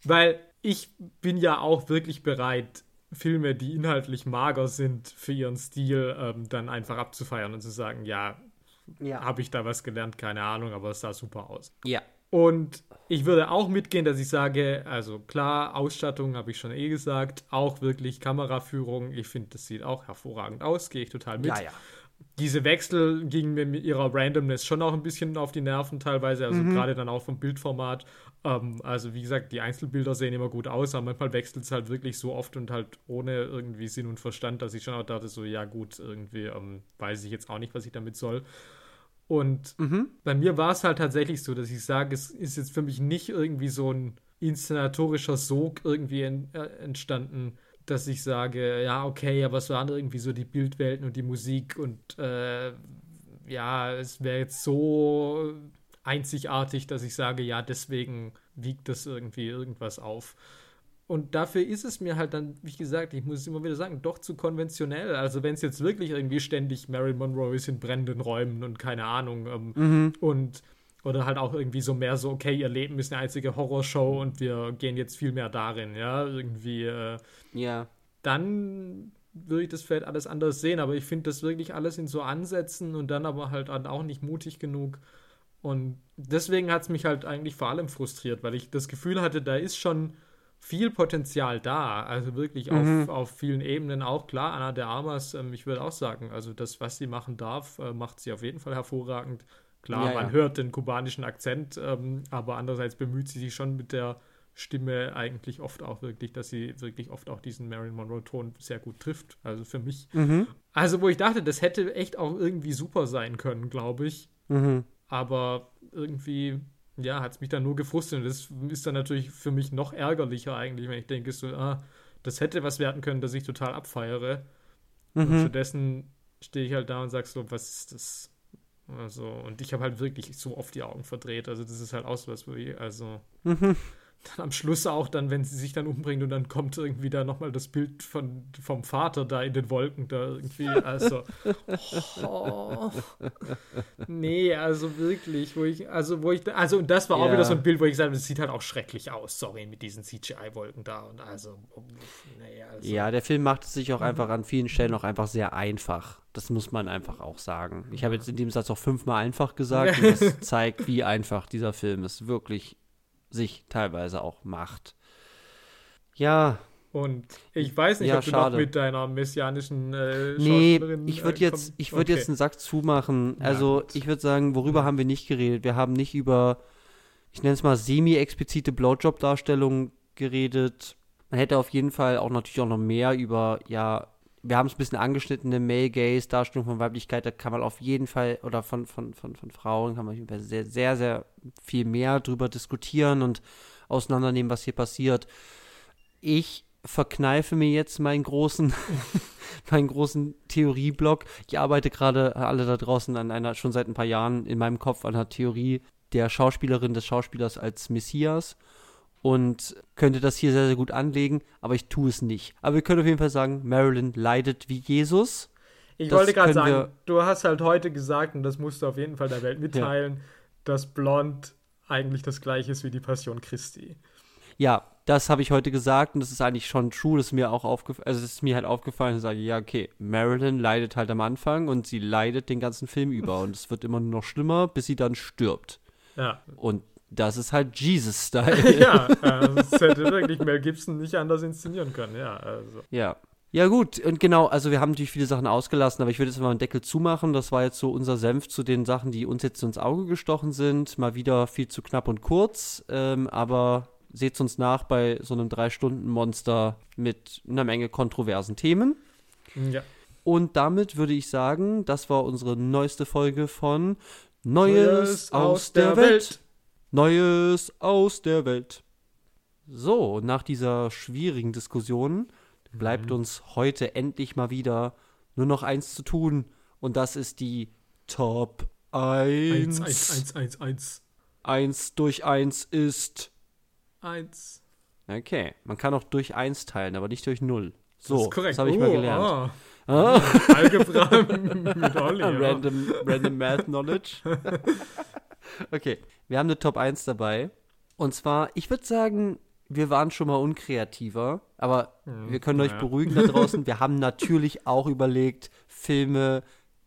Weil ich bin ja auch wirklich bereit, Filme, die inhaltlich mager sind für ihren Stil, ähm, dann einfach abzufeiern und zu sagen, ja, ja. habe ich da was gelernt, keine Ahnung, aber es sah super aus. Ja. Und ich würde auch mitgehen, dass ich sage, also klar, Ausstattung habe ich schon eh gesagt, auch wirklich Kameraführung, ich finde, das sieht auch hervorragend aus, gehe ich total mit. Ja, ja. Diese Wechsel gingen mir mit ihrer Randomness schon auch ein bisschen auf die Nerven teilweise, also mhm. gerade dann auch vom Bildformat. Ähm, also wie gesagt, die Einzelbilder sehen immer gut aus, aber manchmal wechselt es halt wirklich so oft und halt ohne irgendwie Sinn und Verstand, dass ich schon auch dachte, so ja gut, irgendwie ähm, weiß ich jetzt auch nicht, was ich damit soll. Und mhm. bei mir war es halt tatsächlich so, dass ich sage, es ist jetzt für mich nicht irgendwie so ein inszenatorischer Sog irgendwie en, äh, entstanden, dass ich sage, ja, okay, aber es waren irgendwie so die Bildwelten und die Musik und äh, ja, es wäre jetzt so einzigartig, dass ich sage, ja, deswegen wiegt das irgendwie irgendwas auf. Und dafür ist es mir halt dann, wie gesagt, ich muss es immer wieder sagen, doch zu konventionell. Also wenn es jetzt wirklich irgendwie ständig Marilyn Monroe ist in brennenden Räumen und keine Ahnung ähm, mhm. und oder halt auch irgendwie so mehr so, okay, ihr Leben ist eine einzige Horrorshow und wir gehen jetzt viel mehr darin, ja, irgendwie. Äh, ja. Dann würde ich das vielleicht alles anders sehen, aber ich finde das wirklich alles in so Ansätzen und dann aber halt auch nicht mutig genug. Und deswegen hat es mich halt eigentlich vor allem frustriert, weil ich das Gefühl hatte, da ist schon viel Potenzial da. Also wirklich mhm. auf, auf vielen Ebenen auch. Klar, Anna de Armas, ähm, ich würde auch sagen, also das, was sie machen darf, äh, macht sie auf jeden Fall hervorragend. Klar, ja, man ja. hört den kubanischen Akzent, ähm, aber andererseits bemüht sie sich schon mit der Stimme eigentlich oft auch wirklich, dass sie wirklich oft auch diesen Marilyn Monroe-Ton sehr gut trifft. Also für mich. Mhm. Also, wo ich dachte, das hätte echt auch irgendwie super sein können, glaube ich. Mhm. Aber irgendwie ja, hat es mich dann nur gefrustet. Und das ist dann natürlich für mich noch ärgerlicher eigentlich, wenn ich denke, so, ah, das hätte was werden können, dass ich total abfeiere. Mhm. Und stattdessen stehe ich halt da und sag so, was ist das? Also, und ich habe halt wirklich so oft die Augen verdreht. Also, das ist halt auch so was, wo ich, also. Mhm dann am Schluss auch dann, wenn sie sich dann umbringt und dann kommt irgendwie da nochmal das Bild von, vom Vater da in den Wolken da irgendwie. Also, (laughs) oh, nee, also wirklich, wo ich, also wo ich, also und das war ja. auch wieder so ein Bild, wo ich sage, das sieht halt auch schrecklich aus, sorry, mit diesen CGI-Wolken da und also, naja. Also. Ja, der Film macht es sich auch einfach an vielen Stellen auch einfach sehr einfach. Das muss man einfach auch sagen. Ich habe jetzt in dem Satz auch fünfmal einfach gesagt und das (laughs) zeigt, wie einfach dieser Film ist. Wirklich sich teilweise auch macht. Ja. Und ich weiß nicht, ja, ob du schade. noch mit deiner messianischen äh, Nee, ich würde äh, jetzt, ich würd okay. jetzt einen Sack zumachen. Also, ja, ich würde sagen, worüber haben wir nicht geredet? Wir haben nicht über, ich nenne es mal, semi-explizite Blowjob-Darstellungen geredet. Man hätte auf jeden Fall auch natürlich auch noch mehr über, ja, wir haben es ein bisschen angeschnitten, eine Male Gaze, Darstellung von Weiblichkeit, da kann man auf jeden Fall, oder von, von, von, von Frauen, kann man sehr, sehr, sehr viel mehr drüber diskutieren und auseinandernehmen, was hier passiert. Ich verkneife mir jetzt meinen großen, (laughs) meinen großen Theorieblock. Ich arbeite gerade alle da draußen an einer, schon seit ein paar Jahren in meinem Kopf an einer Theorie der Schauspielerin, des Schauspielers als Messias und könnte das hier sehr, sehr gut anlegen, aber ich tue es nicht. Aber wir können auf jeden Fall sagen, Marilyn leidet wie Jesus. Ich das wollte gerade sagen, du hast halt heute gesagt, und das musst du auf jeden Fall der Welt mitteilen, ja. dass Blond eigentlich das gleiche ist wie die Passion Christi. Ja, das habe ich heute gesagt und das ist eigentlich schon true, das ist mir auch aufgefallen, also es ist mir halt aufgefallen, ich sage, ja, okay, Marilyn leidet halt am Anfang und sie leidet den ganzen Film über und es wird immer nur noch schlimmer, bis sie dann stirbt. Ja. Und das ist halt Jesus-Style. (laughs) ja, also (laughs) das hätte wirklich Mel Gibson nicht anders inszenieren können, ja. Also. Ja. Ja, gut, und genau, also wir haben natürlich viele Sachen ausgelassen, aber ich würde jetzt mal einen Deckel zumachen. Das war jetzt so unser Senf zu den Sachen, die uns jetzt ins Auge gestochen sind. Mal wieder viel zu knapp und kurz, ähm, aber seht uns nach bei so einem Drei-Stunden-Monster mit einer Menge kontroversen Themen. Ja. Und damit würde ich sagen, das war unsere neueste Folge von Neues, Neues aus, aus, der, der Welt. Welt. Neues aus der Welt. So, nach dieser schwierigen Diskussion bleibt mhm. uns heute endlich mal wieder nur noch eins zu tun und das ist die Top 1. 1, 1, 1, 1, 1. 1 durch 1 ist 1. Okay, man kann auch durch 1 teilen, aber nicht durch 0. So, das, das habe ich oh, mal gelernt. Ah. Ah. Algebra (laughs) mit Olli. (laughs) Random, ja. random Math Knowledge. (laughs) okay, wir haben eine Top 1 dabei. Und zwar, ich würde sagen, wir waren schon mal unkreativer, aber hm, wir können euch beruhigen da draußen. (laughs) Wir haben natürlich auch überlegt, Filme,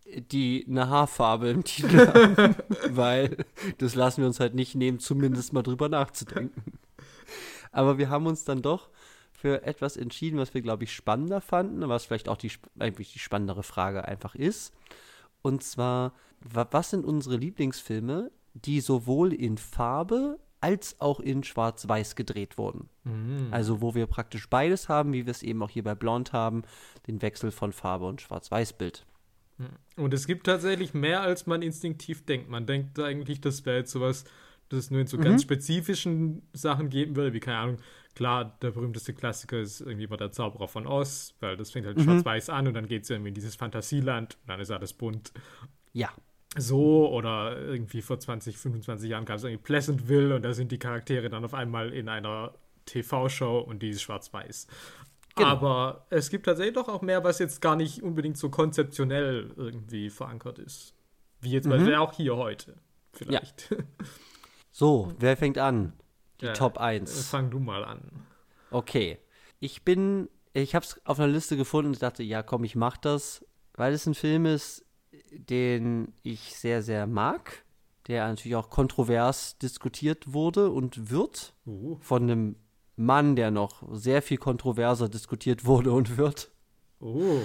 die eine Haarfarbe im Titel haben, (laughs) weil das lassen wir uns halt nicht nehmen, zumindest mal drüber nachzudenken. Aber wir haben uns dann doch für etwas entschieden, was wir, glaube ich, spannender fanden, was vielleicht auch die, eigentlich die spannendere Frage einfach ist. Und zwar, was sind unsere Lieblingsfilme, die sowohl in Farbe als auch in Schwarz-Weiß gedreht wurden? Mhm. Also, wo wir praktisch beides haben, wie wir es eben auch hier bei Blond haben, den Wechsel von Farbe und Schwarz-Weiß-Bild. Und es gibt tatsächlich mehr, als man instinktiv denkt. Man denkt eigentlich, das wäre jetzt sowas, das es nur in so mhm. ganz spezifischen Sachen geben würde, wie keine Ahnung. Klar, der berühmteste Klassiker ist irgendwie mal der Zauberer von Oz, weil das fängt halt mhm. schwarz-weiß an und dann geht es irgendwie in dieses Fantasieland und dann ist alles bunt. Ja. So, oder irgendwie vor 20, 25 Jahren gab es irgendwie Pleasantville und da sind die Charaktere dann auf einmal in einer TV-Show und die ist schwarz-weiß. Genau. Aber es gibt tatsächlich doch auch mehr, was jetzt gar nicht unbedingt so konzeptionell irgendwie verankert ist. Wie jetzt mhm. auch hier heute. Vielleicht. Ja. (laughs) So, wer fängt an? Die ja, Top 1. Fang du mal an. Okay. Ich bin, ich habe es auf einer Liste gefunden und dachte, ja, komm, ich mach das, weil es ein Film ist, den ich sehr, sehr mag, der natürlich auch kontrovers diskutiert wurde und wird uh. von einem Mann, der noch sehr viel kontroverser diskutiert wurde und wird. Oh.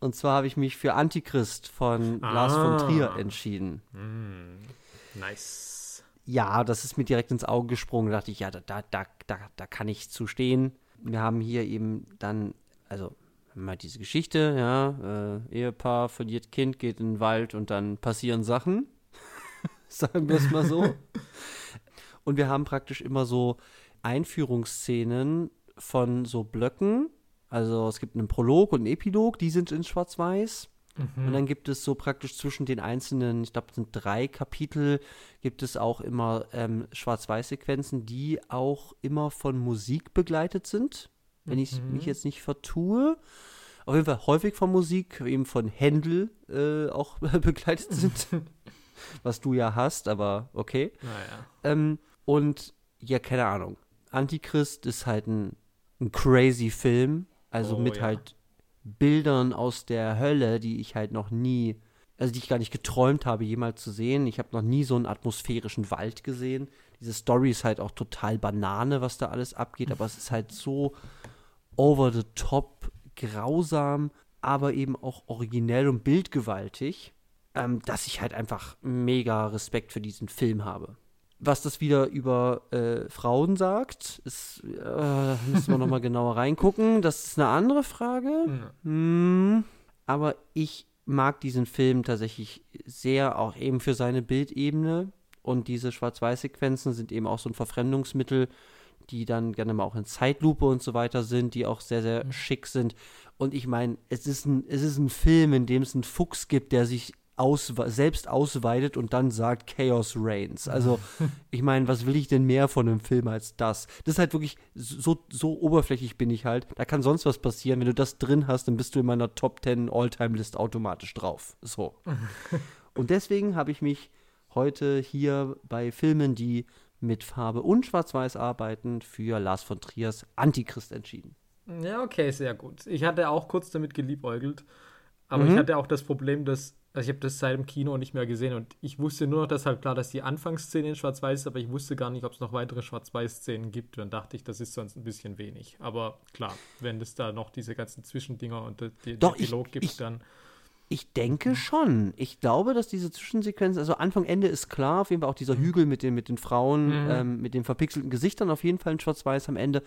Und zwar habe ich mich für Antichrist von ah. Lars von Trier entschieden. Mm. Nice. Ja, das ist mir direkt ins Auge gesprungen. Da dachte ich, ja, da, da, da, da kann ich zu stehen. Wir haben hier eben dann, also mal diese Geschichte, ja, äh, Ehepaar verliert Kind, geht in den Wald und dann passieren Sachen. (laughs) Sagen wir es mal so. und wir haben praktisch immer so Einführungsszenen von so Blöcken. Also es gibt einen Prolog und einen Epilog, die sind in Schwarz-Weiß. Mhm. Und dann gibt es so praktisch zwischen den einzelnen, ich glaube, es sind drei Kapitel, gibt es auch immer ähm, Schwarz-Weiß-Sequenzen, die auch immer von Musik begleitet sind, wenn mhm. ich mich jetzt nicht vertue. Auf jeden Fall häufig von Musik, eben von Händel äh, auch (laughs) begleitet sind. (laughs) was du ja hast, aber okay. Naja. Ähm, und ja, keine Ahnung. Antichrist ist halt ein, ein crazy Film, also oh, mit ja. halt Bildern aus der Hölle, die ich halt noch nie, also die ich gar nicht geträumt habe, jemals zu sehen. Ich habe noch nie so einen atmosphärischen Wald gesehen. Diese Story ist halt auch total Banane, was da alles abgeht, aber es ist halt so over the top, grausam, aber eben auch originell und bildgewaltig, ähm, dass ich halt einfach mega Respekt für diesen Film habe. Was das wieder über äh, Frauen sagt, ist, äh, müssen wir nochmal (laughs) genauer reingucken. Das ist eine andere Frage. Ja. Hm, aber ich mag diesen Film tatsächlich sehr, auch eben für seine Bildebene. Und diese Schwarz-Weiß-Sequenzen sind eben auch so ein Verfremdungsmittel, die dann gerne mal auch in Zeitlupe und so weiter sind, die auch sehr, sehr mhm. schick sind. Und ich meine, es ist ein, es ist ein Film, in dem es einen Fuchs gibt, der sich aus, selbst ausweitet und dann sagt Chaos Reigns. Also, (laughs) ich meine, was will ich denn mehr von einem Film als das? Das ist halt wirklich, so, so oberflächlich bin ich halt. Da kann sonst was passieren. Wenn du das drin hast, dann bist du in meiner Top 10 All-Time-List automatisch drauf. So. (laughs) und deswegen habe ich mich heute hier bei Filmen, die mit Farbe und Schwarz-Weiß arbeiten, für Lars von Triers Antichrist entschieden. Ja, okay, sehr gut. Ich hatte auch kurz damit geliebäugelt, aber mhm. ich hatte auch das Problem, dass also ich habe das seit dem Kino nicht mehr gesehen und ich wusste nur noch, dass halt klar, dass die Anfangsszene in Schwarz-Weiß ist, aber ich wusste gar nicht, ob es noch weitere Schwarz-Weiß-Szenen gibt. Dann dachte ich, das ist sonst ein bisschen wenig. Aber klar, wenn es da noch diese ganzen Zwischendinger und Epilog ich, gibt, ich, dann. Ich denke schon. Ich glaube, dass diese Zwischensequenz, also Anfang, Ende ist klar, auf jeden Fall auch dieser mhm. Hügel mit den, mit den Frauen, mhm. ähm, mit den verpixelten Gesichtern auf jeden Fall in Schwarz-Weiß am Ende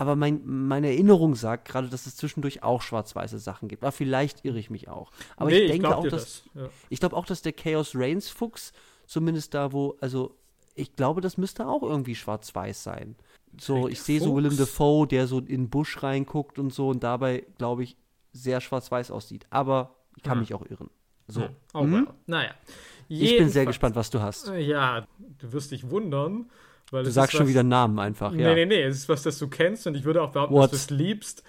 aber mein, meine Erinnerung sagt gerade, dass es zwischendurch auch schwarz-weiße Sachen gibt. Aber vielleicht irre ich mich auch. Aber nee, ich denke ich auch, dass. Das. Ja. Ich glaube auch, dass der Chaos Reigns Fuchs, zumindest da, wo, also ich glaube, das müsste auch irgendwie schwarz-weiß sein. So, ich sehe so Willem Dafoe, der so in den Busch reinguckt und so und dabei, glaube ich, sehr schwarz-weiß aussieht. Aber ich kann hm. mich auch irren. So. Hm. Oh, mhm. well. Naja. Ich bin sehr gespannt, was du hast. Ja, du wirst dich wundern. du sagst schon was, wieder Namen einfach, ja. Nee, nee, nee, es ist was, das du kennst und ich würde auch behaupten, What? dass du es liebst.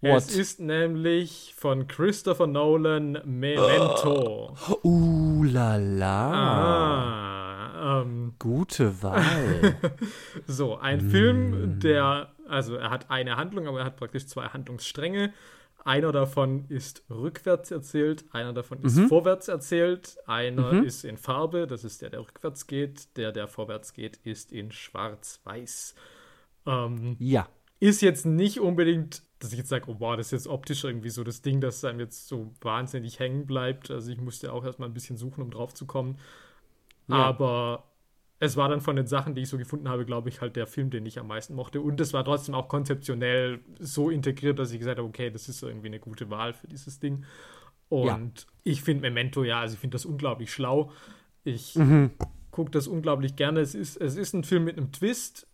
What? Es ist nämlich von Christopher Nolan Memento. Uh, la la. Ah, ähm, Gute Wahl. (laughs) so, ein mm. Film, der, also er hat eine Handlung, aber er hat praktisch zwei Handlungsstränge. Einer davon ist rückwärts erzählt, einer davon ist mhm. vorwärts erzählt, einer mhm. ist in Farbe, das ist der, der rückwärts geht, der, der vorwärts geht, ist in schwarz-weiß. Ähm, ja. Ist jetzt nicht unbedingt, dass ich jetzt sage, oh wow, das ist jetzt optisch irgendwie so das Ding, das einem jetzt so wahnsinnig hängen bleibt. Also ich musste auch erstmal ein bisschen suchen, um drauf zu kommen. Ja. Aber es war dann von den Sachen, die ich so gefunden habe, glaube ich, halt der Film, den ich am meisten mochte. Und es war trotzdem auch konzeptionell so integriert, dass ich gesagt habe, okay, das ist irgendwie eine gute Wahl für dieses Ding. Und ja. ich finde Memento, ja, also ich finde das unglaublich schlau. Ich mhm. gucke das unglaublich gerne. Es ist, es ist ein Film mit einem Twist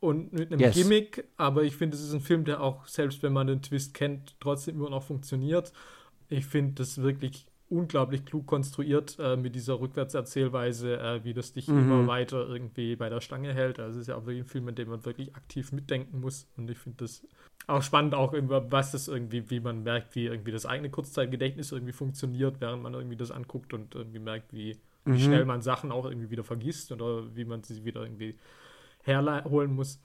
und mit einem yes. Gimmick, aber ich finde, es ist ein Film, der auch, selbst wenn man den Twist kennt, trotzdem immer noch funktioniert. Ich finde das wirklich unglaublich klug konstruiert äh, mit dieser Rückwärtserzählweise, äh, wie das dich mhm. immer weiter irgendwie bei der Stange hält. Also es ist ja auch wirklich ein Film, in dem man wirklich aktiv mitdenken muss. Und ich finde das auch spannend, auch über was das irgendwie, wie man merkt, wie irgendwie das eigene Kurzzeitgedächtnis irgendwie funktioniert, während man irgendwie das anguckt und irgendwie merkt, wie, mhm. wie schnell man Sachen auch irgendwie wieder vergisst oder wie man sie wieder irgendwie herholen muss.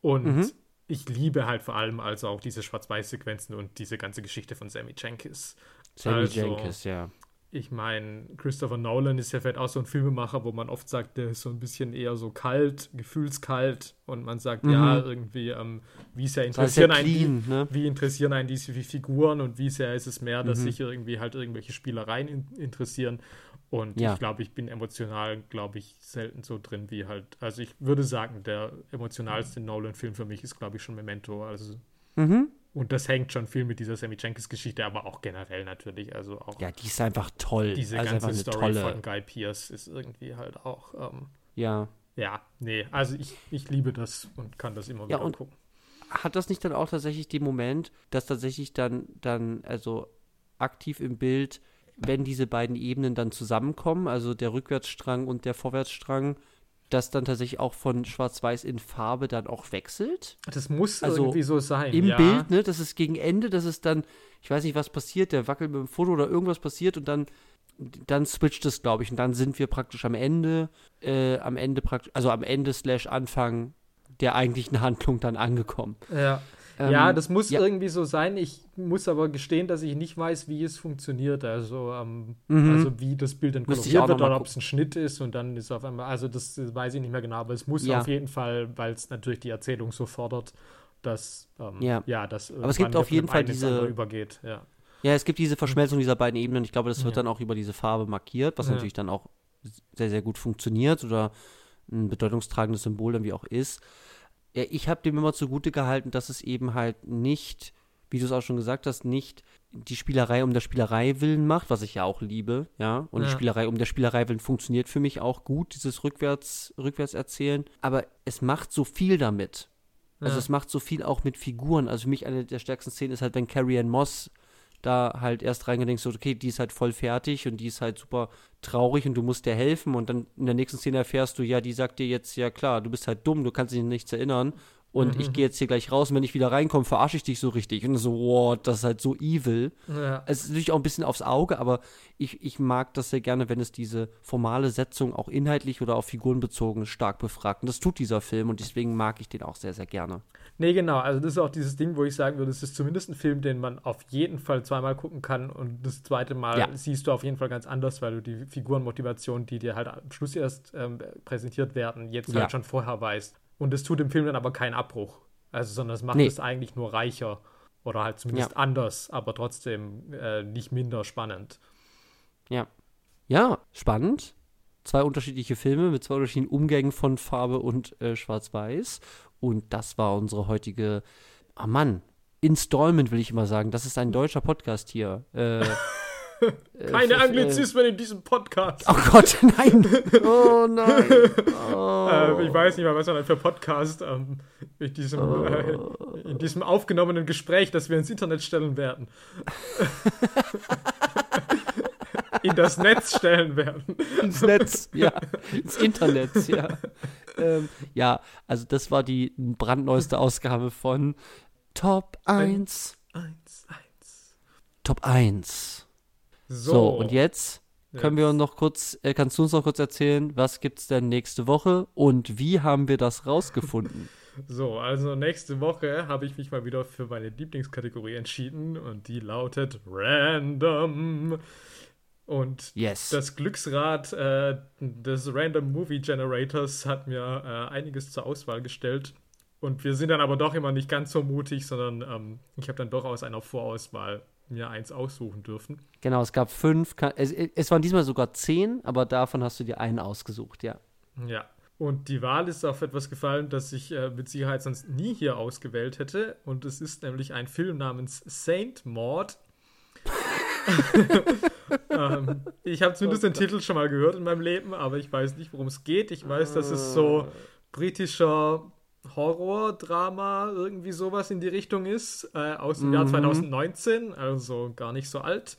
Und mhm. ich liebe halt vor allem also auch diese Schwarz-Weiß-Sequenzen und diese ganze Geschichte von Sammy Jenkins. Sammy also, Jenkins, ja. Ich meine, Christopher Nolan ist ja vielleicht auch so ein Filmemacher, wo man oft sagt, der ist so ein bisschen eher so kalt, gefühlskalt und man sagt, mhm. ja, irgendwie, ähm, wie sehr interessieren einen, clean, ne? wie interessieren einen diese Figuren und wie sehr ist es mehr, dass mhm. sich irgendwie halt irgendwelche Spielereien in, interessieren. Und ja. ich glaube, ich bin emotional, glaube ich, selten so drin wie halt, also ich würde sagen, der emotionalste Nolan-Film für mich ist, glaube ich, schon Memento. Also mhm. Und das hängt schon viel mit dieser Sammy Jenkins-Geschichte, aber auch generell natürlich. Also auch ja, die ist einfach toll. Diese also ganze Story tolle... von Guy Pierce ist irgendwie halt auch. Ähm, ja. Ja, nee, also ich, ich liebe das und kann das immer ja, wieder gucken. Hat das nicht dann auch tatsächlich den Moment, dass tatsächlich dann, dann, also aktiv im Bild, wenn diese beiden Ebenen dann zusammenkommen, also der Rückwärtsstrang und der Vorwärtsstrang, das dann tatsächlich auch von Schwarz-Weiß in Farbe dann auch wechselt. Das muss also irgendwie so sein. Im ja. Bild, ne? Das ist gegen Ende, das ist dann, ich weiß nicht, was passiert, der wackelt mit dem Foto oder irgendwas passiert und dann, dann switcht es, glaube ich. Und dann sind wir praktisch am Ende, äh, am Ende praktisch, also am Ende slash Anfang der eigentlichen Handlung dann angekommen. Ja. Ähm, ja, das muss ja. irgendwie so sein. Ich muss aber gestehen, dass ich nicht weiß, wie es funktioniert. Also, ähm, mhm. also wie das Bild dann koloriert wird oder ob es ein Schnitt ist und dann ist auf einmal, also das weiß ich nicht mehr genau, aber es muss ja. auf jeden Fall, weil es natürlich die Erzählung so fordert, dass ähm, ja. ja, das aber es gibt auf jeden Fall diese übergeht. Ja. ja, es gibt diese Verschmelzung dieser beiden Ebenen. Ich glaube, das wird dann auch über diese Farbe markiert, was natürlich dann auch sehr, sehr gut funktioniert oder ein bedeutungstragendes Symbol dann wie auch ist ja, ich habe dem immer zugute gehalten, dass es eben halt nicht, wie du es auch schon gesagt hast, nicht die Spielerei um der Spielerei willen macht, was ich ja auch liebe, ja. Und ja. die Spielerei um der Spielerei willen funktioniert für mich auch gut, dieses rückwärts, rückwärts erzählen. Aber es macht so viel damit. Also ja. es macht so viel auch mit Figuren. Also für mich eine der stärksten Szenen ist halt, wenn Carrie Ann Moss da halt erst reingedenkt, so, okay, die ist halt voll fertig und die ist halt super traurig und du musst dir helfen und dann in der nächsten Szene erfährst du, ja, die sagt dir jetzt, ja klar, du bist halt dumm, du kannst dich an nichts erinnern und mhm. ich gehe jetzt hier gleich raus und wenn ich wieder reinkomme, verarsche ich dich so richtig. Und so, wow, das ist halt so evil. Ja. Es ist natürlich auch ein bisschen aufs Auge, aber ich, ich mag das sehr gerne, wenn es diese formale Setzung auch inhaltlich oder auf Figuren bezogen stark befragt. Und das tut dieser Film und deswegen mag ich den auch sehr, sehr gerne. Nee, genau. Also das ist auch dieses Ding, wo ich sagen würde, es ist zumindest ein Film, den man auf jeden Fall zweimal gucken kann und das zweite Mal ja. siehst du auf jeden Fall ganz anders, weil du die Figurenmotivation, die dir halt am Schluss erst ähm, präsentiert werden, jetzt ja. halt schon vorher weißt. Und es tut dem Film dann aber keinen Abbruch. Also, sondern es macht nee. es eigentlich nur reicher. Oder halt zumindest ja. anders, aber trotzdem äh, nicht minder spannend. Ja. Ja, spannend. Zwei unterschiedliche Filme mit zwei unterschiedlichen Umgängen von Farbe und äh, Schwarz-Weiß. Und das war unsere heutige, ah oh Mann, Installment will ich immer sagen. Das ist ein deutscher Podcast hier. Äh, (laughs) Äh, Keine Anglizismen in diesem Podcast. Oh Gott, (laughs) nein. (laughs) Oh nein. Oh. Äh, ich weiß nicht mal, was man für Podcast ähm, in, diesem, oh. äh, in diesem aufgenommenen Gespräch, das wir ins Internet stellen werden. in das Netz stellen werden. Ins Netz, ja. Ins Internet, ja. Ähm, ja, also das war die brandneueste Ausgabe von Top 1 1, 1. Top 1. So, So, und jetzt können wir Jetzt. noch kurz, äh, kannst du uns noch kurz erzählen, was gibt's denn nächste Woche und wie haben wir das rausgefunden? (laughs) So, also nächste Woche habe ich mich mal wieder für meine Lieblingskategorie entschieden und die lautet Random. Und Yes. das Glücksrad äh, des Random Movie Generators hat mir äh, einiges zur Auswahl gestellt. Und wir sind dann aber doch immer nicht ganz so mutig, sondern ähm, ich habe dann doch aus einer Vorauswahl mir eins aussuchen dürfen. Genau, es gab fünf, es, es waren diesmal sogar zehn, aber davon hast du dir einen ausgesucht, ja. Ja. Und die Wahl ist auf etwas gefallen, das ich äh, mit Sicherheit sonst nie hier ausgewählt hätte. Und es ist nämlich ein Film namens Saint Maud. (laughs) ähm, ich habe zumindest den Titel schon mal gehört in meinem Leben, aber ich weiß nicht, worum es geht. Ich weiß, dass es so britischer Horror-Drama, irgendwie sowas in die Richtung ist, äh, aus dem Jahr Mhm. 2019, also gar nicht so alt.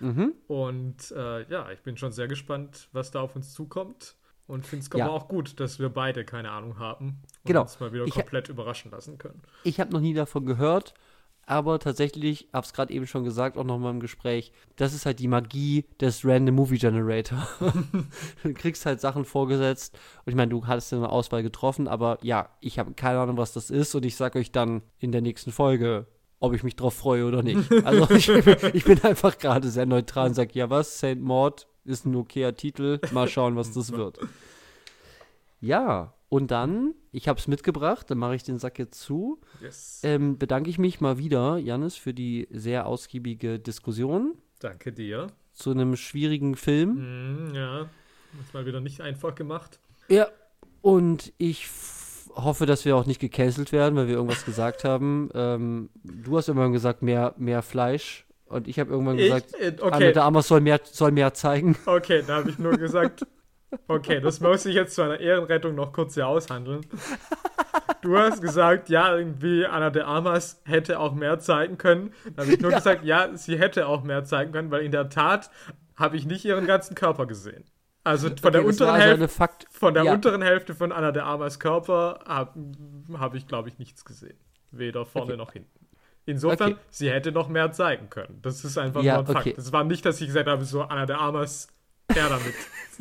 Mhm. Und äh, ja, ich bin schon sehr gespannt, was da auf uns zukommt. Und finde es Ja. auch gut, dass wir beide keine Ahnung haben und Genau. uns mal wieder Ich komplett überraschen lassen können. Ich habe noch nie davon gehört, aber tatsächlich, habe es gerade eben schon gesagt, auch noch mal im Gespräch, das ist halt die Magie des Random Movie Generator. (laughs) du kriegst halt Sachen vorgesetzt und ich meine, du hattest eine Auswahl getroffen, aber ja, ich habe keine Ahnung, was das ist und ich sage euch dann in der nächsten Folge, ob ich mich drauf freue oder nicht. (laughs) Also ich, ich bin einfach gerade sehr neutral und sage, ja was, Saint Maud ist ein okayer Titel, mal schauen, was das wird. Ja, und dann, ich habe es mitgebracht, dann mache ich den Sack jetzt zu Yes. ähm, bedanke ich mich mal wieder, Janis, für die sehr ausgiebige Diskussion Danke dir. zu einem schwierigen Film. Mm, ja, ist mal wieder nicht einfach gemacht. Ja. Und ich hoffe, dass wir auch nicht gecancelt werden, weil wir irgendwas gesagt haben. Ähm, du hast irgendwann gesagt, mehr, mehr Fleisch. Und ich habe irgendwann Ich, gesagt, äh, okay, de Amas soll mehr, soll mehr zeigen. okay, da habe ich nur gesagt, (laughs) okay, das muss ich jetzt zu einer Ehrenrettung noch kurz hier aushandeln. Du hast gesagt, ja, irgendwie Anna de Armas hätte auch mehr zeigen können. Da habe ich nur Ja. gesagt, ja, sie hätte auch mehr zeigen können, weil in der Tat habe ich nicht ihren ganzen Körper gesehen. Also von der Okay, war unteren also Hälfte. Von der Ja. unteren Hälfte von Anna de Armas Körper habe hab ich, glaube ich, nichts gesehen. Weder vorne Okay. noch hinten. Insofern, Okay. sie hätte noch mehr zeigen können. Das ist einfach Ja, nur ein Fakt. Das war nicht, dass ich gesagt habe, so Anna de Armas, her damit.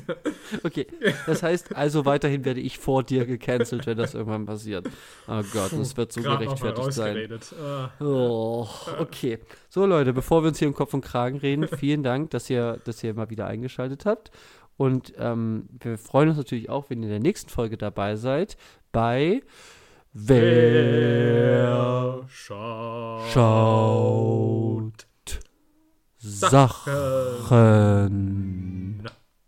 (laughs) Okay, das heißt also weiterhin werde ich vor dir gecancelt, wenn das irgendwann passiert. Oh Gott, das wird so mal gerechtfertigt sein. Ah, Oh, okay. So Leute, bevor wir uns hier im Kopf und Kragen reden, (laughs) vielen Dank, dass ihr, dass ihr mal wieder eingeschaltet habt. Und ähm, wir freuen uns natürlich auch, wenn ihr in der nächsten Folge dabei seid, bei Wer wer schaut? schaut Sachen.